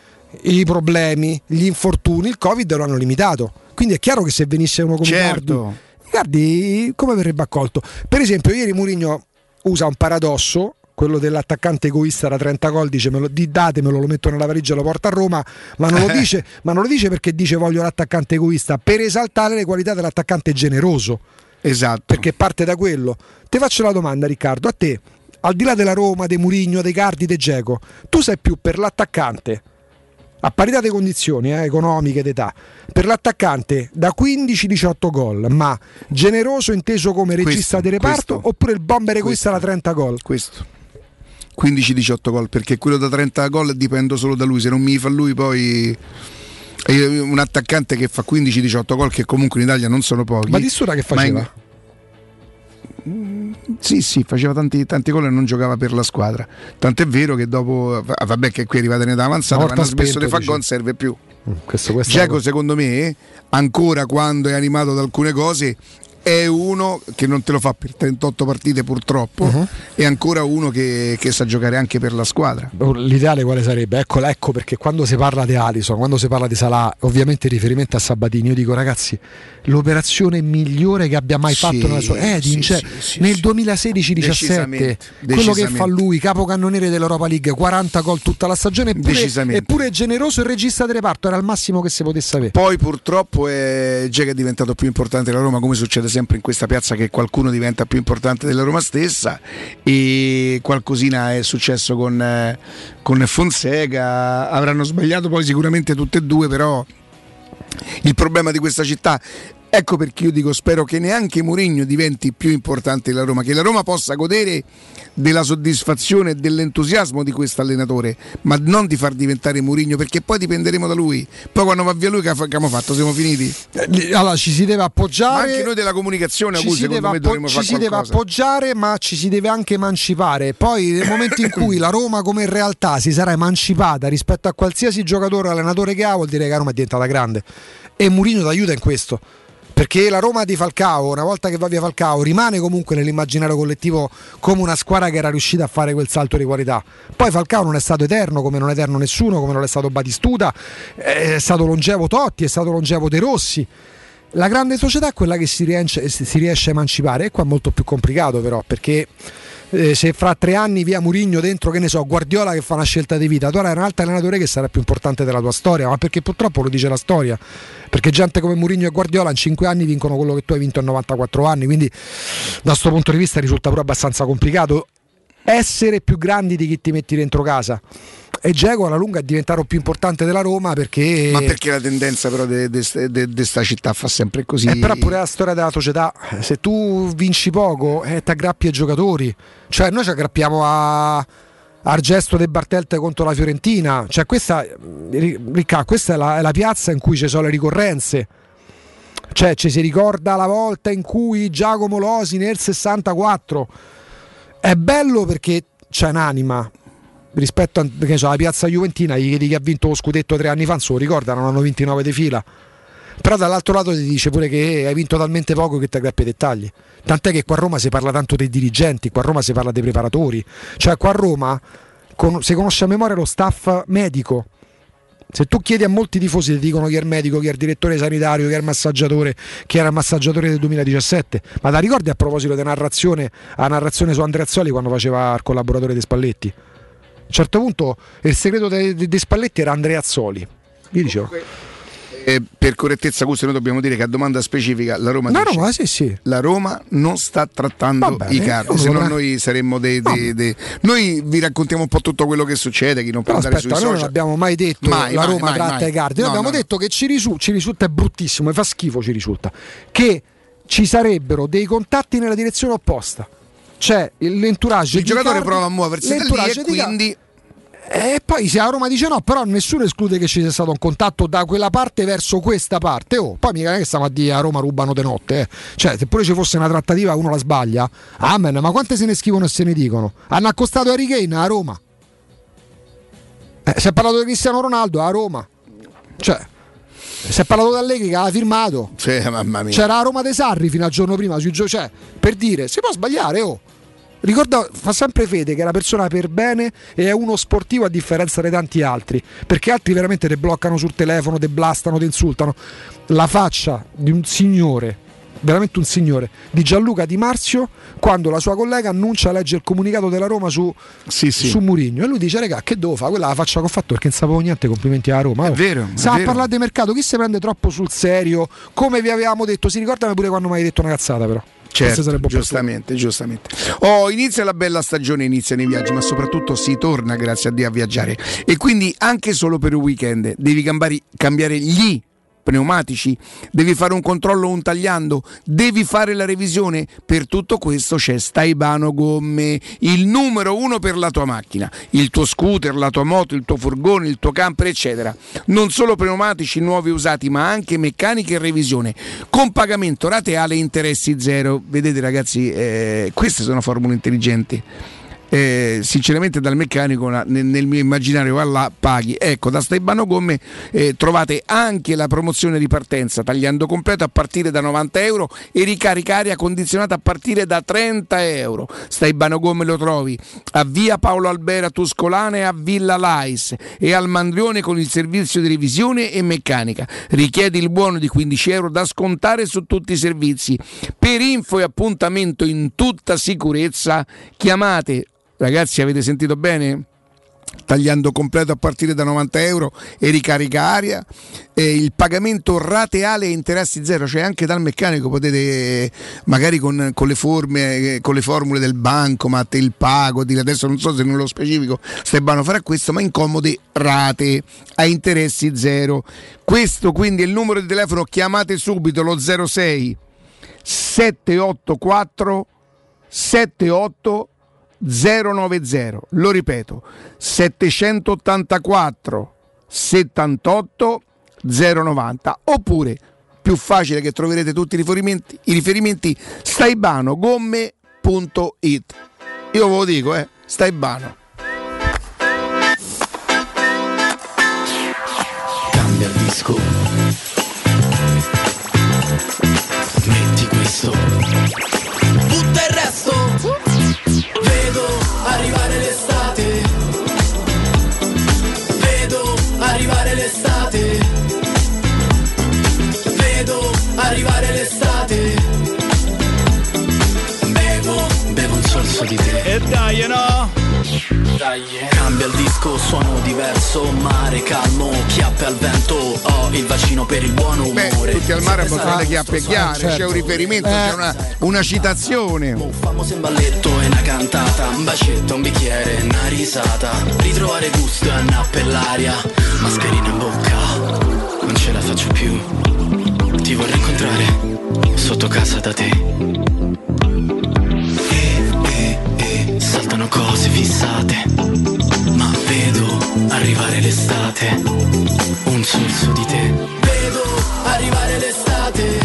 i problemi, gli infortuni, il Covid lo hanno limitato. Quindi è chiaro che se venisse uno come Certo. Icardi, Icardi come verrebbe accolto? Per esempio, ieri Mourinho usa un paradosso, quello dell'attaccante egoista da 30 gol, dice me lo, di, datemelo, lo metto nella valigia e lo porto a Roma, ma non, lo dice, ma non lo dice perché dice voglio l'attaccante egoista, per esaltare le qualità dell'attaccante generoso. Esatto. Perché parte da quello. Ti faccio la domanda, Riccardo, a te, al di là della Roma, dei Murigno, dei Cardi, dei Geco, tu sei più per l'attaccante a parità di condizioni eh, economiche d'età per l'attaccante da 15-18 gol ma generoso inteso come regista Questo, di reparto questo. oppure il bomber egoista da 30 gol questo 15-18 gol perché quello da 30 gol dipendo solo da lui se non mi fa lui poi un attaccante che fa 15-18 gol che comunque in Italia non sono pochi ma di Sura che ma in- faceva? Sì, sì, faceva tanti, tanti gol e non giocava per la squadra. Tant'è vero che dopo, ah, vabbè, che qui è arrivata in età avanzata, ma hanno smesso di fare dice. gol, serve più. Mm, questo, questo Geco, secondo me, ancora quando è animato da alcune cose, è uno che non te lo fa per 38 partite purtroppo, Uh-huh. è ancora uno che, che sa giocare anche per la squadra. L'ideale quale sarebbe? Ecco, ecco perché quando si parla di Alison, quando si parla di Salah, ovviamente in riferimento a Sabatini, io dico ragazzi, l'operazione migliore che abbia mai Sì, fatto nella sua eh, sì, sì, sì, nel sì. 2016-17, Decisamente, quello che fa lui, capocannoniere dell'Europa League, 40 gol tutta la stagione, eppure, eppure generoso e regista di reparto, era il massimo che si potesse avere. Poi purtroppo è Geco è diventato più importante della Roma, come succede sempre in questa piazza che qualcuno diventa più importante della Roma stessa e qualcosina è successo con, eh, con Fonseca, avranno sbagliato poi sicuramente tutte e due, però il problema di questa città Ecco perché io dico spero che neanche Mourinho diventi più importante della Roma, che la Roma possa godere della soddisfazione e dell'entusiasmo di questo allenatore, ma non di far diventare Mourinho perché poi dipenderemo da lui. Poi quando va via lui che, abbiamo fatto? Siamo finiti? Eh, Allora ci si deve appoggiare. Ma anche noi della comunicazione, ci Agu, si, secondo deve, me dovremmo ci fare si deve qualcosa. appoggiare, ma ci si deve anche emancipare. Poi, nel momento in cui la Roma, come realtà, si sarà emancipata rispetto a qualsiasi giocatore o allenatore che ha, vuol dire che la Roma è diventata grande. E Mourinho ti aiuta in questo. Perché la Roma di Falcao, una volta che va via Falcao, rimane comunque nell'immaginario collettivo come una squadra che era riuscita a fare quel salto di qualità. Poi Falcao non è stato eterno, come non è eterno nessuno, come non è stato Batistuta, è stato longevo Totti, è stato longevo De Rossi. La grande società è quella che si riesce, si riesce a emancipare, e qua è molto più complicato però, perché eh, se fra tre anni via Murigno dentro, che ne so, Guardiola che fa una scelta di vita, tu hai un altro allenatore che sarà più importante della tua storia, ma perché purtroppo lo dice la storia, perché gente come Murigno e Guardiola in cinque anni vincono quello che tu hai vinto in 94 anni, quindi da questo punto di vista risulta pure abbastanza complicato essere più grandi di chi ti metti dentro casa. E Geco alla lunga è diventato più importante della Roma perché... Ma perché la tendenza però di questa città fa sempre così? Eh, però pure la storia della società, se tu vinci poco eh, ti aggrappi ai giocatori, cioè noi ci aggrappiamo a, al gesto del Bartelte contro la Fiorentina, cioè questa, Ricca, questa è, la, è la piazza in cui ci sono le ricorrenze, cioè ci si ricorda la volta in cui Giacomo Losi nel 64, è bello perché c'è un'anima, rispetto a, che so, alla piazza Juventina, chiedi chi ha vinto lo scudetto tre anni fa, non lo ricordano, hanno 29 di fila. Però dall'altro lato ti dice pure che hai vinto talmente poco che ti aggrappi ai dettagli. Tant'è che qua a Roma si parla tanto dei dirigenti, qua a Roma si parla dei preparatori. Cioè qua a Roma con- si conosce a memoria lo staff medico. Se tu chiedi a molti tifosi ti dicono chi è il medico, chi è il direttore sanitario, chi è il massaggiatore, chi era il massaggiatore del 2017. Ma la ricordi a proposito della narrazione, narrazione su Andreazzoli quando faceva il collaboratore di Spalletti? A un certo punto il segreto di Spalletti era Andreazzoli. Io dicevo. Eh, per correttezza, Gusto, noi dobbiamo dire che a domanda specifica la Roma, La dice, Roma, sì, sì. la Roma non sta trattando bene, i cardi, se no noi saremmo dei, dei- dei- Noi vi raccontiamo un po' tutto quello che succede, chi non può Però andare aspetta, sui noi non social. abbiamo mai detto Mai, la mai, Roma mai, tratta i cardi. Noi No, abbiamo no, no. detto che ci, risu- ci risulta è bruttissimo, mi fa schifo ci risulta, che ci sarebbero dei contatti nella direzione opposta. Il- l'entourage Il giocatore Icardi- prova a muoversi da lì e quindi E poi se la Roma dice no, però nessuno esclude che ci sia stato un contatto da quella parte verso questa parte. Oh, poi mica non è che stiamo a dire a Roma rubano de notte. eh. Cioè, se pure ci fosse una trattativa uno la sbaglia, amen, ma quante se ne scrivono e se ne dicono? Hanno accostato Harry Kane a Roma. Eh, si è parlato di Cristiano Ronaldo a Roma. Cioè, si è parlato di Allegri che aveva firmato. Cioè, mamma mia. C'era la Roma dei Sarri fino al giorno prima sui cioè, per dire, si può sbagliare, oh. Ricorda, fa sempre fede che è una persona per bene e è uno sportivo a differenza di tanti altri, perché altri veramente te bloccano sul telefono, te blastano, te insultano. La faccia di un signore, veramente un signore, di Gianluca Di Marzio, quando la sua collega annuncia legge il comunicato della Roma su, su Murigno e lui dice regà che devo fare? Quella è la faccia che ho fatto perché non sapevo niente, complimenti alla Roma. È Oh. vero, è Sa vero. parlare di mercato, chi si prende troppo sul serio? Come vi avevamo detto, si ricordami pure quando mi hai detto una cazzata però. Certo, sarebbe giustamente, giustamente. Oh, inizia la bella stagione, iniziano i viaggi, ma soprattutto si torna, grazie a Dio, a viaggiare. E quindi anche solo per un weekend devi cambiare, cambiare gli pneumatici, devi fare un controllo un tagliando, devi fare la revisione. Per tutto questo c'è Staibano Gomme, il numero uno per la tua macchina, il tuo scooter, la tua moto, il tuo furgone, il tuo camper, eccetera. Non solo pneumatici nuovi usati, ma anche meccanica e revisione, con pagamento rateale e interessi zero. Vedete ragazzi, eh, queste sono formule intelligenti. Eh, sinceramente dal meccanico nel, nel mio immaginario va là paghi. Ecco da Staibano Gomme eh, trovate anche la promozione di partenza tagliando completo a partire da 90 euro e ricarica aria condizionata a partire da 30 euro. Staibano Gomme lo trovi a via Paolo Albera Tuscolana e a Villa Lais e al Mandrione con il servizio di revisione e meccanica. Richiedi il buono di 15 euro da scontare su tutti i servizi. Per info e appuntamento in tutta sicurezza chiamate Ragazzi, avete sentito bene? Tagliando completo a partire da 90 euro e ricarica aria. E il pagamento rateale e interessi zero, cioè anche dal meccanico potete magari con, con le forme, con le formule del bancomat, il pago, dire adesso non so se nello specifico Stebano farà questo, ma incomode rate a interessi zero. Questo quindi è il numero di telefono, chiamate subito lo 06 784 78 090 lo ripeto 784 78 090 oppure più facile che troverete tutti i riferimenti, i riferimenti staibanogomme.it io ve lo dico eh staibano Cambia il disco. Metti questo. Di te. E dai no Dai, Cambia il disco, suono diverso, mare calmo, chiappe al vento, ho il vaccino per il buon umore. Beh, tutti al mare hanno le chiappe Esatto, chiare, c'è certo. un riferimento, c'è una, una citazione. Famoso in balletto e una cantata, un bacetto, un bicchiere, una risata, ritrovare gusto e l'aria, mascherina in bocca, non ce la faccio più, ti vorrei incontrare sotto casa da te. Cose fissate, ma vedo arrivare l'estate, un sorso di te. Vedo arrivare l'estate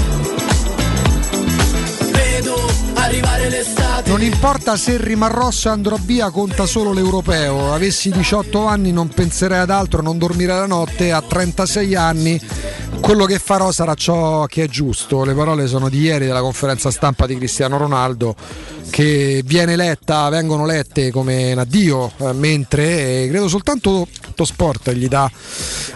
Vedo arrivare l'estate Non importa se rimarrò se andrò via, conta solo l'europeo. Avessi 18 anni non penserei ad altro, non dormirei la notte. A 36 anni quello che farò sarà ciò che è giusto. Le parole sono di ieri della conferenza stampa di Cristiano Ronaldo che viene letta, vengono lette come un addio, eh, mentre eh, credo soltanto tutto sport gli dà,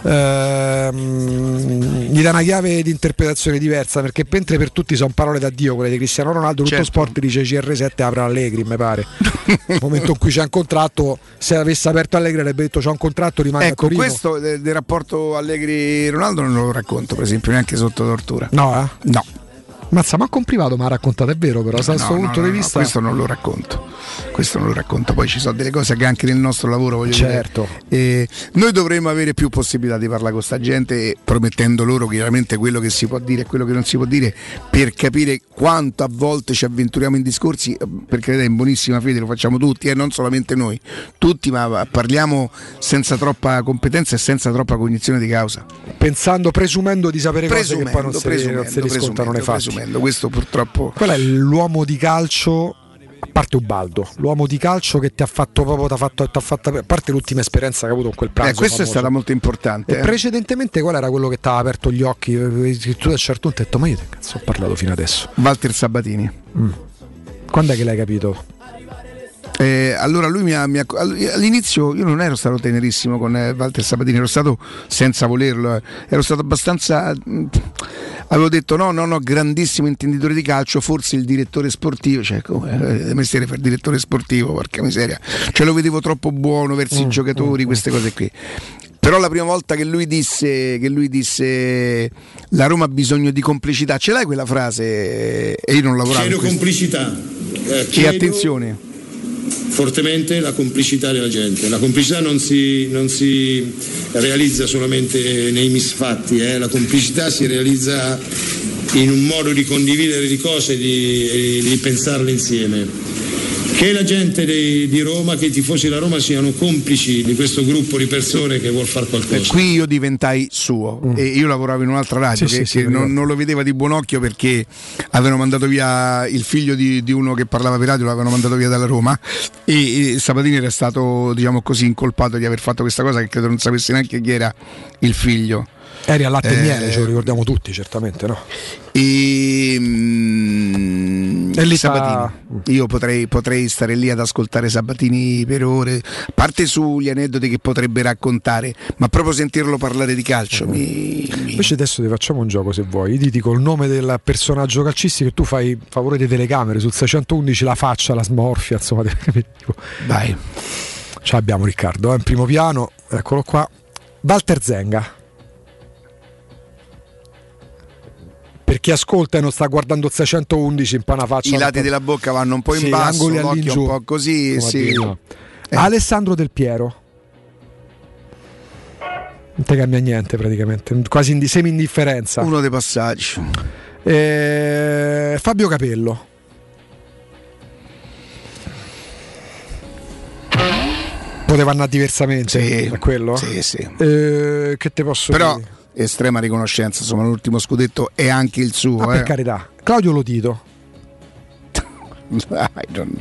ehm, gli dà una chiave di interpretazione diversa perché mentre per tutti sono parole d'addio quelle di Cristiano Ronaldo, tutto Certo. sport dice CR7 apre Allegri, mi pare. Nel momento in cui c'è un contratto, se avesse aperto Allegri avrebbe detto c'è un contratto, rimane a Ecco, questo de- del rapporto Allegri-Ronaldo non lo racconto, per esempio, neanche sotto tortura. No, eh? No. Mazza, ma con privato mi ha raccontato, è vero, però, da No, questo no, punto no, di vista. questo non lo racconto. Questo non lo racconto. Poi ci sono delle cose che anche nel nostro lavoro voglio Certo. dire. eh, noi dovremmo avere più possibilità di parlare con sta gente, promettendo loro chiaramente quello che si può dire e quello che non si può dire, per capire quanto a volte ci avventuriamo in discorsi, eh, perché è in buonissima fede, lo facciamo tutti, e non solamente noi, tutti, ma parliamo senza troppa competenza e senza troppa cognizione di causa. Pensando, presumendo di sapere cose che poi non si, presumendo, non si riscontrano nei presumendo, fatti. Presumendo. Questo purtroppo Qual è l'uomo di calcio? A parte Ubaldo, l'uomo di calcio che ti ha fatto proprio, ti ha fatto, ti ha fatto- a parte l'ultima esperienza che ha avuto con quel pranzo. Eh, questa è famoso. stata molto importante. Eh. precedentemente qual era quello che ti ha aperto gli occhi? Che tu a un certo punto hai detto, ma io che cazzo ho parlato fino adesso? Walter Sabatini. Quando è che l'hai capito? Eh, allora lui mi ha, mi ha- all'inizio io non ero stato tenerissimo con eh, Walter Sabatini, ero stato senza volerlo, eh, ero stato abbastanza mh, avevo detto no, no, no, grandissimo intenditore di calcio, forse il direttore sportivo, cioè come eh, mestiere per direttore sportivo, porca miseria. Cioè lo vedevo troppo buono verso i giocatori, queste cose qui. Però la prima volta che lui disse che lui disse la Roma ha bisogno di complicità, ce l'hai quella frase? E io non lavoravo. Chiedo complicità. Eh, E chiedo attenzione. Fortemente la complicità della gente. La complicità non si, non si realizza solamente nei misfatti, eh. la complicità si realizza in un modo di condividere le cose e di, di pensarle insieme. Che la gente dei- di Roma, che i tifosi della Roma siano complici di questo gruppo di persone che vuol fare Eh, qualcosa. qui io diventai suo e io lavoravo in un'altra radio Sì, che, sì, sì, che non, non lo vedeva di buon occhio perché avevano mandato via il figlio di, di uno che parlava per radio, l'avevano mandato via dalla Roma e, e Sabatini era stato diciamo così incolpato di aver fatto questa cosa che credo non sapesse neanche chi era il figlio. Eri a latte e Eh, miele, ce lo ricordiamo tutti, certamente, no? E, mm, E lì Sabatini. Io potrei, potrei stare lì ad ascoltare Sabatini per ore, a parte sugli aneddoti che potrebbe raccontare, ma proprio sentirlo parlare di calcio mi, mi- Invece adesso ti facciamo un gioco se vuoi. Io ti dico il nome del personaggio calcistico e tu fai favore di telecamere sul 611 la faccia, la smorfia, insomma. Dai. Ce l'abbiamo Riccardo, eh, in primo piano, eccolo qua. Walter Zenga. Per chi ascolta e non sta guardando il 611 in pana faccia. I lati della bocca vanno un po' in Sì, basso, l'occhio un po' così, sì. addirittura. Alessandro Del Piero. Non ti cambia niente praticamente, quasi in semi indifferenza. Uno dei passaggi. Eh, Fabio Capello. Poteva andare diversamente, è quello? Sì, sì. Eh, che te posso Però dire? Estrema riconoscenza, insomma, l'ultimo scudetto è anche il suo. Ah, eh. per carità. Claudio Lotito. Non...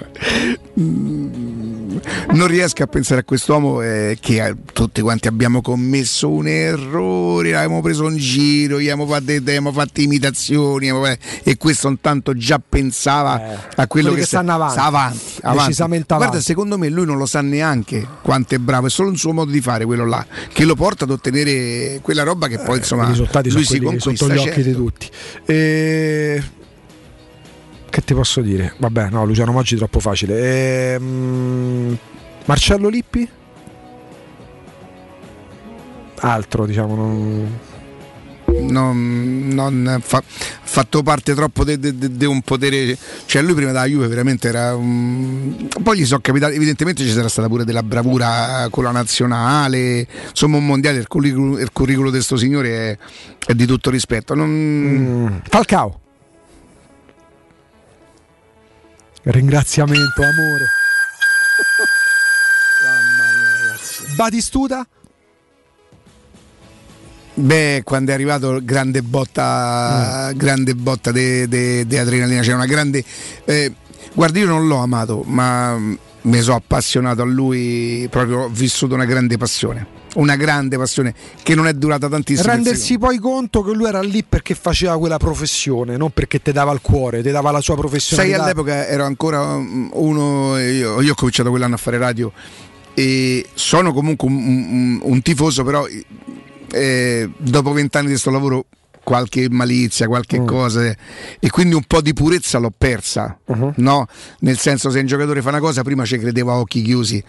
Mm, non riesco a pensare a quest'uomo eh, che eh, tutti quanti abbiamo commesso un errore, abbiamo preso un giro, gli abbiamo fatto, fatto imitazioni fatto- e questo intanto già pensava a quello Eh, che, che stanno avanti. sta avanti, avanti. Guarda, avanti. secondo me lui non lo sa neanche quanto è bravo, è solo un suo modo di fare quello là, che lo porta ad ottenere quella roba che poi insomma I risultati lui sono si conquista. sotto gli occhi certo. di tutti. Eh, che ti posso dire? Vabbè, no, Luciano Moggi è troppo facile. Ehm, Marcello Lippi? Altro, diciamo, non... non, non fa, fatto parte troppo di un potere cioè lui prima della Juve veramente era un... poi gli sono capitati evidentemente ci sarà stata pure della bravura con la nazionale insomma un mondiale il curriculum, il curriculum di questo signore è, è di tutto rispetto non... Falcao. Ringraziamento, amore. Batistuta? Beh, quando è arrivato grande botta, grande botta di adrenalina, c'è una grande. Eh, guarda, io non l'ho amato, ma mm, mi sono appassionato a lui, proprio ho vissuto una grande passione. Una grande passione che non è durata tantissimo. Rendersi poi conto che lui era lì perché faceva quella professione, non perché ti dava il cuore, ti dava la sua Sai, professionalità. all'epoca ero ancora um, uno, io, io ho cominciato quell'anno a fare radio e sono comunque un, un- un tifoso, però eh, dopo vent'anni di questo lavoro qualche malizia, qualche cosa e quindi un po' di purezza l'ho persa, no? Nel senso se un giocatore fa una cosa prima ci credevo a occhi chiusi.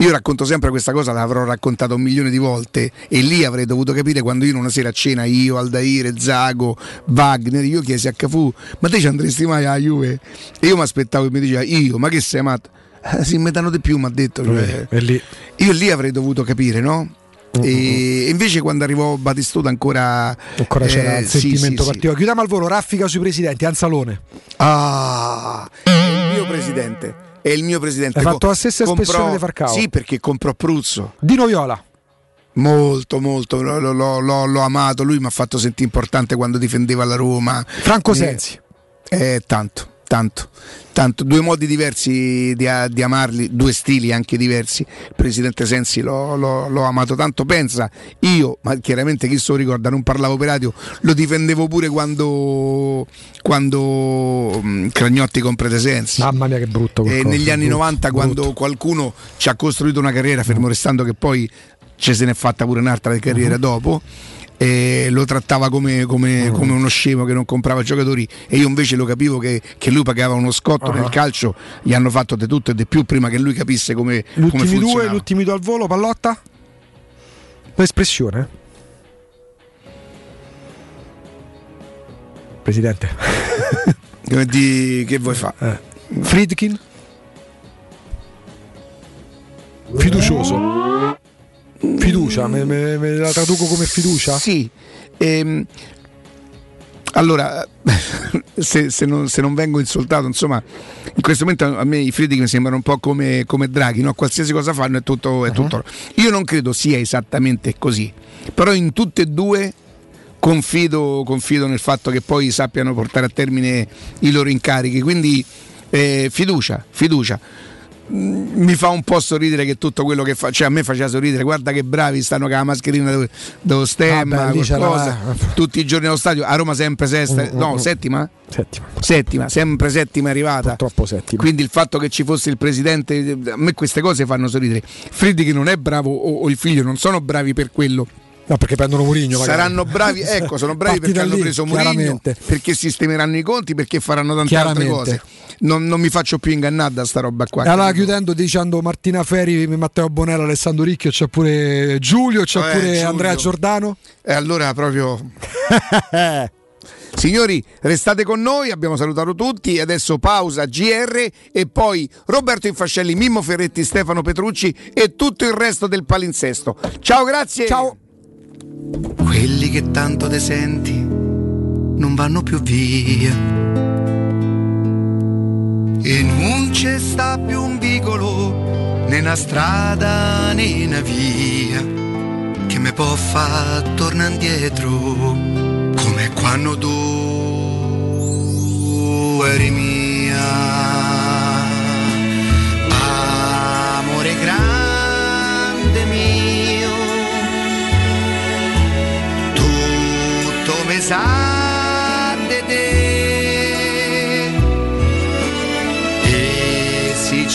Io racconto sempre questa cosa, l'avrò raccontata un milione di volte e lì avrei dovuto capire quando io una sera a cena, io, Aldair, Zago, Wagner, io chiesi a Cafu, ma te ci andresti mai alla Juve? E io mi aspettavo e mi diceva, io, ma che sei matto? Eh, si metano di più, mi ha detto. cioè. Lì. Io lì avrei dovuto capire, no? E invece quando arrivò Batistuta ancora, Ancora c'era eh, il sì, sentimento sì, sì. particolare. Chiudiamo al volo, raffica sui presidenti, Anzalone. Ah, è il mio presidente. È il mio presidente. Co- fatto la stessa comprò- espressione di Falcao. Sì, perché comprò Pruzzo. Dino Viola. Molto, molto, l'ho amato. Lui mi ha fatto sentire importante quando difendeva la Roma. Franco Eh, Sensi. Eh, tanto, tanto, tanto. Due modi diversi di, di amarli, due stili anche diversi. Il presidente Sensi l'ho, amato tanto, pensa, io, ma chiaramente chi se lo ricorda, non parlavo per radio, lo difendevo pure quando, quando mh, Cragnotti compra Sensi. Mamma mia che brutto quel E coso, negli anni brutto, 90 brutto. quando qualcuno ci ha costruito una carriera, fermo restando che poi ci se n'è fatta pure un'altra carriera dopo. E lo trattava come, come- come uno scemo che non comprava giocatori e io invece lo capivo che, che lui pagava uno scotto Ah. nel calcio gli hanno fatto di tutto e di più prima che lui capisse come, Gli come due, funzionava gli ultimi due al volo, pallotta? L'espressione? Presidente. Di- che vuoi fare? Friedkin? Fiducioso? Fiducia, me, me- me la traduco come fiducia? Sì. Ehm, allora, se, se non, se non vengo insultato, insomma, in questo momento a me i Friedrich mi sembrano un po' come, come Draghi, no? qualsiasi cosa fanno è tutto, è tutto. Io non credo sia esattamente così, però in tutte e due confido, confido nel fatto che poi sappiano portare a termine i loro incarichi, quindi eh, fiducia, fiducia. Mm, Mi fa un po' sorridere che tutto quello che fa, cioè a me faceva sorridere, guarda che bravi stanno con la mascherina dello, stemma, c'era- qualcosa, tutti i giorni allo stadio, a Roma sempre sesta, Mm, no mm, settima? Settima. Settima, sempre settima arrivata. Troppo settima. Quindi il fatto che ci fosse il presidente, a me queste cose fanno sorridere. Freddi che non è bravo o, o il figlio non sono bravi per quello. No, perché prendono Murigno. magari. Saranno bravi, ecco, sono bravi Parti perché hanno lì, preso chiaramente. perché sistemeranno i conti, perché faranno tante altre cose. Non, non mi faccio più ingannare da sta roba qua. E allora chiudendo dicendo Martina Ferri, Matteo Bonello, Alessandro Ricchio, c'è pure Giulio, c'è Eh, pure Giulio. Andrea Giordano. E allora proprio. Signori, restate con noi, abbiamo salutato tutti, adesso pausa GR e poi Roberto Infascelli, Mimmo Ferretti, Stefano Petrucci e tutto il resto del palinsesto. Ciao, grazie. Ciao. Quelli che tanto te senti non vanno più via. E non c'è sta più un vicolo né una strada né una via che mi può far tornare indietro come quando tu eri mia. Amore grande mio tutto mi sa di te